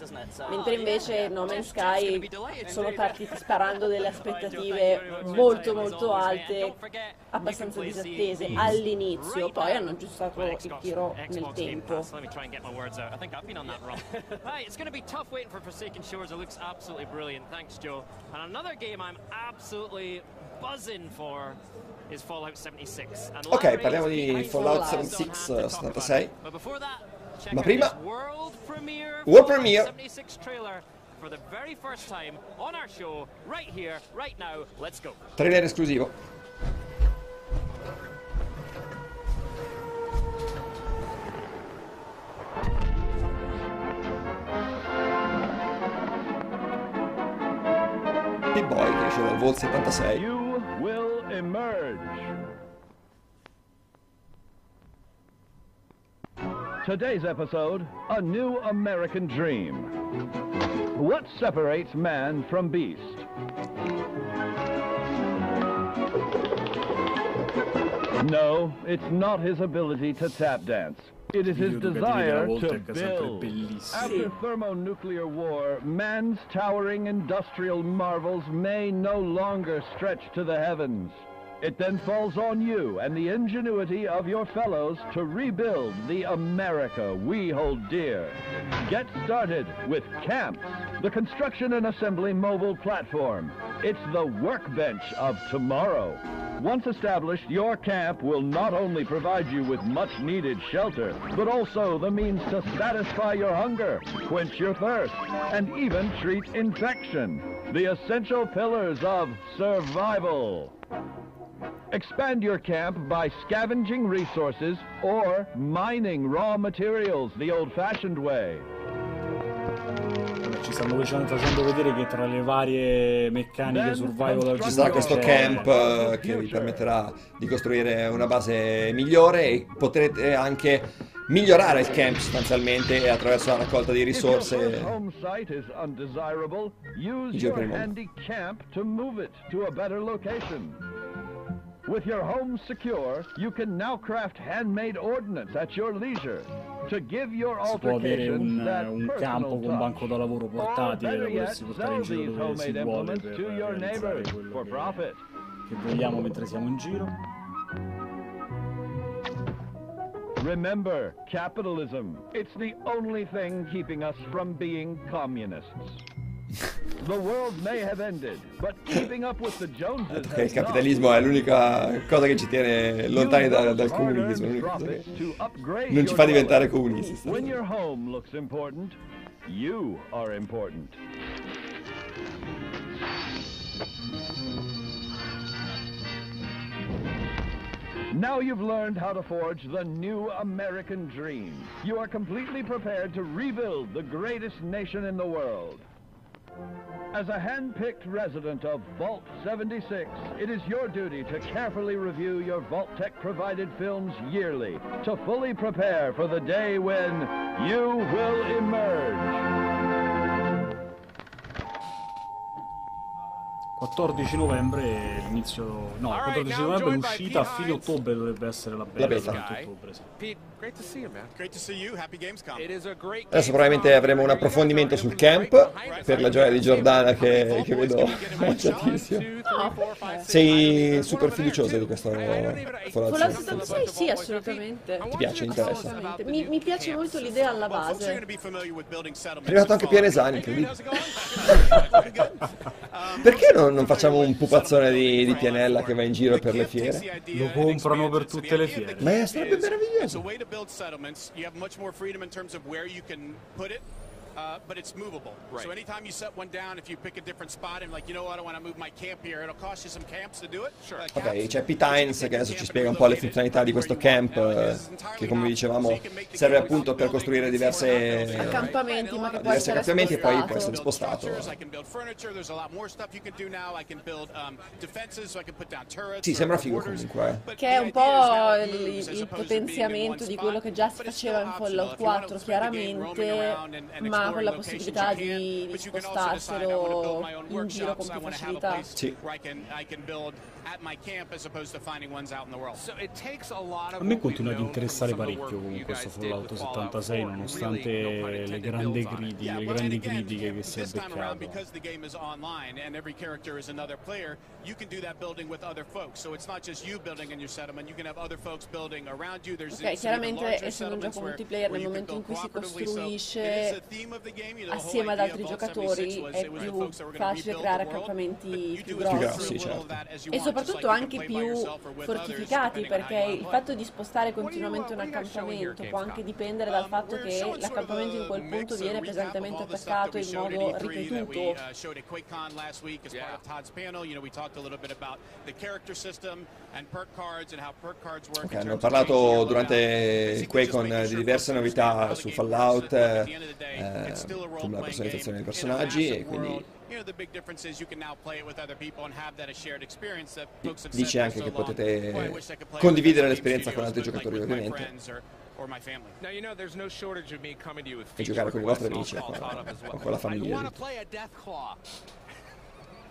mentre invece No Man's Sky sono partiti sparando delle aspettative molto molto alte, abbastanza disattese all'inizio, poi hanno aggiustato il tiro nel tempo. Let me try and get my words out. I think I've been on that wrong. right, it's going to be tough waiting for Forsaken Shores. It looks absolutely brilliant. Thanks, Joe. And another game I'm absolutely buzzing for is Fallout 76. And Ok, parliamo di Fallout the scenes 76 on eh, how to talk about 76. Ma prima- world premiere World Fallout premiere. 76 trailer for the very first time on our show, right here, right now. Let's go. Trailer esclusivo. Big Boy che esce dal Vol 76. Today's episode A New American Dream. What separates man from beast? No, it's not his ability to tap dance. It is his Io credo che desire to Voltec è sempre build. After thermonuclear war, man's towering industrial marvels may no longer stretch to the heavens. It then falls on you and the ingenuity of your fellows to rebuild the America we hold dear. Get started with CAMPS, the construction and assembly mobile platform. It's the workbench of tomorrow. Once established, your camp will not only provide you with much needed shelter, but also the means to satisfy your hunger, quench your thirst, and even treat infection. The essential pillars of survival. Expand your camp by scavenging resources or mining raw materials the old-fashioned way. Ci stanno facendo vedere che tra le varie meccaniche survival Ci sarà questo camp eh, che vi permetterà di costruire una base migliore e potrete anche migliorare il camp sostanzialmente attraverso la raccolta di risorse. In giro per il mondo. With your home secure, you can now craft handmade ordnance at your leisure to give your si può avere altercations un, that un campo con banco da lavoro Or portatile better da yet, potersi portare in giro these dove si homemade vuole per to your realizzare neighbors quello for che, profit. che vogliamo mentre siamo in giro. Remember, capitalism. It's the only thing keeping us from being communists. The world may have ended, but keeping up with the Joneses Che il capitalismo è l'unica cosa che ci tiene lontani da- dal comunismo, è l'unica cosa che non ci fa diventare comunisti. When your home looks important, you are important. Now you've learned how to forge the new American dream. You are completely prepared to rebuild the greatest nation in the world. As a hand-picked resident of Vault 76, it is your duty to carefully review your Vault Tech provided films yearly to fully prepare for the day when you will emerge. 14 novembre l'inizio. No, il 14 novembre l'uscita, a fine ottobre dovrebbe essere la beta. La beta. 20 ottobre, sì. Adesso probabilmente avremo un approfondimento sul camp per la gioia di Giordana che, che vedo agitatissimo. Sei super fiduciosa di questo Fallout Fallout 76? 76 sì, assolutamente. Ti piace, interessa? Mi, mi piace molto l'idea alla base. È arrivato anche Pianesani, incredibile. Perché non, non facciamo un pupazzone di, di Pianella che va in giro per le fiere? Lo comprano per tutte le fiere. Ma sarebbe It's a meraviglioso. Uh, but it's movable. So anytime you set one down, if you pick a different spot and like, you know what, I want to move my camp here, it'll cost you some camps to do it. Sure. Ok, c'è Pete Hines che adesso ci spiega un po' le funzionalità di questo camp eh, che come dicevamo serve appunto per costruire diverse Accampamenti, ma che diversi accampamenti e poi può essere spostato. Um. Sì, or sembra figo comunque. eh. Che è un po' il, il potenziamento di quello che già si faceva in Fallout 4, chiaramente, ma con la possibilità di, di spostarselo in giro con più facilità. Sì. A me continua ad interessare parecchio comunque questo Fallout 76 nonostante le grandi, critiche, le grandi critiche che si è beccato. you can do that building with other folks. So it's not just you building in your settlement; you can have other folks building around you. There's Ok, some even chiaramente essendo un gioco multiplayer nel momento in cui si costruisce assieme ad altri giocatori 76 was è più facile creare accampamenti più grossi. e just soprattutto anche più fortificati perché il fatto di spostare continuamente un accampamento può anche dipendere dal fatto che l'accampamento in quel punto viene pesantemente attaccato in modo ripetuto. uh, work. Ok, hanno parlato durante il QuakeCon di diverse novità su Fallout, eh, come la personalizzazione dei personaggi e quindi You know, the big difference is you can now play it with other people and have that a shared experience that folks have dice anche for che potete oh, I wish I could play condividere with l'esperienza con altri giocatori like my ovviamente friends or- or my family. Now you know there's no shortage of me coming to you with e giocare con i vostri amici feature o requests. I'll con, caught up as well. o la I famiglia. want to play a Deathclaw.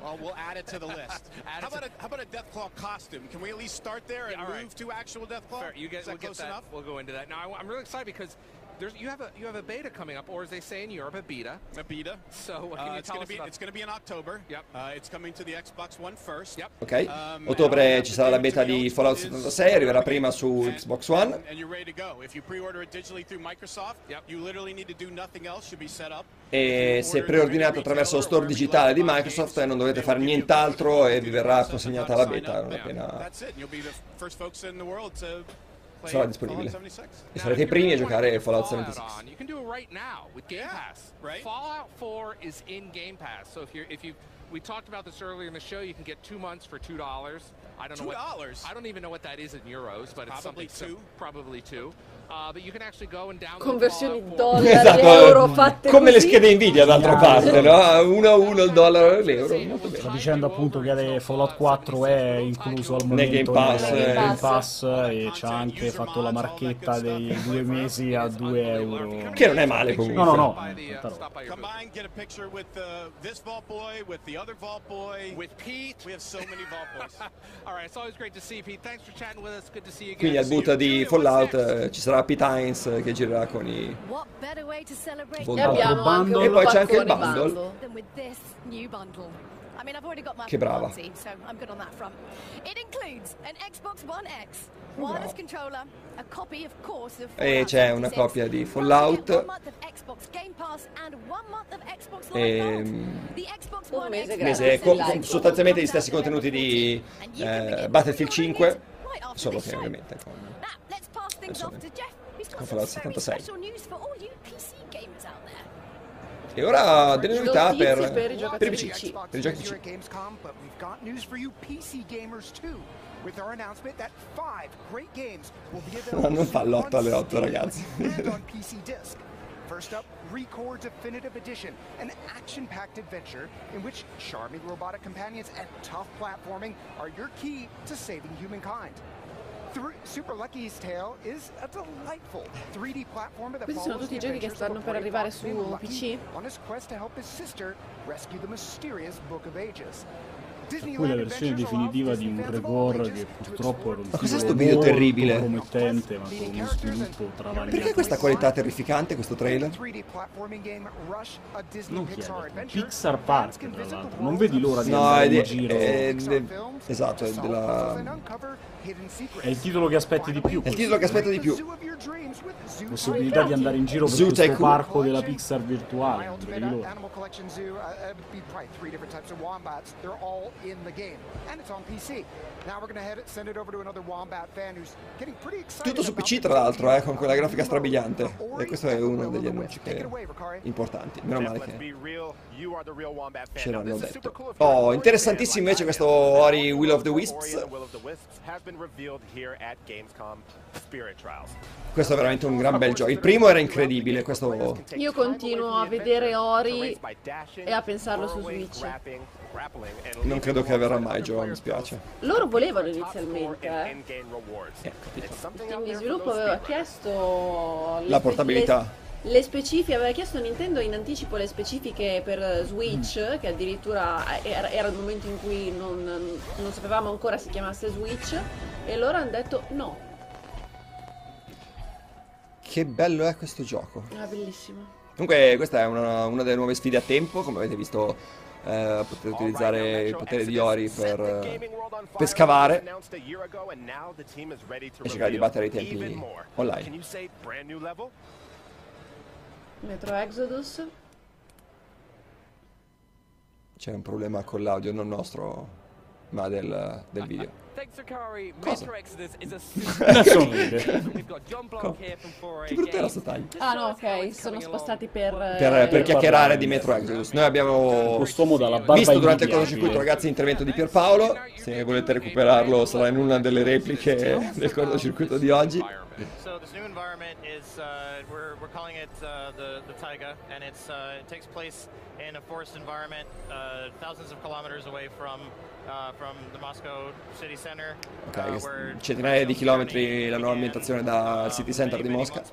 Well, we'll add it to the list. how about a how about a Deathclaw costume? Can we at least start there and Yeah, all right. move to actual Deathclaw? Fair. You get, Is that we'll get close that. enough? We'll go into that. Now I, am really excited because there's you have a you have a beta coming up, or as they say in Europe, a beta. A beta. So what can Uh, you it's gonna us be about? it's going to be in October. Yep. Uh, it's coming to the Xbox One first. Yep. Ok, ottobre ci sarà la beta di Fallout 76, arriverà prima su Xbox One. And you're ready to go. If you pre-order it digitally through Microsoft, you literally need to do nothing else. Should be set up. E se preordinate attraverso lo store digitale di Microsoft eh, non dovete fare nient'altro e vi verrà consegnata la beta non appena That's it. You'll be the first folks in the world to play sarà disponibile. Fallout 76. E sarete i primi a giocare Fallout Fallout 76. you can do it right now with Game Pass. right. Fallout 4 is in Game Pass. So if you're if you we talked about this earlier in the show, you can get two months for two dollars. I don't know what $2? I don't even know what that is in euros, but it's Probably something two. sim- probably two. Uh, Conversioni Fallout 4. dollari, euro fatte Come le così. schede Nvidia d'altra parte, no? 1 a 1 il dollaro e l'euro. Molto bene. Sta dicendo appunto che le Fallout 4 è incluso al Nel momento Game Pass, nel eh. Game Pass e ci ha anche fatto la marchetta dei due mesi a 2 euro. Che non è male comunque. No, no, no. With uh, this Vault Boy, with the other Vault Boy, with Pete. We have so many Vault Boys. All right, it's always great to see you, Pete. Thanks for chatting with us. Good to see you again. Quindi al boot di Fallout eh, ci sarà Pete Hines che girerà con i Vault your Bundle. E poi c'è anche il bundle. bundle? I mean, I've already got my Che brava. party, so I'm good on that front. It includes an Xbox One X, wireless controller, a copy, of course, of e c'è una 76, copia di one Fallout month of Xbox Game Pass and one month of Xbox e Live Gold. The Xbox Un One mese X mese con, con sostanzialmente gli stessi contenuti di eh, Battlefield 5 solo che ovviamente con Some Fallout very 76 special news for all you PC gamers out there. e ora delle novità per, per i giocatori per i PC PC. per i giochi PC available non fa soon l'8 on alle 8 Steam ragazzi. First up, Recore Definitive Edition, an action-packed adventure in which charming robotic companions and tough platforming are your key to saving humankind. Super Lucky's Tale is a delightful 3D platformer that Questi sono follows tutti i the giochi che adventures of stanno a per arrivare su Lucky PC. on his quest to help his sister rescue the mysterious Book of Ages. Per cui la versione definitiva di un recore che purtroppo era un Ma cos'è sto video terribile? compromettente ma con uno sviluppo travagliato perché questa qualità terrificante questo trailer? 3D platforming game Rush, a Disney non adventure. Pixar Park tra l'altro non vedi l'ora di no andare è, in giro è de- esatto è della è il titolo che aspetti di più è il titolo che aspetta di più. Possibilità di andare in giro per Zoo questo Tycoon. parco della Pixar virtuale non vedi l'ora uh, uh, tutto su PC tra l'altro eh, con quella grafica strabiliante. E questo è uno degli annunci che- importanti. Meno male che ce l'hanno detto oh an interessantissimo invece questo Ori Will of the Wisps. questo è veramente un gran bel gioco il primo era incredibile questo Io continuo a vedere Ori e a pensarlo su Switch. non credo che avverrà mai Gio mi spiace. Loro volevano inizialmente, eh. Eh. Il team di sviluppo aveva chiesto La le- portabilità. Le- specifiche, aveva chiesto Nintendo in anticipo le specifiche per Switch, Mm. che addirittura era, era il momento in cui non, non sapevamo ancora si chiamasse Switch, e loro hanno detto no. Che bello è questo gioco. Era bellissimo. Comunque questa è una, una delle nuove sfide a tempo, come avete visto eh, potete utilizzare il potere di Ori per, eh, per scavare e cercare di battere i tempi online. Metro Exodus. C'è un problema con l'audio, non nostro, ma del, del video. Thanks, Sakari. Cosa? Metro Exodus is a Adesso super non vede. We've got John Block here from 4A Che brutto era Games. sto taglio. Ah no, ok, sono spostati per... Per, per chiacchierare di Metro Exodus. Noi abbiamo Quest'uomo dalla barba visto durante il cortocircuito, ragazzi, l'intervento di Pierpaolo. Se volete recuperarlo, sarà in una delle repliche del cortocircuito di oggi. This new environment is uh, we're, we're calling it uh, the the taiga, and it's uh, it takes place in a forest environment, uh, thousands of kilometers away from uh, from the Moscow city center. Ok, uh, che where s- centinaia di chilometri la nuova ambientazione dal city center di Mosca.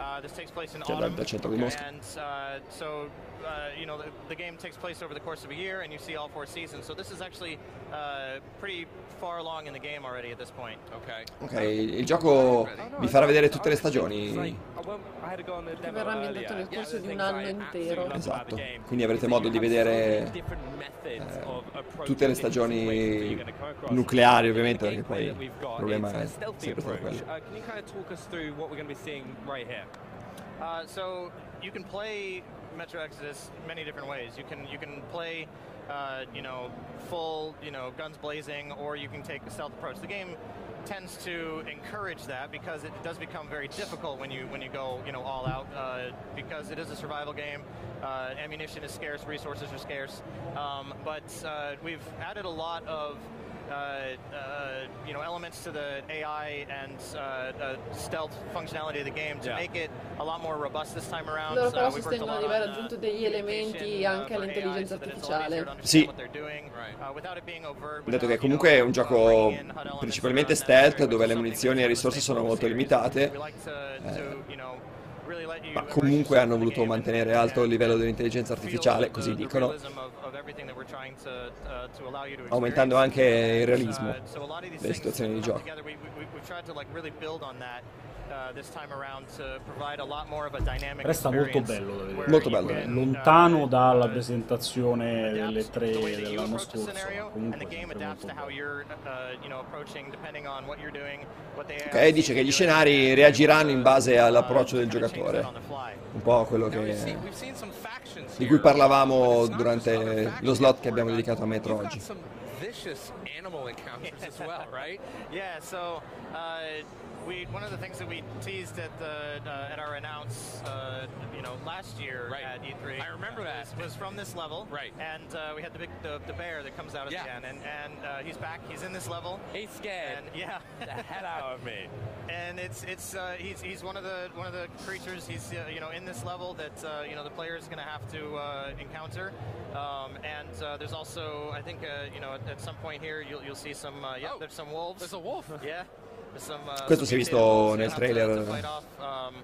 Uh, this takes place in autumn, dal centro di Mosca. and uh, so uh, you know the, the game takes place over the course of a year, and you see all four seasons. So this is actually uh, pretty far along in the game already at this point. Okay. Ok, il gioco vi farà vedere tutte le stagioni. Che verrà ambientato nel corso di un anno intero. Esatto. Quindi avrete modo di vedere eh, tutte le stagioni nucleari, ovviamente, perché poi il problema è sempre stato quello. Uh? Uh, so you can play Metro Exodus many different ways. You can you can play, uh, you know, full, you know, guns blazing, or you can take a stealth approach. The game tends to encourage that because it does become very difficult when you when you go, you know, all out. Uh, because it is a survival game. Uh, ammunition is scarce, resources are scarce. Um, but uh, we've added a lot of you know elements to the AI and uh, uh, stealth functionality of the game to Yeah. make it a lot more robust this time around. Loro Uh, però sostengono di aver uh, aggiunto degli elementi anche all'intelligenza artificiale. Sì. Detto che comunque è un gioco principalmente stealth dove le munizioni e le risorse sono molto limitate. eh, ma comunque hanno voluto mantenere alto il livello dell'intelligenza artificiale, così dicono, aumentando anche il realismo delle situazioni di gioco. Resta molto bello da vedere. Molto bello. Comunque, Lontano dalla presentazione delle tre dell'anno scorso. Comunque. Ok, dice che gli scenari reagiranno in base all'approccio del giocatore. Un po' quello che, di cui parlavamo durante lo slot che abbiamo dedicato a Metro oggi. Vicious animal encounters as well, right? Yeah, so uh, we one of the things that we teased at the uh, at our announce, uh, you know, last year at E3. I remember that. Was, was from this level, Right. And uh, we had the big the, the bear that comes out at Yeah. the end, and and uh, he's back. He's in this level. He's scared And, yeah, the hell out of me. And it's it's uh, he's he's one of the one of the creatures. He's uh, you know in this level that uh, you know the player is going to have to uh, encounter. Um, and uh, there's also I think uh, you know at, some point here you'll you'll see some uh, yeah there's some wolves. There's a wolf. Yeah. Questo si è visto nel trailer. Um,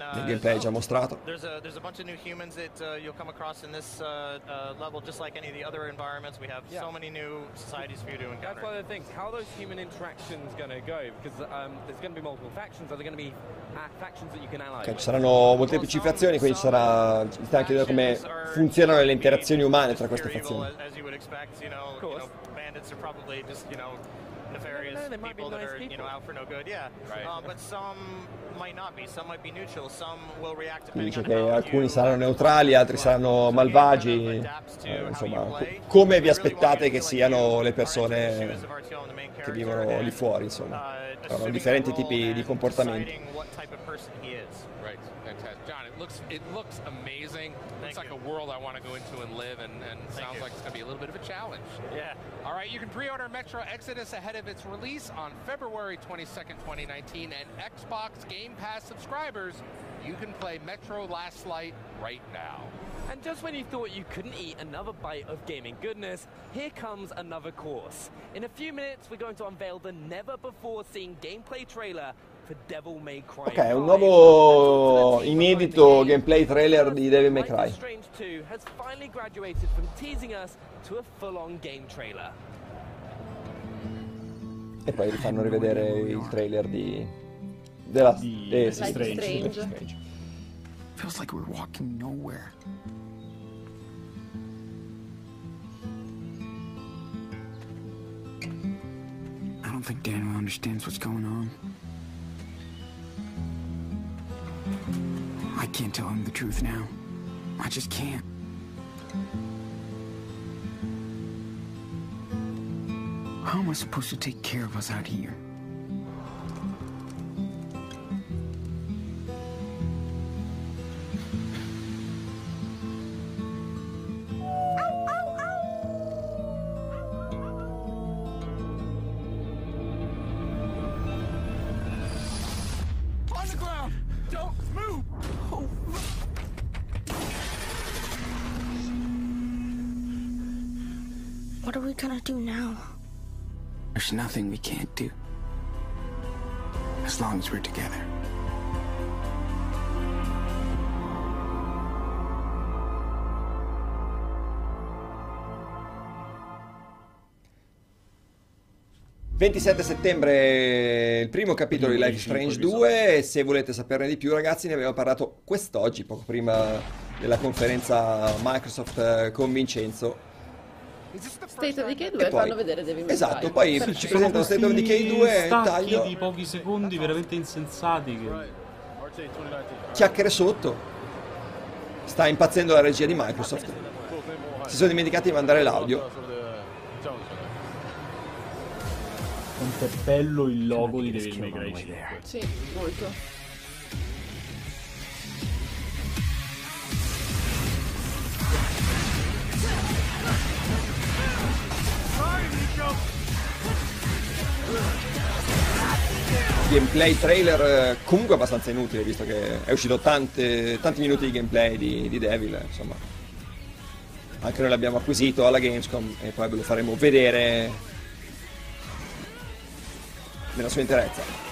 uh, nel gameplay già mostrato. There's a there's a bunch of new humans that uh, you'll come across in this uh, uh, level, just like any of the other environments. We have Yeah. so many new societies for you to That's encounter. one of the things. How are those human interactions going to go? Because um, there's going to be multiple factions. Are there going to be uh, factions that you can ally Ok, with? ci saranno molteplici fazioni, quindi ci sarà. Ci sta anche vedere come funzionano le interazioni umane tra queste fazioni. As you would expect. You know, you know, bandits are probably just you know nefarious No, they might be people that nice are you people. know out for no good. Yeah, Right. Um, but some might not be. Some might be neutral. Some will react Quindi depending dice che alcuni you saranno neutrali, altri saranno malvagi. eh, insomma, co- come vi aspettate che siano le persone che vivono lì fuori, insomma. Hanno differenti tipi di comportamenti. Looks it looks amazing. Looks like a world I want to go into and live, and, and sounds you. like it's going to be a little bit of a challenge. Yeah. All right, you can pre-order Metro Exodus ahead of its release on February 22nd, 2019, and Xbox Game Pass subscribers, you can play Metro Last Light right now. And just when you thought you couldn't eat another bite of gaming goodness, here comes another course. In a few minutes, we're going to unveil the never before seen gameplay trailer for Devil May Cry. Ok, un 5. nuovo inedito gameplay trailer di Devil May Cry. is Strange 2 has finally graduated from teasing us to a full-on game trailer. E poi rifanno rivedere il trailer di... della... Di eh, Strange. Strange. Feels like we're walking nowhere. I don't think Daniel understands what's going on. I can't tell him the truth now. I just can't. How am I supposed to take care of us out here? As we're together. Eh, 27 settembre il primo capitolo di Life is Strange 2 e se volete saperne di più ragazzi ne abbiamo parlato quest'oggi, poco prima della conferenza Microsoft eh, con Vincenzo. State of Decay 2 E poi- fanno vedere Devil May Esatto, Cry. poi Perfetto. ci presentano State of Decay 2 stacchi taglio, di pochi secondi veramente insensati che... chiacchiere sotto. Sta impazzendo la regia di Microsoft. Si sono dimenticati di mandare l'audio. Quanto è bello il logo di Devil May Cry 5. Sì, molto. Gameplay trailer eh, comunque abbastanza inutile visto che è uscito tante- tanti minuti di gameplay di, di Devil, insomma. Anche noi l'abbiamo acquisito alla Gamescom e poi ve lo faremo vedere nella sua interezza.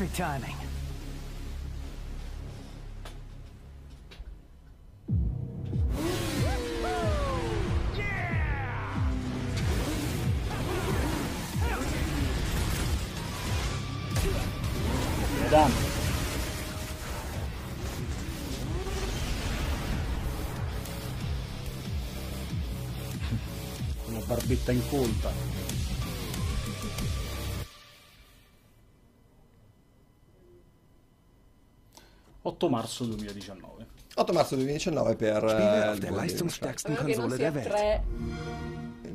Perfect timing. Con la barbetta incolta. ...8 marzo 2019. 8 marzo 2019 per eh, Spieler il non Konsole der Welt. 3...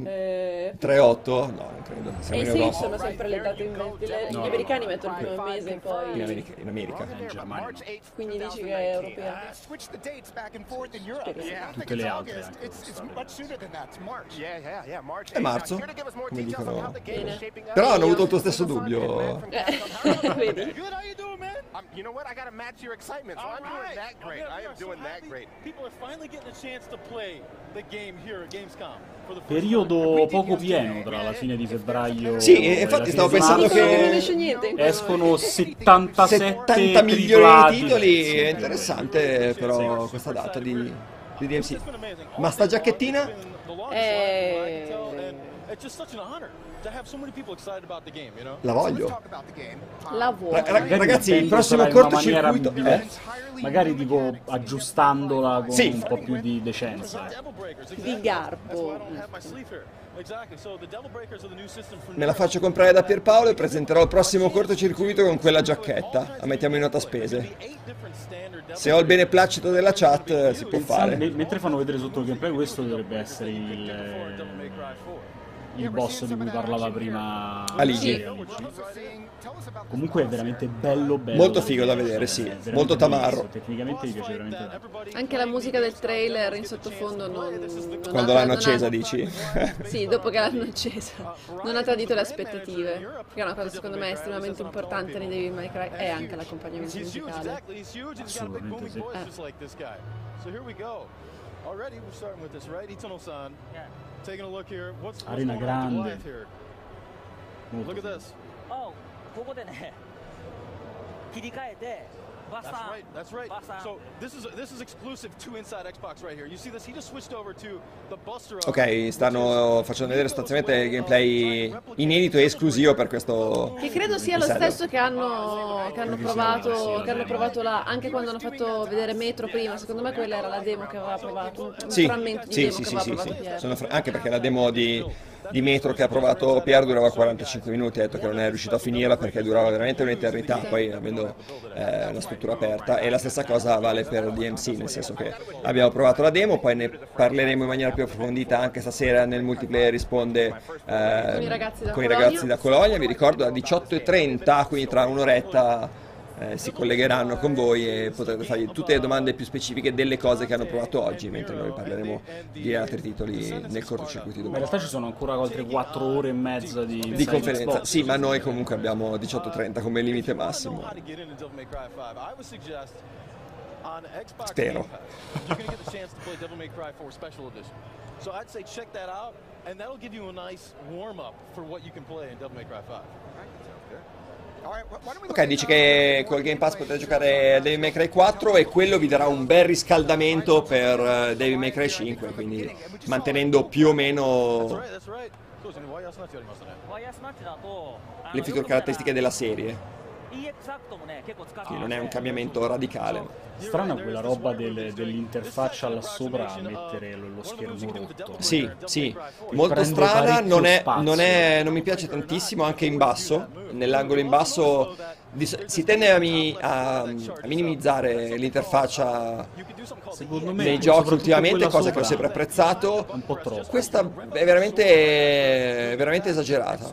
Eh, 3-8? No, non credo. Siamo e in sì, Europa. sono sempre le date in mente. Le- No, Gli no, americani mettono il primo mese e poi... In America. In America. In Germania no. Quindi dici che è europea. Uh. Yeah, Tutte le altre August. anche È 8th. marzo, come dicono. Però hanno avuto il tuo stesso dubbio. Vedi? How you doing? Um, know what? I got to match your excitement, so All I'm doing right. that Oh, great. are- I am are so doing that great. People are finally getting a chance to play the game here at Gamescom. for the first Periodo poco pieno tra la fine di febbraio Sì, e e la infatti fine stavo di pensando che- Non esce niente. Escono 77 70 milioni di titoli, Sì, è interessante però questa data di, di DMC. Ma sta giacchettina? Eh, It's La voglio. la ra- Magari ragazzi, il prossimo cortocircuito... Eh? Magari tipo aggiustandola con Sì. un po' più di decenza. Di garbo. Me la faccio comprare da Pierpaolo e presenterò il prossimo cortocircuito con quella giacchetta. La mettiamo in nota spese. Se ho il beneplacito della chat eh, si può fare. Me- mentre fanno vedere sotto il gameplay questo dovrebbe essere il, eh, il boss di cui parlava prima Aligi. Comunque è veramente bello bello. Molto figo da vedere, sì. Molto tamarro. Tecnicamente mi piace veramente tanto. Anche la musica del trailer in sottofondo non, non Quando ha- l'hanno non ha- accesa, dici? Sì, dopo che l'hanno accesa. Non ha tradito le aspettative. Che è una cosa secondo me estremamente importante nei Devil May Cry è anche l'accompagnamento musicale. Assolutamente sì. Eh. So here we go. Already we're starting with this, right? Itono-san. Taking アリーナグランデ。ここでね、切り替えて、That's right. That's right. So this is this is exclusive to Inside Xbox right here. You see this? He just switched over to the Buster. Ok, stanno facendo vedere sostanzialmente il gameplay inedito e esclusivo per questo. Che credo sia lo stesso che hanno, che hanno provato, che hanno provato là, anche quando hanno fatto vedere Metro prima. Secondo me quella era la demo che aveva provato. Un sì, frammento di sì, demo sì, che sì, aveva sì, provato sì. Sono fra- anche perché la demo di di Metro che ha provato Pier durava 45 minuti, ha detto che non è riuscito a finirla perché durava veramente un'eternità, poi avendo eh, una struttura aperta. E la stessa cosa vale per DMC, nel senso che abbiamo provato la demo, poi ne parleremo in maniera più approfondita anche stasera nel multiplayer risponde eh, Con i ragazzi da con i Colonia. ragazzi da Colonia, vi ricordo alle 18.30, quindi tra un'oretta eh, si collegheranno con voi e potrete fargli tutte le domande più specifiche delle cose che hanno provato oggi, mentre noi parleremo di altri titoli nel cortocircuito di Ma in domani. realtà ci sono ancora altre 4 ore e mezza di, Di conferenza, Xbox. sì, ma noi comunque abbiamo 18.30 come limite massimo. how to get into Devil May Cry 5. I would suggest on Xbox Spero. Game Pass, you're going to get the chance to play Devil May Cry 4 Special Edition. So I'd say check that out, and that'll give you a nice warm up for what you can play in Devil May Cry 5. Ok, dice che col Game Pass potete giocare a Devil May Cry 4 e quello vi darà un bel riscaldamento per eh, Devil May Cry 5, quindi mantenendo più o meno le future caratteristiche della serie che non è un cambiamento radicale. Strana quella roba del, dell'interfaccia là sopra a mettere lo, lo schermo rotto. Sì, sì, molto strana, non, è, non, è, non mi piace tantissimo, anche in basso, nell'angolo in basso si tende a, mi- a- a minimizzare l'interfaccia nei giochi ultimamente, cosa che ho sempre apprezzato. Un po' troppo. Questa è veramente, veramente esagerata.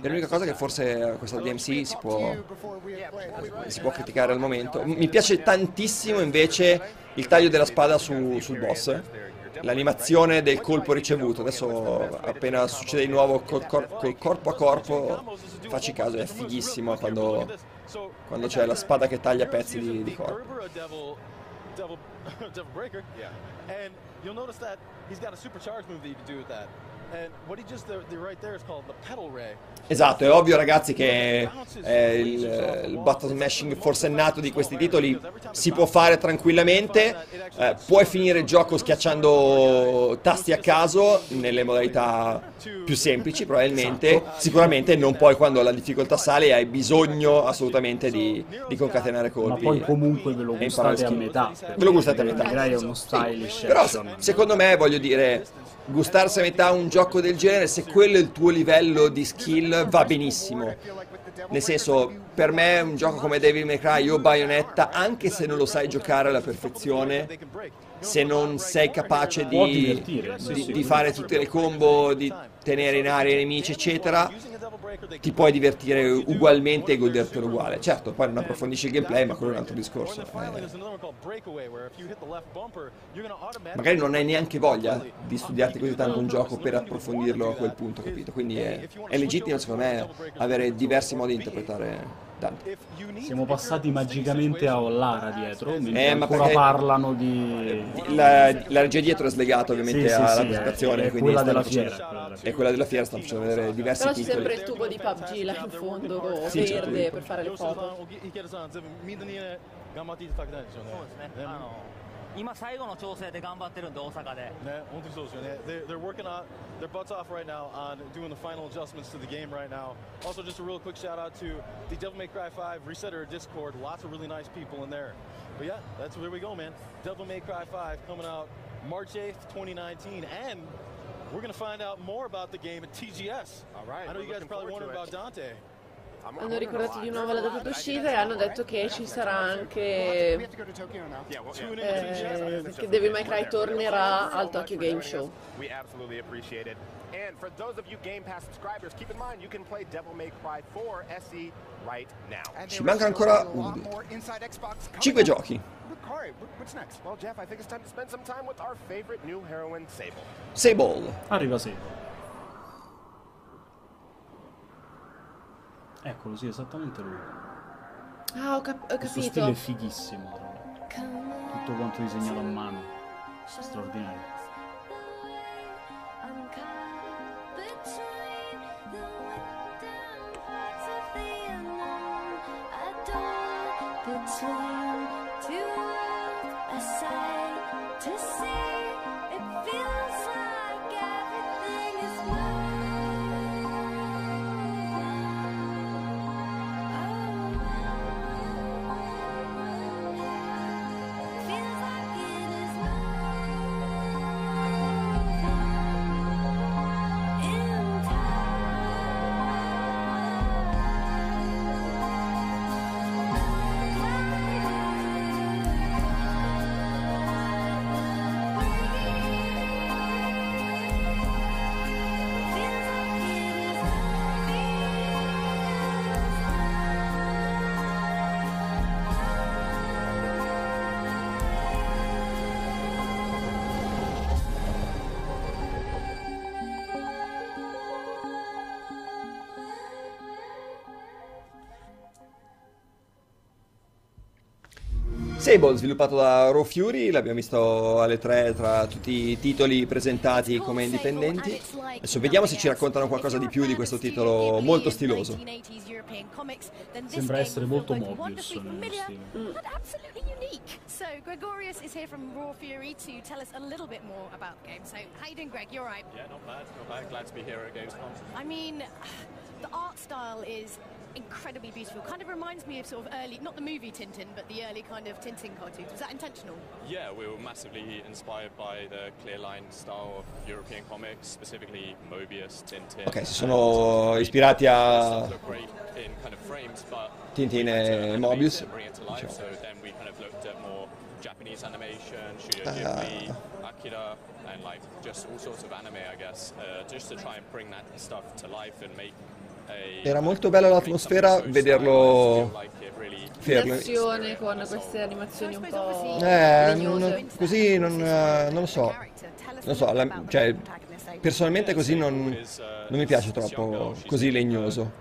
È l'unica cosa che forse questa DMC si può, si può criticare al momento. Mi piace tantissimo invece il taglio della spada su- sul boss. L'animazione del colpo ricevuto. Adesso appena succede di nuovo col, cor- col corpo a corpo, facci caso, è fighissimo quando, quando c'è la spada che taglia pezzi di, di corpo. Devil Breaker. Yeah. And you'll notice that he's got a supercharged move that you can do with that. Esatto, è ovvio ragazzi che eh, il, il button smashing forsennato di questi titoli si può fare tranquillamente, eh, puoi finire il gioco schiacciando tasti a caso nelle modalità più semplici probabilmente, sicuramente non puoi quando la difficoltà sale e hai bisogno assolutamente di, di concatenare Ma colpi. poi comunque ve lo gustate a metà. Ve lo gustate a metà. Direi è uno stylish Però action. secondo me voglio dire, gustarsi a metà un gioco del genere, se quello è il tuo livello di skill va benissimo. Nel senso, per me un gioco come Devil May Cry o Bayonetta, anche se non lo sai giocare alla perfezione, se non sei capace di, di- di fare tutte le combo, di tenere in aria i nemici, eccetera, ti puoi divertire ugualmente e godertelo uguale. Certo, poi non approfondisci il gameplay, ma quello è un altro discorso. Eh, magari non hai neanche voglia di studiarti così tanto un gioco per approfondirlo a quel punto, capito? Quindi è, è legittimo secondo me avere diversi modi di interpretare Dante. Siamo passati magicamente a Ollara dietro, mentre eh, ancora parlano di... La, la regia dietro è slegata ovviamente sì, alla sì, presentazione, è, è quella della fiera, è quella della fiera, stanno facendo vedere diversi Però titoli. Però c'è sempre il tubo di PUBG là in fondo, verde, certo. per fare le foto. 池池田さん全部みんなにね頑張っていただきたいですよねそうですねあの今最後の調整で頑張ってるんで大阪でね本当にそうですよね They- They're working on their butts off right now on doing the final adjustments to the game right now Also just a real quick shout out to the Devil May Cry 5 Resetter Discord Lots of really nice people in there But yeah, that's where we go man Devil May Cry 5 coming out March 8th, 2019 And we're gonna find out more about the game at TGS All right, I know we're you guys looking probably forward wondering to about it. Dante Hanno ricordato di nuovo la data d'uscita e hanno detto che ci sarà anche eh, che Devil May Cry tornerà al Tokyo Game Show. And for those of you Game Pass subscribers, keep in mind you can play Devil May Cry 4 SE right now. Ci mancano ancora 5 giochi. All right, wh- what's next? Well, Jeff, I think it's time to spend some time with our favorite new heroine, Sable. Sable. Arriva Sable. Eccolo, sì, esattamente lui. Ah, ho, cap- ho Questo capito. stile è fighissimo, tra l'altro. Tutto quanto disegnato a mano. Straordinario. Between Sable, sviluppato da Raw Fury, l'abbiamo visto alle 3 tra tutti i titoli presentati come indipendenti. Adesso vediamo se ci raccontano qualcosa di più di questo titolo molto stiloso. Sembra essere molto Mobius absolutely unique. So Gregorius is here from Raw Fury to tell us a little bit more about the game. So how you doing, Greg? You're right. Yeah, not bad, not bad. Glad to be here at Gamescom. I mean, the art style is incredibly beautiful. Kind of reminds me of sort of early, not the movie Tintin, but the early kind of Tintin cartoons. Was that intentional? Yeah, we were massively inspired by the clear line style of European comics, specifically Mobius, Tintin. Ok, si sono ispirati a Look great in kind of frames, but Tintin we had to e Mobius. it and Bring it to life, diciamo. so then we kind of looked at more Japanese animation, Studio Ah. Ghibli, Akira, and like just all sorts of anime, I guess, uh, just to try and bring that stuff to life and make a Era molto bella l'atmosfera vederlo fermo. Con queste animazioni un po' Eh, non- così non, eh, non lo so. Non so, la- cioè, personalmente così non, non mi piace troppo, così legnoso.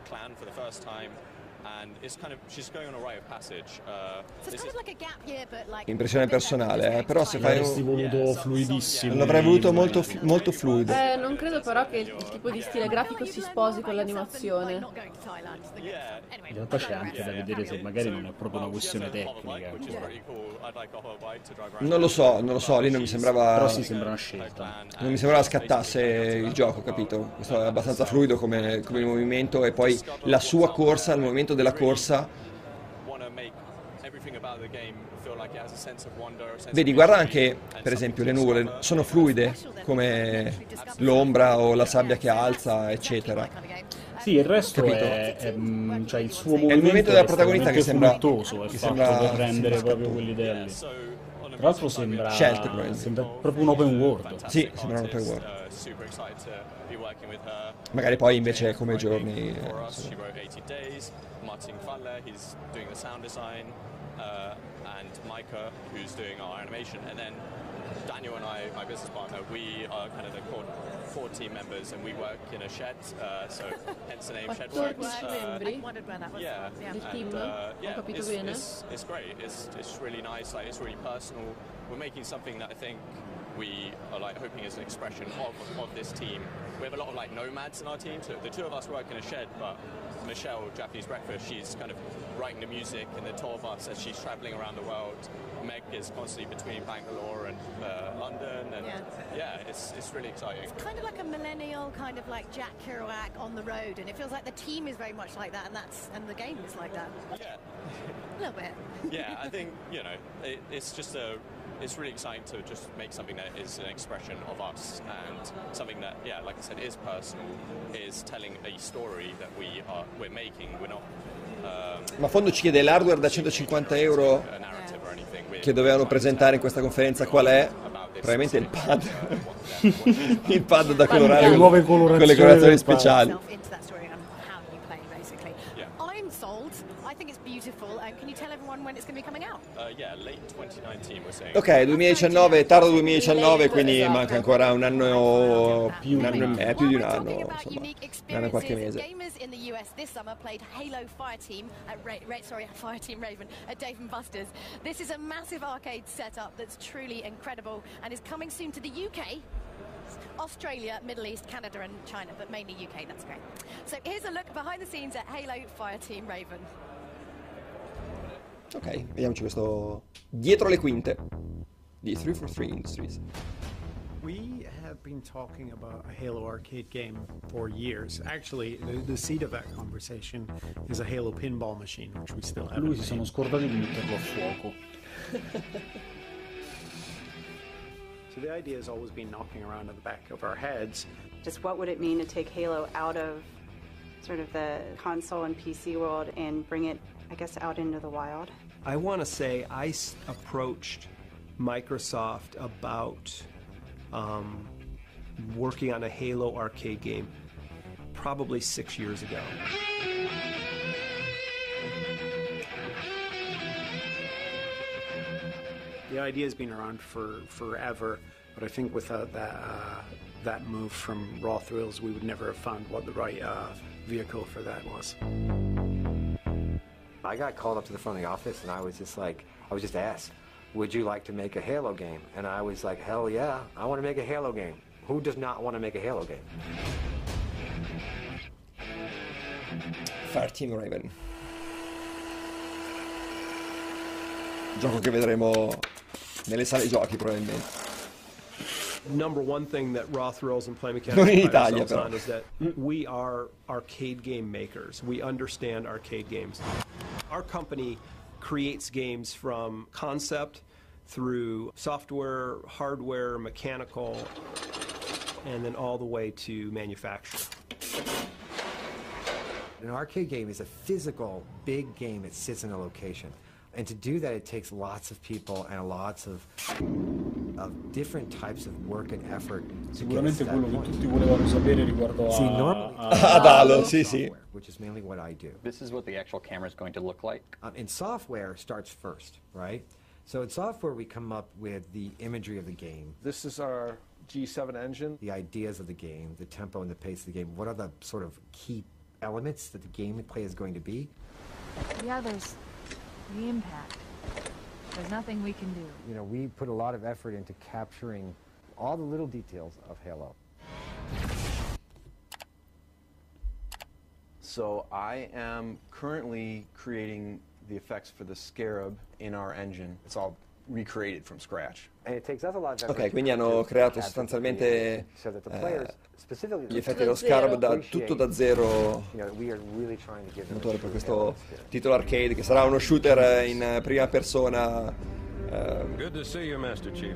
Impressione personale, eh, però se fai L'avresti un... voluto fluidissimo. L'avrei voluto molto, molto fluido. Eh, non credo però che il, il tipo di stile grafico si sposi con l'animazione. In realtà c'è anche da vedere se magari non è proprio una questione tecnica. around. Non lo so, non lo so, lì non mi sembrava... Però sì, sembra una scelta. Non mi sembrava scattasse il gioco, capito? Questo è abbastanza fluido come, come movimento e poi la sua corsa, il movimento della corsa. Want to make everything about the game feel like it has a sense of wonder. A sense Vedi, guarda anche, per esempio, le nuvole sono fluide, come l'ombra o la sabbia che alza, eccetera. Sì, il resto Capito? è, è, cioè il suo È il movimento, movimento della protagonista che sembra- fruttuoso, è che fatto sembra- per rendere sembra proprio quelli lì. Tra l'altro sembra, Scelte, sembra proprio un open world. Sì, sembra un open world. Magari poi invece come giorni... eh, For us, insomma. she wrote 80 Days. Martin Faller, he's doing the sound design, and Micah, who's doing our animation, and then Daniel and I, my business partner, we are kind of the core, core team members, and we work in a shed. Uh, so hence the name Shedworks. Uh, membri wondered where that was yeah, from. Yeah. and, uh, yeah, it's, it's, it's great. It's, it's really nice. Like it's really personal. We're making something that I think we are like hoping is an expression of, of this team. We have a lot of like nomads in our team. So the two of us work in a shed, but Michelle, Japanese Breakfast, she's kind of writing the music, and the two of us as she's traveling around the world. Meg is constantly between Bangalore and uh, London, and Yeah. yeah, it's, it's really exciting. It's kind of like a millennial kind of like Jack Kerouac on the road, and it feels like the team is very much like that, and that's and the game is like that. Yeah. A little bit. yeah, I think you know it, it's just a. It's really exciting to just make something that is an expression of us and something that, yeah, like I said, is personal, is telling a story that we are we're making. We're not. Um, Ma a fondo ci chiede l'hardware da 150 euro che dovevano presentare in questa conferenza qual è? Probabilmente il pad. il pad da colorare Le nuove con le colorazioni colorazioni speciali. I'm sold. I think it's beautiful. And can you tell everyone when it's going to be coming out? Uh, yeah, late 2019 we're saying. Ok, 2019, tardo 2019, quindi manca ancora un anno, un anno e me- più di un anno, eh, insomma, un anno e qualche mese. Gamers in the US this summer played Halo Fireteam at uh, Ra- Ra- sorry, Fireteam Raven at Dave and Buster's. This is a massive arcade setup that's truly incredible and is coming soon to the UK. Australia, Middle East, Canada, and China, but mainly UK. That's great. So here's a look behind the scenes at Halo Fireteam Raven. Ok, vediamoci questo dietro le quinte di 343 Industries. We have been talking about a Halo arcade game for years. Actually, the, the seed of that conversation is a Halo pinball machine, which we still haven't Lui si sono scordati di metterlo a fuoco. So the idea has always been knocking around in the back of our heads. Just what would it mean to take Halo out of sort of the console and PC world and bring it, I guess, out into the wild? I want to say I s- approached Microsoft about um, working on a Halo arcade game probably six years ago. The idea has been around for forever, but I think without that uh, that move from Raw Thrills, we would never have found what the right uh, vehicle for that was. I got called up to the front of the office and I was just like, I was just asked, would you like to make a Halo game? And I was like, hell yeah, I want to make a Halo game. Who does not want to make a Halo game? Fireteam Raven. Gioco che vedremo nelle sale giochi probabilmente. Number one thing that Raw Thrills and Play Mechanics in pride Italia, ourselves on is that we are arcade game makers. We understand arcade games. Our company creates games from concept through software, hardware, mechanical, and then all the way to manufacture. An arcade game is a physical, big game that sits in a location. And to do that, it takes lots of people and lots of, of different types of work and effort to get us Sicuramente quello che tutti volevano sapere riguardo a... See, normally, a- Ad Halo, sì, sì. Which is mainly what I do. This is what the actual camera is going to look like. Um, and software starts first, right? So in software, we come up with the imagery of the game. This is our G7 engine. The ideas of the game, the tempo and the pace of the game. What are the sort of key elements that the gameplay is going to be? Yeah, there's the impact. There's nothing we can do. You know, we put a lot of effort into capturing all the little details of Halo. So I am currently creating the effects for the Scarab in our engine. It's all recreated from scratch. Ok, quindi hanno to creato sostanzialmente eh, gli effetti dello scarab da, tutto da zero motore per questo titolo arcade che sarà uno shooter in prima persona eh,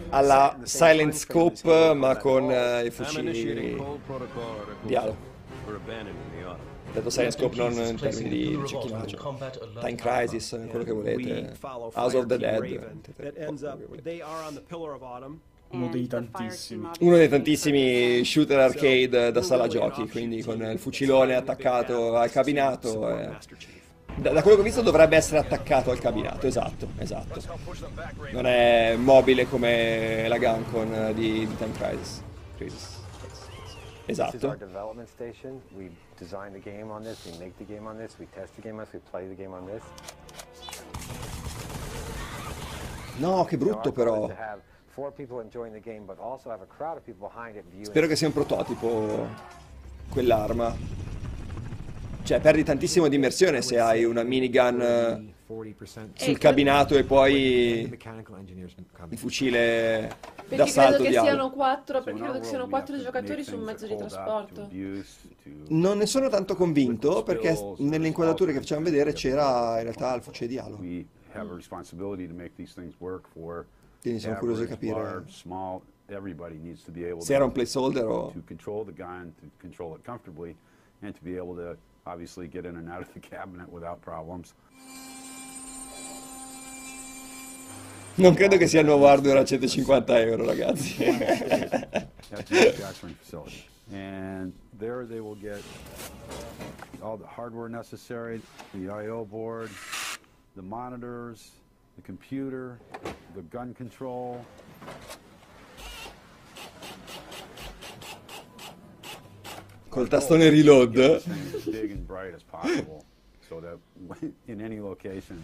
alla Silent Scope ma con eh, i fucili di Halo. Detto Silent Scope non in termini di cecchinaggio Time Crisis, quello che volete House of the Dead. Uno dei tantissimi. uno dei tantissimi shooter arcade da sala giochi quindi con il fucilone attaccato al cabinato eh. Da, da quello che ho visto dovrebbe essere attaccato al cabinato, esatto, esatto. Non è mobile come la Guncon eh, di, di Time Crisis. Crisis. Esatto. Design the game on this, we make the game on this, we test the game on this, we play the game on this. No, che brutto però. Spero che sia un prototipo quell'arma. Cioè, perdi tantissimo di immersione se hai una minigun eh, 40% sul cabinato e poi il fucile Perché d'assalto credo che siano quattro, perché credo che siano quattro giocatori su un mezzo di trasporto. Non ne sono tanto convinto perché nelle inquadrature che facevamo vedere c'era in realtà il fucile di Halo. Quindi sono curioso di capire se era un placeholder o... to control the gun, to control it comfortably, and to be able to obviously get in and out of the cabinet without problems. Non credo che sia il nuovo hardware a 150 euro, ragazzi. facility. And there they will get all the hardware necessary, the I.O. board, the monitors, the computer, the gun control. Col tastone reload. Big and bright as possible so that in any location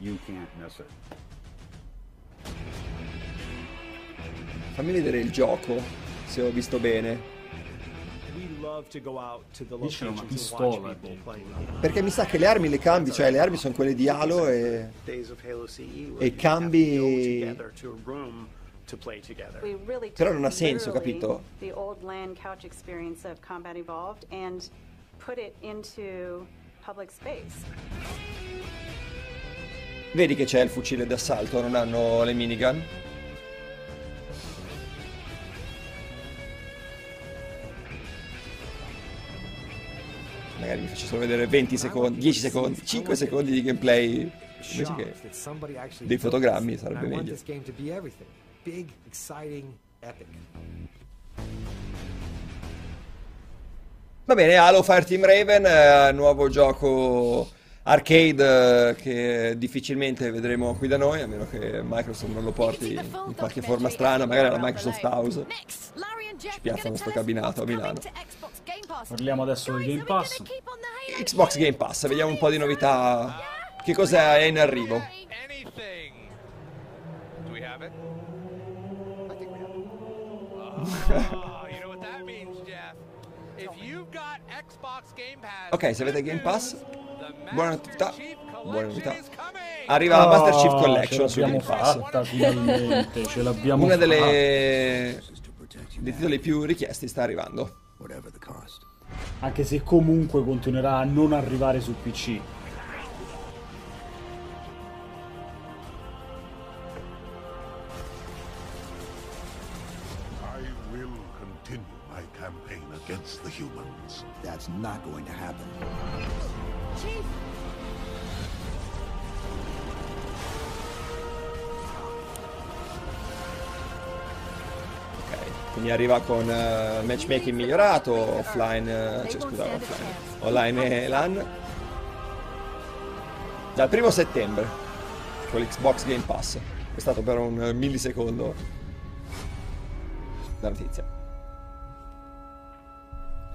you can't miss it. Fammi vedere il gioco, se ho visto bene. Lì c'è una pistola. Perché mi sa che le armi le cambi, cioè le armi sono quelle di Halo e... E cambi- Però non ha senso, capito? The old LAN couch experience of Combat Evolved and put it into public space. Vedi che c'è il fucile d'assalto, non hanno le minigun? Magari mi faccio solo vedere 20 secondi, 10 secondi, 5 secondi di gameplay invece che dei fotogrammi sarebbe meglio. Big, exciting, epic. Va bene, Halo Fireteam Raven, eh, nuovo gioco arcade eh, che difficilmente vedremo qui da noi, a meno che Microsoft non lo porti in qualche forma strana, magari alla Microsoft House. Ci piazzano sto cabinato a Milano. Parliamo adesso del Game Pass. Xbox Game Pass, vediamo un po' di novità. Che cosa è in arrivo? Oh, Ok, se avete Game Pass, buona novità. Buona novità. Arriva la Master Chief Ah, Collection ce su l'abbiamo Game Pass. fatta finalmente, ce l'abbiamo Una fatta. delle dei titoli più richiesti sta arrivando. Anche se comunque continuerà a non arrivare su PC. I will continue my campaign against the humans. That's not going to happen. Quindi arriva con eh, matchmaking migliorato, offline, eh, cioè scusa, offline, online e LAN. Dal primo settembre, con l'Xbox Game Pass. È stato per un millisecondo la notizia.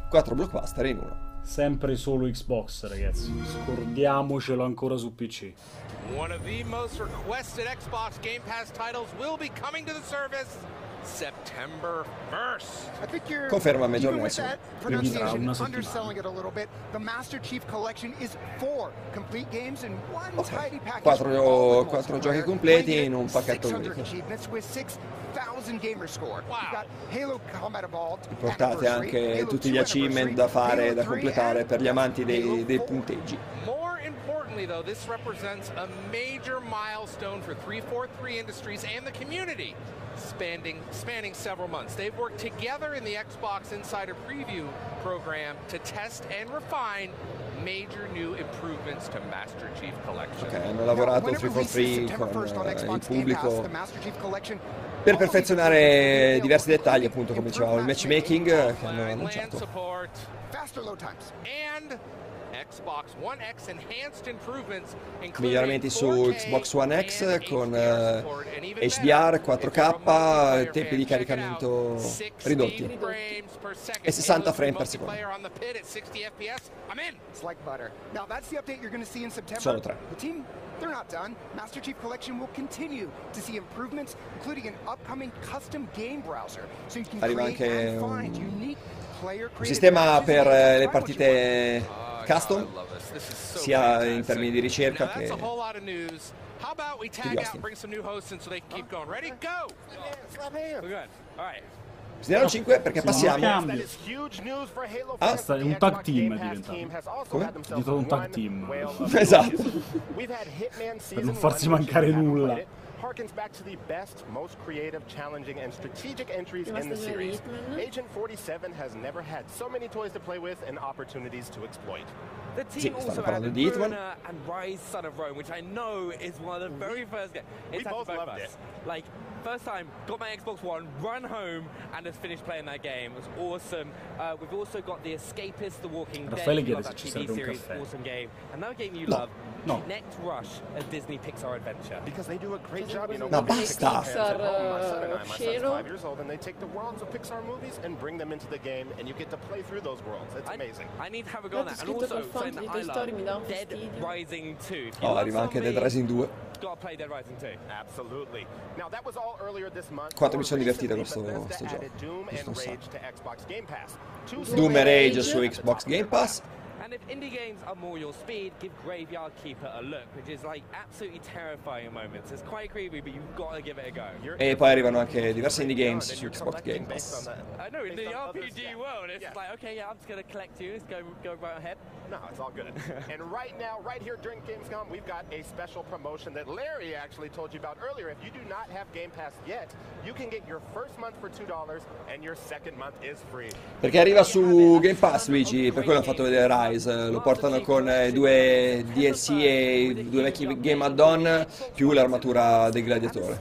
4 blockbuster in uno. Sempre solo Xbox, ragazzi. Scordiamocelo ancora su PC. One of the most requested Xbox Game Pass titles will be coming to the service September 1st. I think you're Conferma Major pronunciation underselling it a little bit. The Master Chief Collection is four complete games in one tidy package. Quattro, quattro giochi completi in un pacchetto 600 unico. achievements with 6,000 gamer score. You've got Halo Combat Evolved, Portate anche tutti 2 gli achievement da fare, da Halo 3, completare per gli amanti dei, dei 4. punteggi. More importantly, though, this represents a major milestone for 343 Industries and the community, spanning, spanning several months. They've worked together in the Xbox Insider Preview program to test and refine major new improvements to Master Chief Collection. Ok, hanno lavorato When it releases 343 September con 1st on eh, il Xbox Game Pass, pubblico the Master Chief Collection per perfezionare diversi dettagli, appunto come dicevamo, il matchmaking che hanno annunciato. Miglioramenti su 4K Xbox One X con HDR eh, support, and even HDR, better, 4K, tempi di caricamento 60 ridotti e 60 Halo frame 3 per secondo. multiplayer on the pit at 60 FPS. I'm in. It's like butter. Now that's the update you're going to see in September. Solo tre. They're not done. Master Chief Collection will continue to see improvements, including an upcoming custom game browser, so you can Arriva create anche and un- find unique player Un sistema per eh, le partite custom, sia in termini di ricerca che a right. Bisogna 5 perché passiamo Halo Ah. un tag team è diventato. Come? diventato un tag team. Esatto. Season non farsi 1, which mancare nulla. Played it, harkens back to the best, most creative, challenging, and strategic entries in the series. Agent 47 has never had so many toys to play with and opportunities to exploit. The team stanno also parlando added di Bruna and Rise Son of Rome, which I know is one of the very first games. We both loved it. Like, first time, got my Xbox One, run home, and has finished playing that game. It was awesome. Uh, we've also got The Escapist, The Walking Dead. You chiede love that TV series, awesome game. Another game you No. love, No. Kinect Rush, a Disney Pixar adventure. Because they do a great job, you know. No, basta. Pixar at and I, Pixar, years old, and they take the worlds of Pixar movies and bring them into the game, and you get to play through those worlds. It's amazing. I need to have a go that. And also, font something di that I love, Dead. Rising 2. If you Oh, arriva anche Dead Rising 2. Gotta play Dead Rising 2. Absolutely. Now that was all earlier this month. Quanto mi sono divertito questo- questo gioco. Questo un Doom e Rage su Xbox Game Pass. And if indie games are more your speed, give Graveyard Keeper a look, which is like absolutely terrifying moments. It's quite creepy, but you've got to give it a go. E poi arrivano anche diversi indie games su Xbox Game Pass. I know, in the RPG yeah. world, it's Yeah. like, okay, yeah, I'm just going to collect you. Let's go, go right ahead. No, it's all good. and right now, right here during Gamescom, we've got a special promotion that Larry actually told you about earlier. If you do not have Game Pass yet, you can get your first month for $2 and your second month is free. Perché arriva su Game Pass Luigi, per quello hanno fatto vedere Rise, lo portano con eh, due DLC e due vecchi game add-on più l'armatura del gladiatore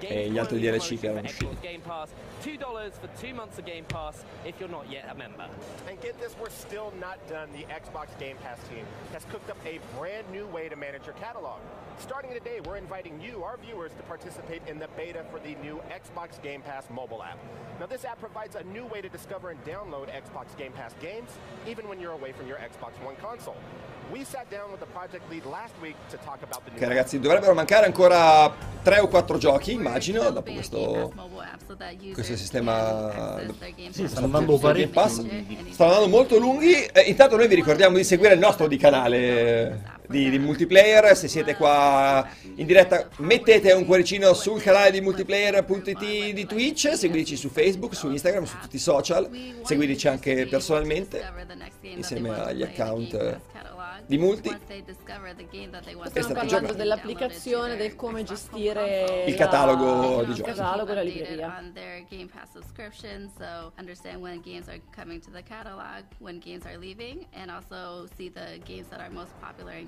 e gli altri DLC che erano usciti. Xbox Game Pass, $2 for two months of Game Pass if you're not yet a member. And get this, we're still not done. The Xbox Game Pass team has cooked up a brand new way to manage your catalog. Starting today, we're inviting you, our viewers, to participate in the beta for the new Xbox Game Pass mobile app. Now, this app provides a new way to discover and download Xbox Game Pass games, even when you're away from your Xbox One console. We sat down with the project lead last week to talk about the new Ok ragazzi, dovrebbero mancare ancora 3 o 4 giochi, immagino, dopo questo, questo sistema Sì, stanno andando Game parecchio Pass. Stanno andando molto lunghi. Eh, intanto noi vi ricordiamo di seguire il nostro di canale eh, di, di multiplayer. Se siete qua in diretta, mettete un cuoricino sul canale di multiplayer.it di Twitch. Seguiteci su Facebook, su Instagram, su tutti i social. Seguiteci anche personalmente insieme agli account eh, di Multi. Stiamo state parlando dell'applicazione, del come gestire Il la- catalogo di il giochi. catalogo e la libreria.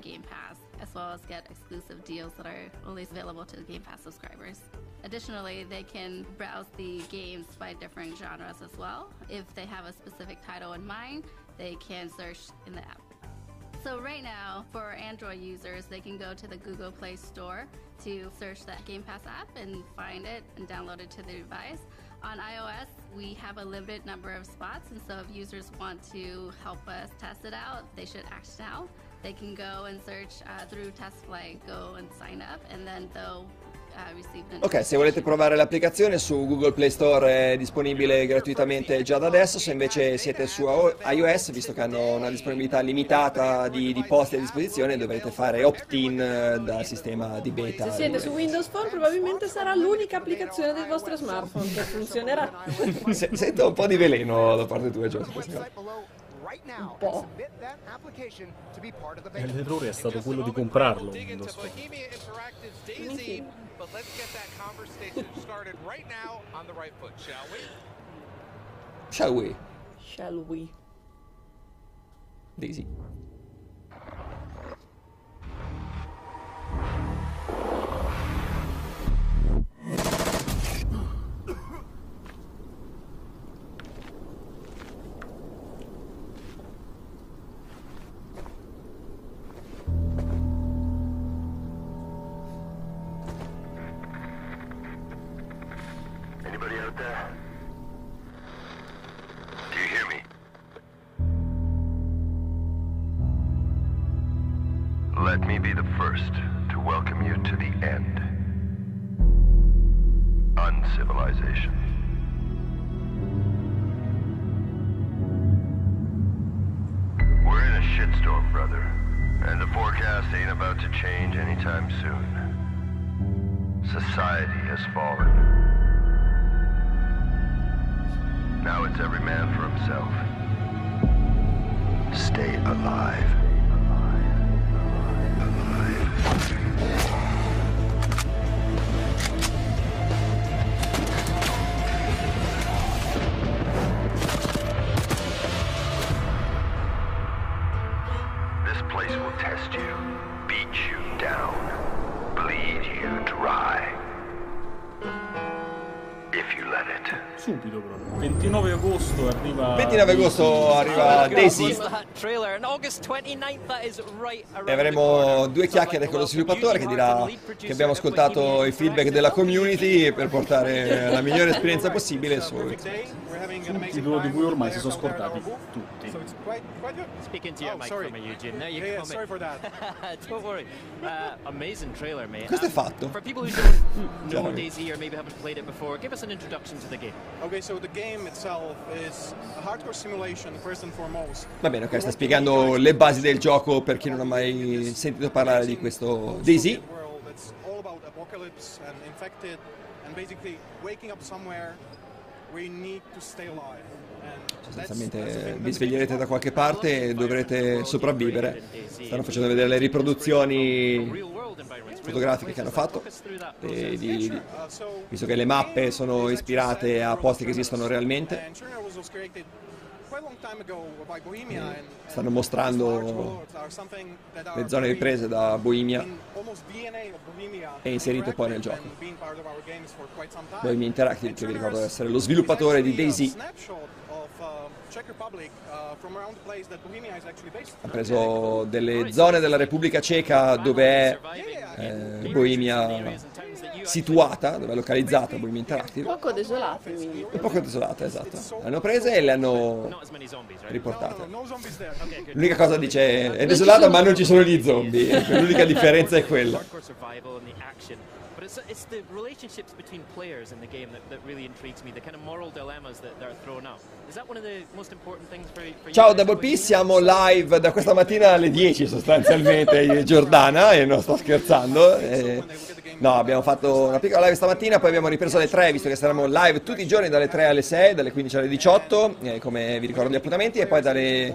Game Pass the the as well as get exclusive deals that are only available to Game Pass subscribers. Additionally, they can browse the games by different genres as well. If they have a specific title in mind, they can search in the app. So right now, for Android users, they can go to the Google Play Store to search that Game Pass app and find it and download it to their device. On iOS, we have a limited number of spots, and so if users want to help us test it out, they should act now. They can go and search uh, through TestFlight, go and sign up, and then they'll uh, Ok, se volete provare l'applicazione su Google Play Store è disponibile gratuitamente già da adesso, se invece siete su iOS, visto che hanno una disponibilità limitata di, di posti a disposizione, dovrete fare opt-in dal sistema di beta. Se siete su Windows Phone probabilmente sarà l'unica applicazione del vostro smartphone che funzionerà. Se- Sento un po' di veleno da parte tua, Giorgio. Po'. and submit that application to be part of the E l'errore è stato quello di comprarlo. Windows Phone. Shall we? Shall we? Daisy. 9 agosto arriva Daisy what's that trailer? And August 29th, that is right around e avremo due chiacchiere con lo sviluppatore che dirà che abbiamo ascoltato i feedback della community per portare la migliore esperienza possibile su Tutti quello di cui ormai si sono scordati tutti. Speaking to your mic from Eugene. There you Yeah, yeah, come. sorry for that. Don't worry. Uh. Questo è Um, fatto. Va bene, ok, sta spiegando le basi del gioco per chi non ha mai sentito parlare di questo Daisy. Sostanzialmente vi sveglierete da qualche parte e dovrete sopravvivere. Stanno facendo vedere le riproduzioni fotografiche che hanno fatto, di- di- visto che le mappe sono ispirate a posti che esistono realmente. Stanno mostrando le zone riprese da Bohemia. e inserite poi nel gioco. Bohemia Interactive, che vi ricordo essere lo sviluppatore di Daisy, uh, uh, ha preso delle zone della Repubblica Ceca dove è eh, Bohemia situata, dove è localizzata Bohemia Interactive. Poco desolate, quindi. Un po' desolata, esatto. Le hanno prese e le hanno riportate. L'unica cosa dice è desolata ma non ci sono gli zombie. L'unica differenza è quella. It's, it's the relationships between players in the game that, that really intrigues me, the kind of moral dilemmas that, that are thrown up. Is that one of the most important things for, for Ciao? Double P, siamo live da questa mattina alle 10 sostanzialmente io e Giordana e non sto scherzando. eh, no, abbiamo fatto una piccola live stamattina, poi abbiamo ripreso alle 3 visto che saremo live tutti i giorni dalle 3 alle 6, dalle 15 alle 18, eh, come vi ricordo gli appuntamenti, e poi dalle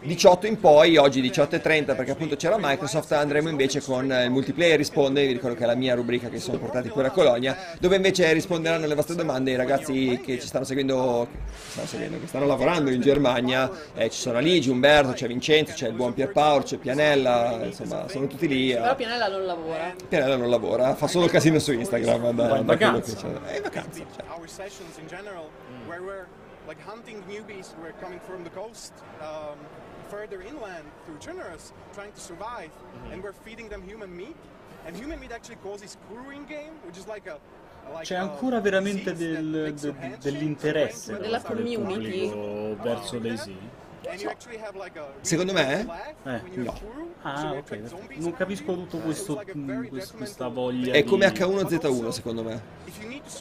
18 in poi, oggi 18.30 perché appunto c'era Microsoft, andremo invece con eh, il multiplayer risponde, vi ricordo che è la mia rubrica che sono portati qui a Colonia, dove invece risponderanno alle vostre domande i ragazzi che ci stanno seguendo, che stanno, seguendo, che stanno lavorando in Germania, eh, ci sono Aligi, Umberto, c'è Vincenzo, c'è il buon Pierpaolo, c'è Pianella, insomma sono tutti lì. Però Pianella non lavora. Pianella non lavora, fa solo casino su Instagram. Da, da quello vacanza. che c'è. È in vacanza. cioè. Our sessions in general, where we're like hunting newbies who are coming from the coast um, further inland through Generous, trying to survive, and we're feeding them human meat. C'è a ancora veramente del- de- dell'interesse Della community. verso Daisy? Secondo me? Eh, no. Ah, ok. Non capisco tutto questo, questa voglia È come di... H1Z1 secondo me.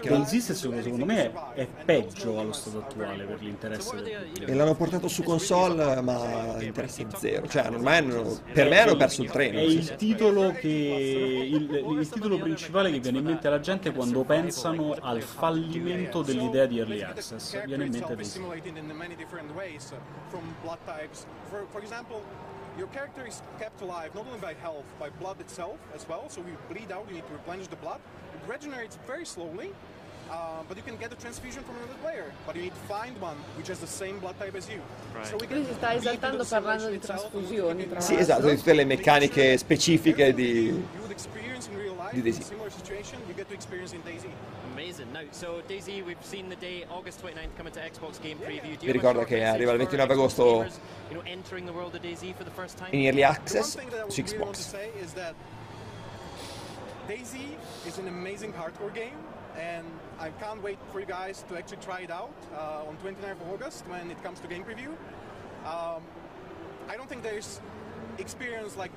Daisy secondo, secondo me è, peggio allo stato attuale per l'interesse del pubblico. E l'hanno portato su console, ma interesse zero. Cioè, ormai hanno- per me hanno perso il treno. È il titolo che il, il titolo principale che viene in mente alla gente quando pensano al fallimento dell'idea di early access. Viene in mente itself is Daisy. simulated in many different ways, from blood types. For, for example, your character is kept alive not only by health, by blood itself as well. So you bleed out, you need to replenish the blood. It regenerates very slowly, uh, but you can get a transfusion from another player. But you need to find one which has the same blood type as you. Right. So we Lui si sta esaltando parlando di trasfusioni. Tra Sì, esatto, di tutte le meccaniche specifiche di, you would experience in real life di in a Daisy. Similar situation, you get to experience in Daisy. Amazing. Now, so Daisy, we've seen the day August 29th coming to Xbox Game Preview. Do Vi you have a ricordo short che message arriva il 29 agosto you know, entering the world of Daisy for the first time? in early access The one thing that I su really want to Xbox. say is that Daisy is an amazing hardcore game, and I can't wait for you guys to actually try it out uh, on 29th of August when it comes to game preview. Um, I don't think there's experience like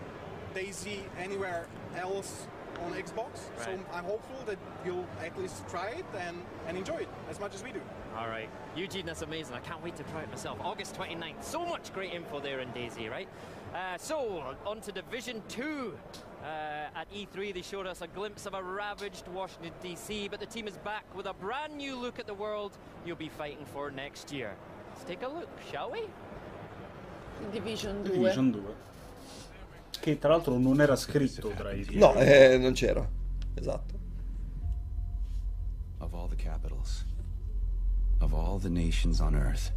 Daisy anywhere else on Xbox. So I'm hopeful that you'll at least try it and, and enjoy it as much as we do. All right. Eugene, that's amazing. I can't wait to try it myself. August 29th. So much great info there in Daisy, right? Uh, so, on to Division 2. Uh, at E3, they showed us a glimpse of a ravaged Washington, D.C., but the team is back with a brand new look at the world you'll be fighting for next year. Let's take a look, shall we? Division 2. Division 2. Che tra l'altro non era scritto tra i No, eh, non c'era. Esatto. Of all the capitals, of all the nations on Earth,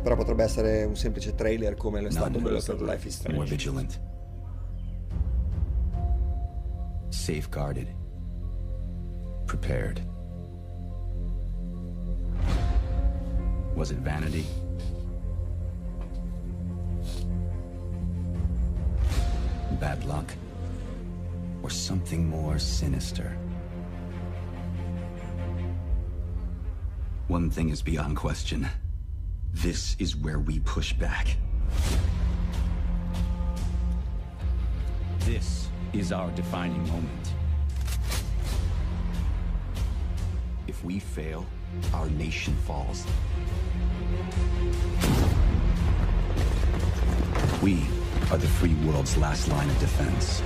Però potrebbe essere un semplice trailer come lo è stato quello per Life is more Strange. vigilant, safeguarded, prepared. Was it vanity? Bad luck? Or something more sinister? One thing is beyond question. This is where we push back. This is our defining moment. If we fail, our nation falls. We are the free world's last line of defense.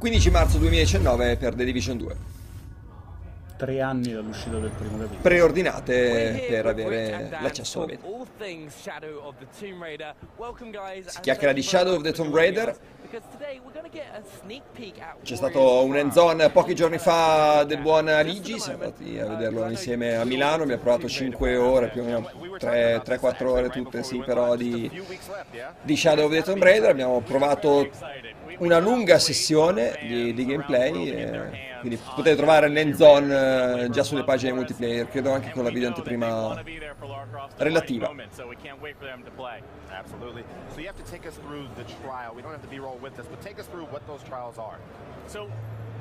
Eh, 15 marzo 2019 per The Division 2. Tre anni dall'uscita del primo capitolo. Preordinate per avere l'accesso alla beta. Si chiacchiera di Shadow of the Tomb Raider. C'è stato un hands-on pochi giorni fa del buon Aligi, siamo andati a vederlo insieme a Milano, abbiamo provato 5 ore, più o meno 3-4 ore tutte, sì, però di, di Shadow of the Tomb Raider, abbiamo provato una lunga sessione di, di gameplay, e quindi potete trovare l'hands-on eh, già sulle pagine multiplayer, credo anche con la video anteprima relativa. Absolutely. So you have to take us through the trial. We don't have to B-roll with this, but take us through what those trials are. So,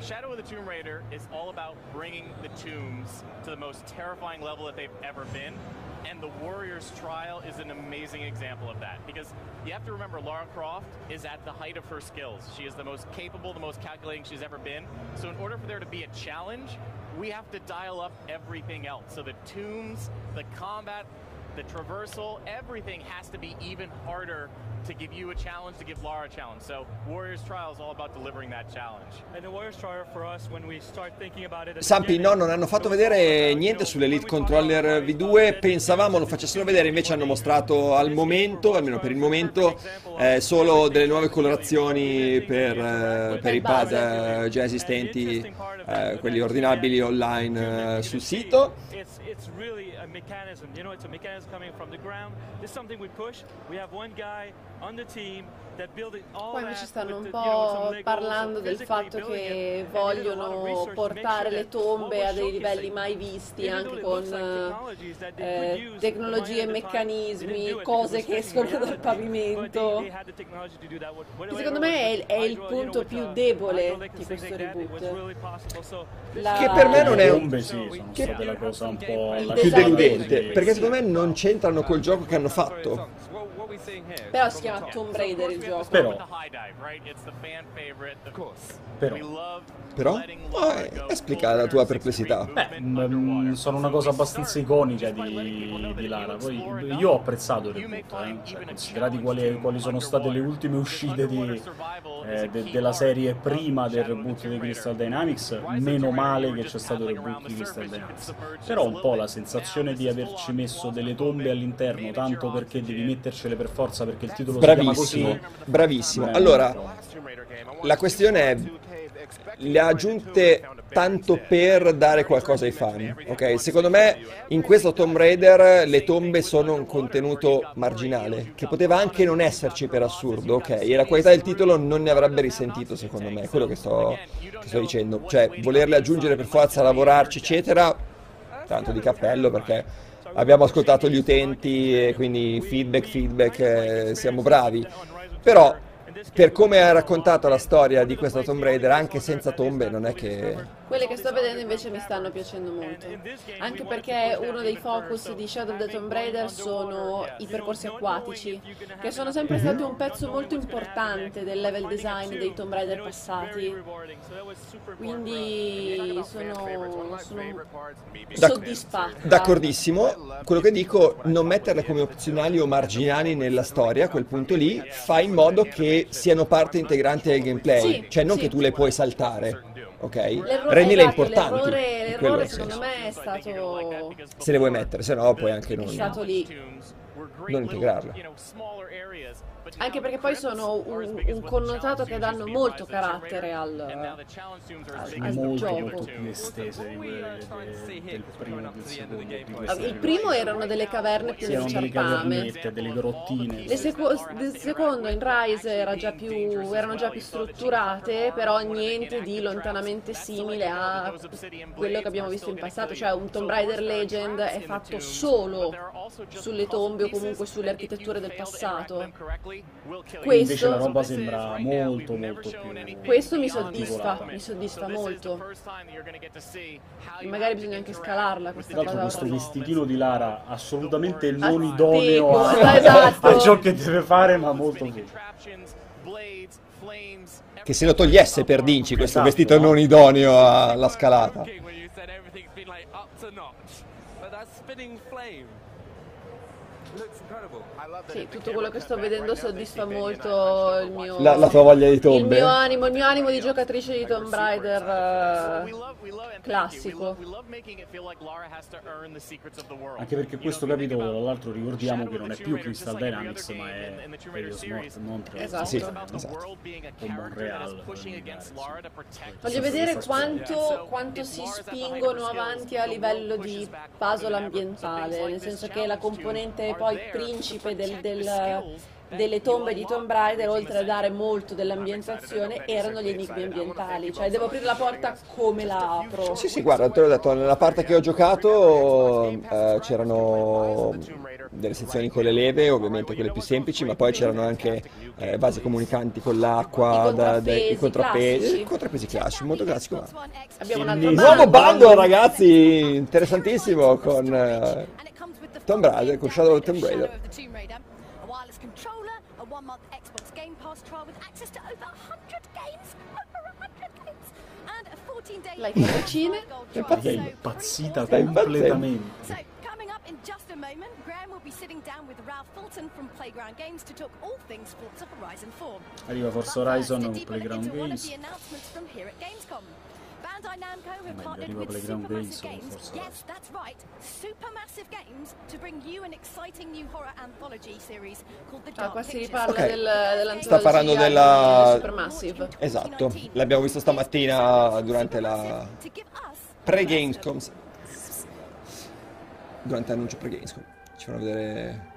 Shadow of the Tomb Raider is all about bringing the tombs to the most terrifying level that they've ever been. And the Warrior's Trial is an amazing example of that. Because you have to remember, Lara Croft is at the height of her skills. She is the most capable, the most calculating she's ever been. So, in order for there to be a challenge, we have to dial up everything else. So, the tombs, the combat, the traversal, everything has to be even harder to give you a challenge, to give Lara a challenge. So Warriors Trial is all about delivering that challenge. And the Warriors Trial for us, when we start thinking about it, Sampi, no, non hanno fatto vedere niente sull'Elite Controller V2, pensavamo lo facessero vedere, invece hanno mostrato al momento, almeno per il momento, eh, solo delle nuove colorazioni per, eh, per i pad eh, già esistenti, eh, quelli ordinabili online eh, sul sito. It's really a mechanism. You know, it's a mechanism coming from the ground. This is something we push. We have one guy on the team Poi invece stanno un po' parlando del fatto che vogliono portare le tombe a dei livelli mai visti, anche con eh, use, tecnologie e meccanismi, cose che escono dal pavimento. Che secondo me è il, è il punto più debole di questo reboot. La- Che per me non è un... bombe sì, che- state la cosa un po' più deludente, perché secondo me non c'entrano col gioco che hanno fatto. Però si chiama Tomb Raider il gioco. Però-. Però- Però? Ah, eh, esplica la tua perplessità. Beh, mm, sono una cosa abbastanza iconica di, di Lara. Poi io ho apprezzato il reboot, eh. Cioè, considerati quali, quali sono state le ultime uscite di, eh, de- della serie prima del reboot di Crystal Dynamics, meno male che c'è stato il reboot di Crystal Dynamics. Però un po' la sensazione di averci messo delle tombe all'interno, tanto perché devi mettercele per forza perché il titolo si Bravissimo, così. bravissimo. Eh, Allora, la questione è, le ha aggiunte tanto per dare qualcosa ai fan, ok? Secondo me in questo Tomb Raider le tombe sono un contenuto marginale, che poteva anche non esserci per assurdo, ok? E la qualità del titolo non ne avrebbe risentito, secondo me, è quello che sto, che sto dicendo. Cioè, volerle aggiungere per forza, lavorarci, eccetera, tanto di cappello perché abbiamo ascoltato gli utenti quindi feedback, feedback, eh, siamo bravi. Però per come ha raccontato la storia di questo Tomb Raider, anche senza tombe, non è che... Quelle che sto vedendo invece mi stanno piacendo molto, anche perché uno dei focus di Shadow of the Tomb Raider sono i percorsi acquatici, che sono sempre stati un pezzo molto importante del level design dei Tomb Raider passati. Quindi sono, sono soddisfatta. D'accordissimo, quello che dico, non metterle come opzionali o marginali nella storia, a quel punto lì, fa in modo che siano parte integrante del gameplay, Sì, cioè non sì. che tu le puoi saltare, ok? L'errore- Rendile esatto, importanti, L'errore, l'errore secondo me è stato, Se le vuoi mettere, se no puoi anche non, stato lì. non integrarle. Anche perché poi sono un, un connotato che danno molto carattere al, al, al molto gioco. molto più estese di quelle de- del primo del secondo Il primo erano delle caverne piene di delle grottine. Le il secondo in Rise era già più, erano già più strutturate, però niente di lontanamente simile a quello che abbiamo visto in passato, cioè un Tomb Raider Legend è fatto solo sulle tombe o comunque sulle architetture del passato. Invece la Questo, roba sembra molto molto più questo mi soddisfa, mi soddisfa molto. E magari bisogna anche scalarla questa Tra l'altro cosa. questo vestitino di Lara assolutamente non Azteco, idoneo a, esatto. a ciò che deve fare, ma molto figo. Che se lo togliesse per Dinci questo Esatto, vestito no? non idoneo alla scalata. But that spinning flame looks incredible. Sì, tutto quello che sto vedendo soddisfa molto il mio, La- la tua voglia di il tombe? mio animo, il mio animo di giocatrice di Tomb Raider eh, classico. Anche perché questo capitolo, tra l'altro, ricordiamo che non è più Crystal Dynamics, ma è Eidos Montreal, Montreal. Esatto. Sì, esatto. O Montreal. Voglio vedere quanto, quanto si spingono avanti a livello di puzzle ambientale, nel senso che la componente poi principe del- del- delle tombe di Tomb Raider, oltre a dare molto dell'ambientazione, erano gli enigmi ambientali, cioè devo aprire la porta come la apro. Sì, sì, guarda, te l'ho detto, nella parte che ho giocato eh, c'erano delle sezioni con le leve, ovviamente quelle più semplici, ma poi c'erano anche eh, vasi comunicanti con l'acqua, I da- da- i contrappesi contrappesi, classici. i contrappesi classici, molto classico. ma- Abbiamo un altro Nuovo bundle. bundle, ragazzi, interessantissimo con eh, Tomb Raider, con Shadow of Tomb Raider. of the Tomb Raider, a wireless controller, a one-month Xbox Game Pass trial with access to over 100 games, over 100 games, and a 14-day Like cucine. Lei è impazzita impazzendo. completamente. In just a moment, Graham will be sitting down with Ralph Fulton from Playground Games to talk all things Forza Horizon 4. Arriva Forza Horizon Playground Games. Bandai Namco have partnered with Supermassive Games Yes, that's right, Supermassive Games to bring you an exciting new horror anthology series called The Ah, Dark qua si Pictures. parla Ok. del, dell'antologia Sta parlando della- Supermassive. Esatto, l'abbiamo visto stamattina durante la pre-Gamescom. Durante l'annuncio pre-Gamescom. Ci fanno vedere...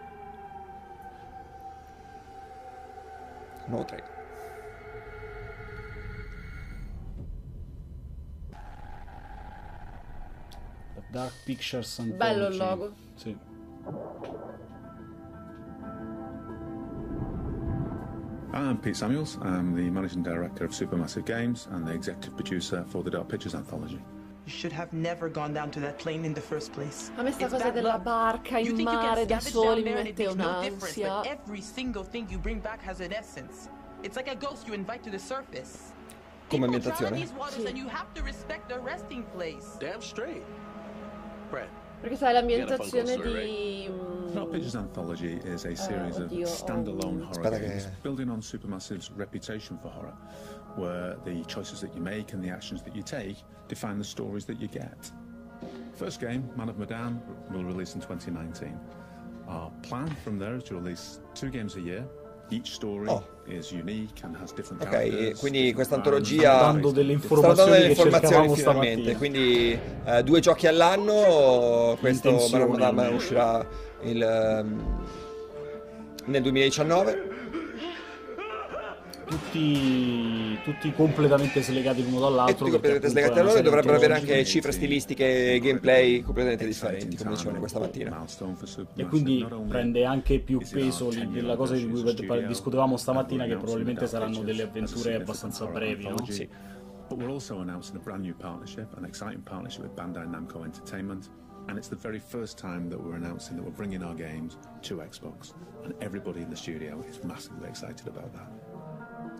un nuovo trailer. Dark Pictures Anthology. Bello il logo. Sì. I'm Pete Samuels. I'm the managing director of Supermassive Games and the executive producer for the Dark Pictures anthology. You should have never gone down to that plane in the first place. A me sta cosa della luck. barca in you mare da soli down mi there and it mette makes no difference, un'ansia. but every single thing you bring back has an essence. It's like a ghost you invite to the surface. Come People drown in ambientazione? these waters and you have to respect their resting place. Damn straight. Brad. Perché sai, l'ambientazione You got a fun di... mm, Pictures Anthology is a series of oddio, standalone oh. horror games che- building on Supermassive's reputation for horror, where the choices that you make and the actions that you take define the stories that you get. First game, Man of Medan, will release in 2019. Our plan from there is to release two games a year. Each story Oh. is unique and has different Ok, quindi questa antologia dando delle sta dando delle informazioni informazioni che cercavamo finalmente. Quindi eh, due giochi all'anno. Questo almeno. uscirà il, ehm, nel 2019. Tutti, tutti completamente slegati l'uno dall'altro. E tutti completamente slegati da serie dovrebbero avere anche cifre stilistiche e gameplay completamente differenti, come dicevano questa mattina. E quindi prende anche più peso la cosa di cui discutevamo stamattina, che probabilmente saranno delle avventure abbastanza brevi, no? Sì. But we're also announcing a brand new partnership, an exciting partnership with Bandai Namco Entertainment. And it's the very first time that we're announcing that we're bringing our games to Xbox. And everybody in the studio is massively excited about that.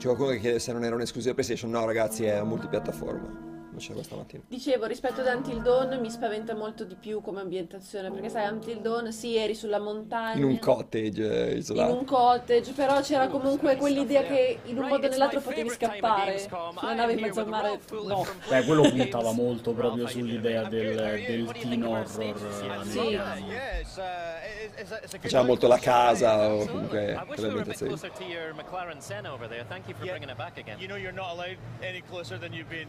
C'è qualcuno che chiede se non era un'esclusiva PlayStation. No, ragazzi, è multipiattaforma. Non c'è questa mattina. Dicevo, rispetto ad Until Dawn mi spaventa molto di più come ambientazione, perché sai, Until Dawn sì, eri sulla montagna. In un cottage eh, in isolato. un cottage, però c'era comunque quell'idea che in un modo o nell'altro potevi scappare sulla nave in mezzo al mare. No. Beh, quello puntava molto proprio sull'idea del, del teen horror. eh, Sì. Faceva molto la casa o comunque. Thank you for bringing it back again. You know you're not allowed any closer than you've been.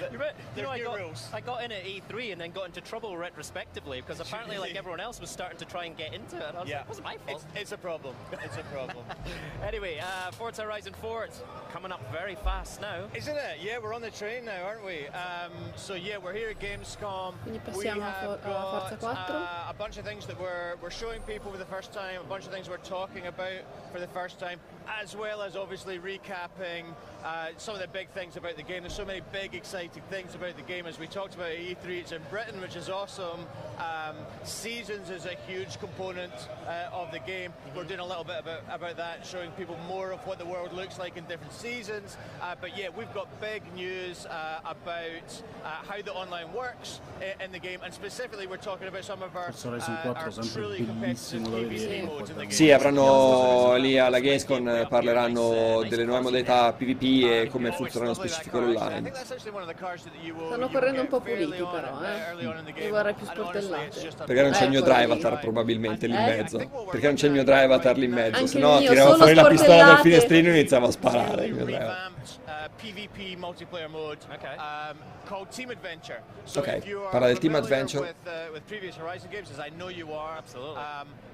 You, re- you know, I new got, rules. I got in at E3 and then got into trouble retrospectively because apparently, like everyone else, was starting to try and get into it. And I was Yeah. like, it wasn't my fault. It's, it's a problem. It's a problem. anyway, uh, Forza Horizon 4, it's coming up very fast now. Isn't it? Yeah, we're on the train now, aren't we? Um, so yeah, we're here at Gamescom. Quindi We passiamo a have For- Forza got 4. uh, a bunch of things that we're we're showing people for the first time, a bunch of things we're talking about for the first time, as well as obviously recapping uh, some of the big things about the game. There's so many big, exciting things about the game. As we talked about at E3, it's in Britain, which is awesome. Um, seasons is a huge component uh, of the game. We're doing a little bit about, about that, showing people more of what the world looks like in different seasons. Uh, but yeah, we've got big news uh, about uh, how the online works i- in the game, and specifically, we're talking about some of our, Forza uh, our truly competitive PvP modes in the game. Sì, avranno lì alla Gamescom eh, parleranno delle nuove modalità PvP e come funzionano nello specifico l'online. Stanno correndo un po' puliti però, eh. Io vorrei più sportellate. Perché non c'è il mio Drivatar probabilmente lì in Eh? mezzo. Perché non c'è il mio Drivatar lì in mezzo. Se no solo fuori la pistola dal finestrino e iniziavo a sparare. il mio Drivatar. revamped uh, PvP multiplayer mode um, called Team Adventure. So Ok, are parla del Team Adventure.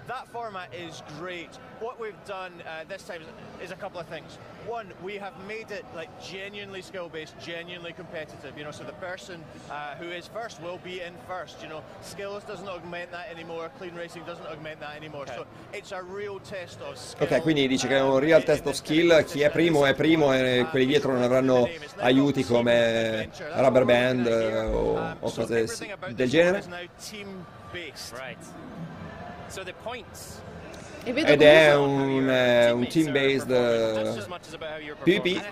Um, that format is great. What we've done uh, this time is, is a couple of things. One, we have made it like genuinely skill-based, genuinely competitive. You know, so the person uh, who is first will be in first. You know, skills doesn't augment that anymore. Clean racing doesn't augment that anymore. So it's a real test of skill. Ok, quindi dice che è un real test of skill, chi è primo è primo e quelli dietro non avranno aiuti come rubber band eh, o, o cose del genere. Ed è un, eh, un team-based eh, PvP.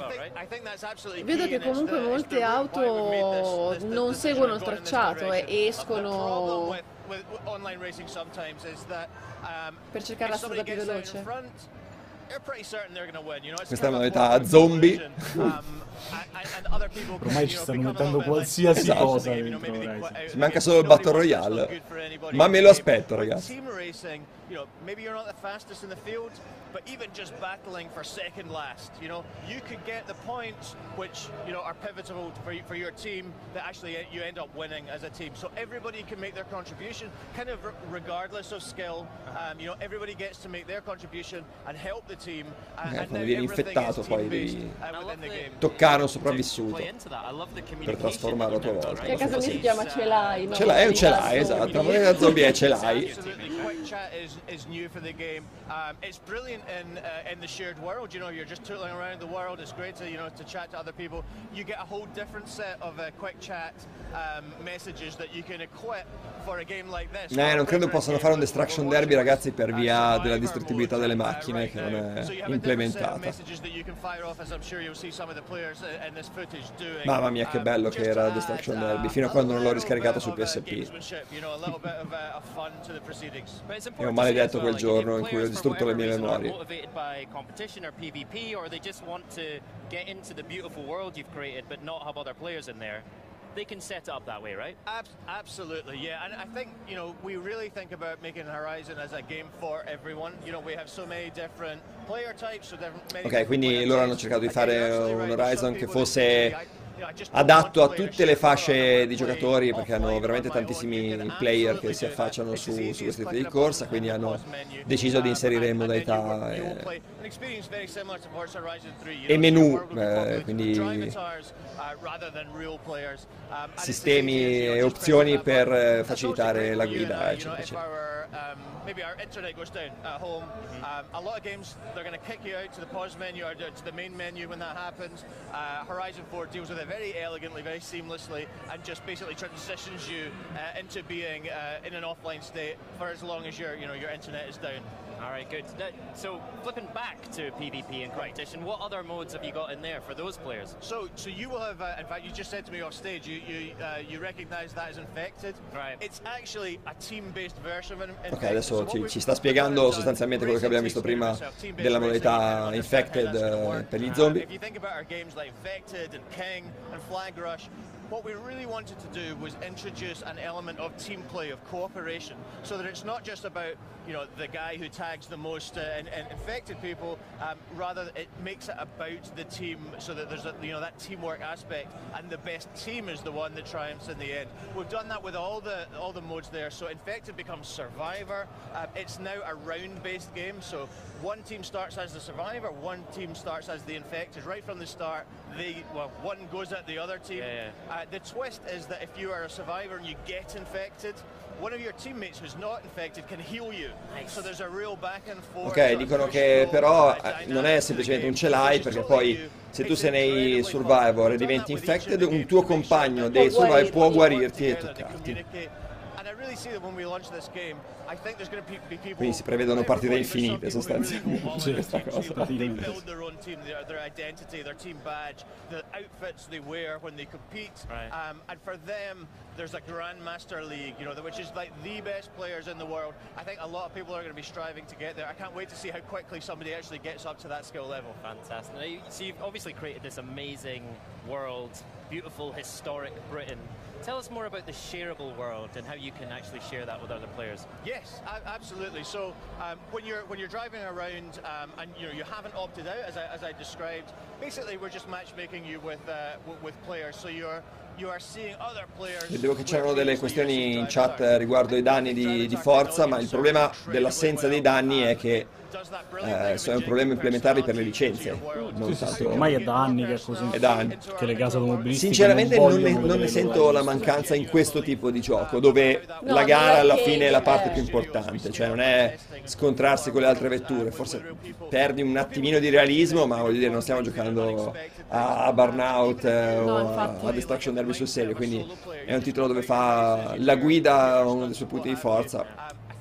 Vedo che comunque molte auto non seguono il tracciato e escono um, per cercare la strada più veloce. Questa è una modalità zombie. Ormai ci stanno mettendo qualsiasi Esatto. cosa dentro Horizon. Ci manca solo il. Battle Royale. Ma me lo aspetto, ragazzi. Team racing, you know, maybe you're not the fastest in the field, but even just battling for second last, you know, you could get the points which, you know, are pivotal for, for your team that actually uh, you end up winning as a team. So everybody can make their contribution, kind of regardless of skill. Um, you know, everybody gets to make their contribution and help the team. Uh, Eh, and quando now vieni everything infettato is poi team-based, devi uh, the game. toccare un sopravvissuto Play into that. I the per communication. trasformarlo a tua volta. Che a casa mia si chiama ce l'hai, no? Ce l'hai, è un ce l'hai, esatto. La modalità zombie è ce l'hai. Quick chat is, is new for the game. Um, it's brilliant in uh, in the shared world. You know, you're just tootling around the world. It's great to you know to chat to other people. You get a whole different set of uh, quick chat um, messages that you can equip for a game like this. Eh, non credo possano fare un destruction derby, ragazzi, per via della distruttibilità delle macchine che non è implementata. uh. Mamma mia, che Um, bello che just era to Destruction add, uh, Derby, fino a quando non l'ho riscaricato su PSP. uh, E to see maledetto quel giorno in cui ho distrutto le mie memorie. Motivated by competition or PvP, or they just want to get into the beautiful world you've created but not have other players in there. they can set it up that way, right? Abs- absolutely, yeah. And I think, you know, we really think about making Horizon as a game for everyone. You know, we have so many different player types, so different, many Ok, quindi loro hanno cercato di I think you're fare un right. There's some Horizon che people that fosse adatto a tutte le fasce di giocatori perché hanno veramente tantissimi player che si affacciano su, su questi tipi di corsa, quindi hanno deciso di inserire modalità eh, play an experience very similar to Forza Horizon 3. You e menu, your world will be eh, quindi uh, rather than real players. Um, and it's as sistemi easy as, you know, e opzioni per eh, facilitare la for you and guida, eccetera, eccetera. um, maybe our internet goes down at home, um, a lot of games they're going to kick you out to the pause menu or to the main menu when that happens. Uh, Horizon 4 deals with it very elegantly, very seamlessly, and just basically transitions you uh, into being uh, in an offline state for as long as your you know your internet is down. All right, good. That- so flipping back to PvP and competition, what other modes have you got in there for those players? So, so you will have. Uh, in fact, you just said to me off stage, you you uh, you recognise that as infected. Right. It's actually a team-based version of infected. Ok, So adesso ci, ci sta spiegando sostanzialmente quello che abbiamo visto prima della modalità Infected eh, per gli zombie. if you think about our games like Infected and King and Flag Rush, what we really wanted to do was introduce an element of team play, of cooperation, so that it's not just about you know the guy who tags the most uh, in, in infected people. Um, rather, it makes it about the team, so that there's a, you know that teamwork aspect, and the best team is the one that triumphs in the end. We've done that with all the all the modes there. So Infected becomes Survivor. Um, it's now a round-based game, so one team starts as the survivor, one team starts as the infected. Right from the start, they well, one goes at the other team. Yeah, Uh, the twist is that if you are a survivor and you get infected, one of your teammates who's not infected can heal you. So there's a real back and forth. Ok, dicono che però eh, non è semplicemente un ce l'hai perché poi se tu sei nei Survivor e diventi infected, un tuo compagno dei Survivor può guarirti e toccarti. Quindi si prevedono partite everybody, infinite there's some people who sostanzialmente really su go questa all in cosa. on team. They build their own team, their, their identity, their team badge, the outfits they wear when they compete. Um, and for them, there's a Grandmaster League, you know, which is like the best players in the world. I think a lot of people are going to be striving to get there. I can't wait to see how quickly somebody actually gets up to that skill level. Fantastic. Now, so you've obviously created this amazing world, beautiful, historic Britain. Tell us more about the shareable world and how you can actually share that with other players. Yes, absolutely. So um, when you're when you're driving around um, and you know you haven't opted out, as I, as I described, basically we're just matchmaking you with uh, with players. So you're you are seeing other players. Vedevo che c'erano delle questioni in chat riguardo i danni di, di forza, ma il problema dell'assenza dei danni è che eh, so- è un problema implementarli per le licenze. Non Sì, sì, sì, tanto... ormai è da anni che è così. È da anni. Che le case automobilistiche Sinceramente non, non ne, non ne sento la mancanza in questo tipo di gioco, dove No, la gara alla fine è la parte più importante, cioè non è scontrarsi con le altre vetture, forse perdi un attimino di realismo, ma voglio dire non stiamo giocando a, a Burnout eh, o a, a Destruction Derby sul serio, quindi è un titolo dove fa la guida uno dei suoi punti di forza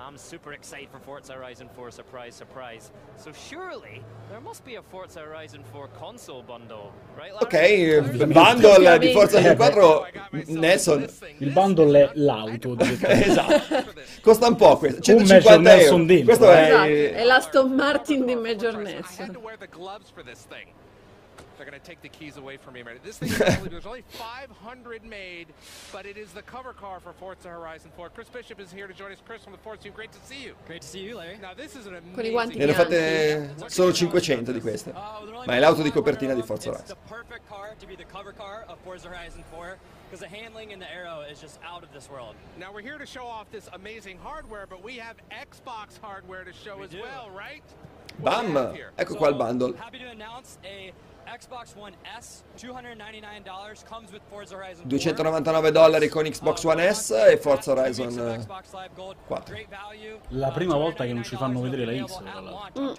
I'm super excited for Forza Horizon 4. Surprise, surprise. So surely there must be a Forza Horizon 4 console bundle, right? Larry? Ok, bundle di Forza Horizon 4 Nelson Il bundle è l'auto. direttamente. esatto. Costa un po' questo, Un 150 Major Nelson euro. dentro, Questo eh. Esatto, è è l'Aston Martin di Major Ness. They're going to take the keys away from me. minute. This thing is only, there's only 500 made, but it is the cover car for Forza Horizon 4. Chris Bishop is here to join us. Chris from the Forza team. Great to see you. Great to see you, Larry. Now this is an Con i guanti ne hanno fatte solo 500 di queste. Ma è l'auto di copertina di Forza It's Horizon. the perfect car to be the cover car of Forza Horizon 4 because the handling and the arrow is just out of this world. Now we're here to show off this amazing hardware, but we have Xbox hardware to show We as do. well, right? Bam! Ecco qua il bundle. Happy to announce a $299 comes with Forza Horizon 4. 299 dollari con Xbox One S e Forza Horizon eh, 4. La prima volta che non ci fanno vedere la X, tra l'altro. Mm.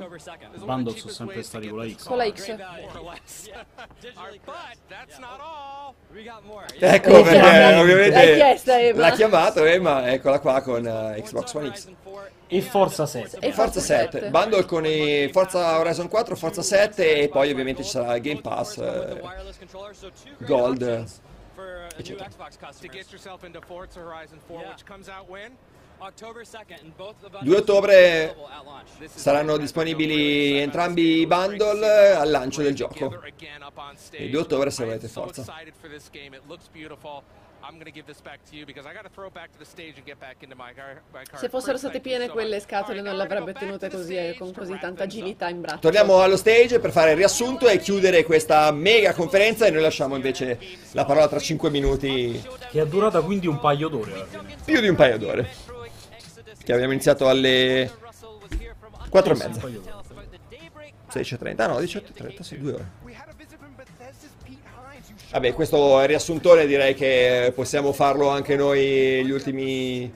Bundle sono sempre stati con la X. Con la X. Ecco perché ovviamente l'ha chiamato Emma, eccola qua con eh, Xbox One X. E Forza 7. E Forza 7, bundle con i Forza Horizon 4, Forza 7 e poi ovviamente ci sarà Game Pass, eh, Gold, eccetera. Xbox To customers. get yourself into Forza Horizon 4, Yeah. which comes out when? October 2nd, and both the 2 bundles ottobre saranno disponibili entrambi i bundle al lancio del gioco. Il 2 ottobre se volete forza. Excited for this game. It looks beautiful. I'm going to give this back to you because I got to throw it back to the stage and get back into my car. My car. Se fossero state piene quelle scatole non le avrebbe tenute così eh, con così tanta agilità in braccio. Torniamo allo stage per fare il riassunto e chiudere questa mega conferenza e noi lasciamo invece la parola tra 5 minuti, Che è durata quindi un paio d'ore fine. più di un paio d'ore. Che abbiamo iniziato alle 4 e mezza. 16.30, ah no, 18.30, sì, due ore. Vabbè, questo riassuntore, direi che possiamo farlo anche noi gli ultimi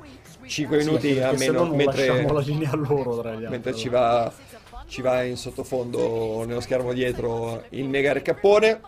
5 Sì, minuti, no almeno non mentre, la linea loro altri. mentre ci va, ci va in sottofondo nello schermo dietro il mega recappone.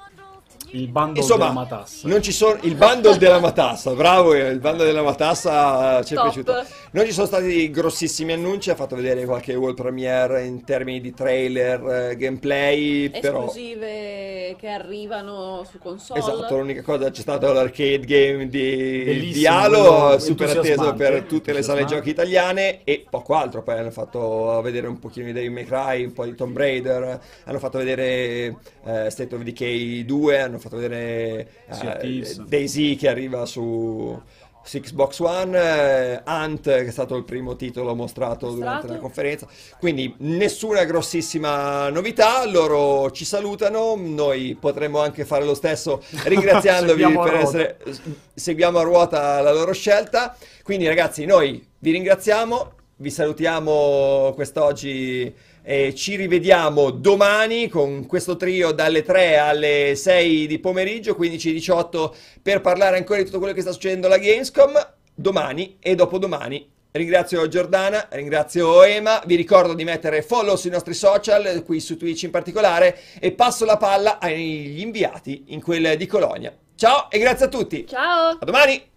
Il bundle Insomma, della matassa. non ci sono il bundle della matassa, bravo, eh, il bundle della matassa ci è Top. piaciuto. Non ci sono stati grossissimi annunci, ha fatto vedere qualche world premiere in termini di trailer, eh, gameplay, però Esclusive che arrivano su console. Esatto, l'unica cosa c'è stato l'arcade game di, Halo, super atteso per tutte le sale giochi italiane e poco altro. Poi hanno fatto vedere un pochino di Devil May Cry, un po' di Tomb Raider, hanno fatto vedere eh, State of Decay 2, hanno fatto vedere Thieves. Daisy che arriva su su Xbox One, eh, Ant che è stato il primo titolo mostrato durante Mostrato. la conferenza, quindi nessuna grossissima novità, loro ci salutano, noi potremmo anche fare lo stesso ringraziandovi per essere, seguiamo a ruota la loro scelta, quindi ragazzi noi vi ringraziamo, vi salutiamo quest'oggi e ci rivediamo domani con questo trio dalle 3 alle 6 di pomeriggio, 15-18 per parlare ancora di tutto quello che sta succedendo alla Gamescom, domani e dopodomani. Ringrazio Giordana, ringrazio Ema, vi ricordo di mettere follow sui nostri social, qui su Twitch in particolare, e passo la palla agli inviati in quel di Colonia. Ciao e grazie a tutti! Ciao! A domani!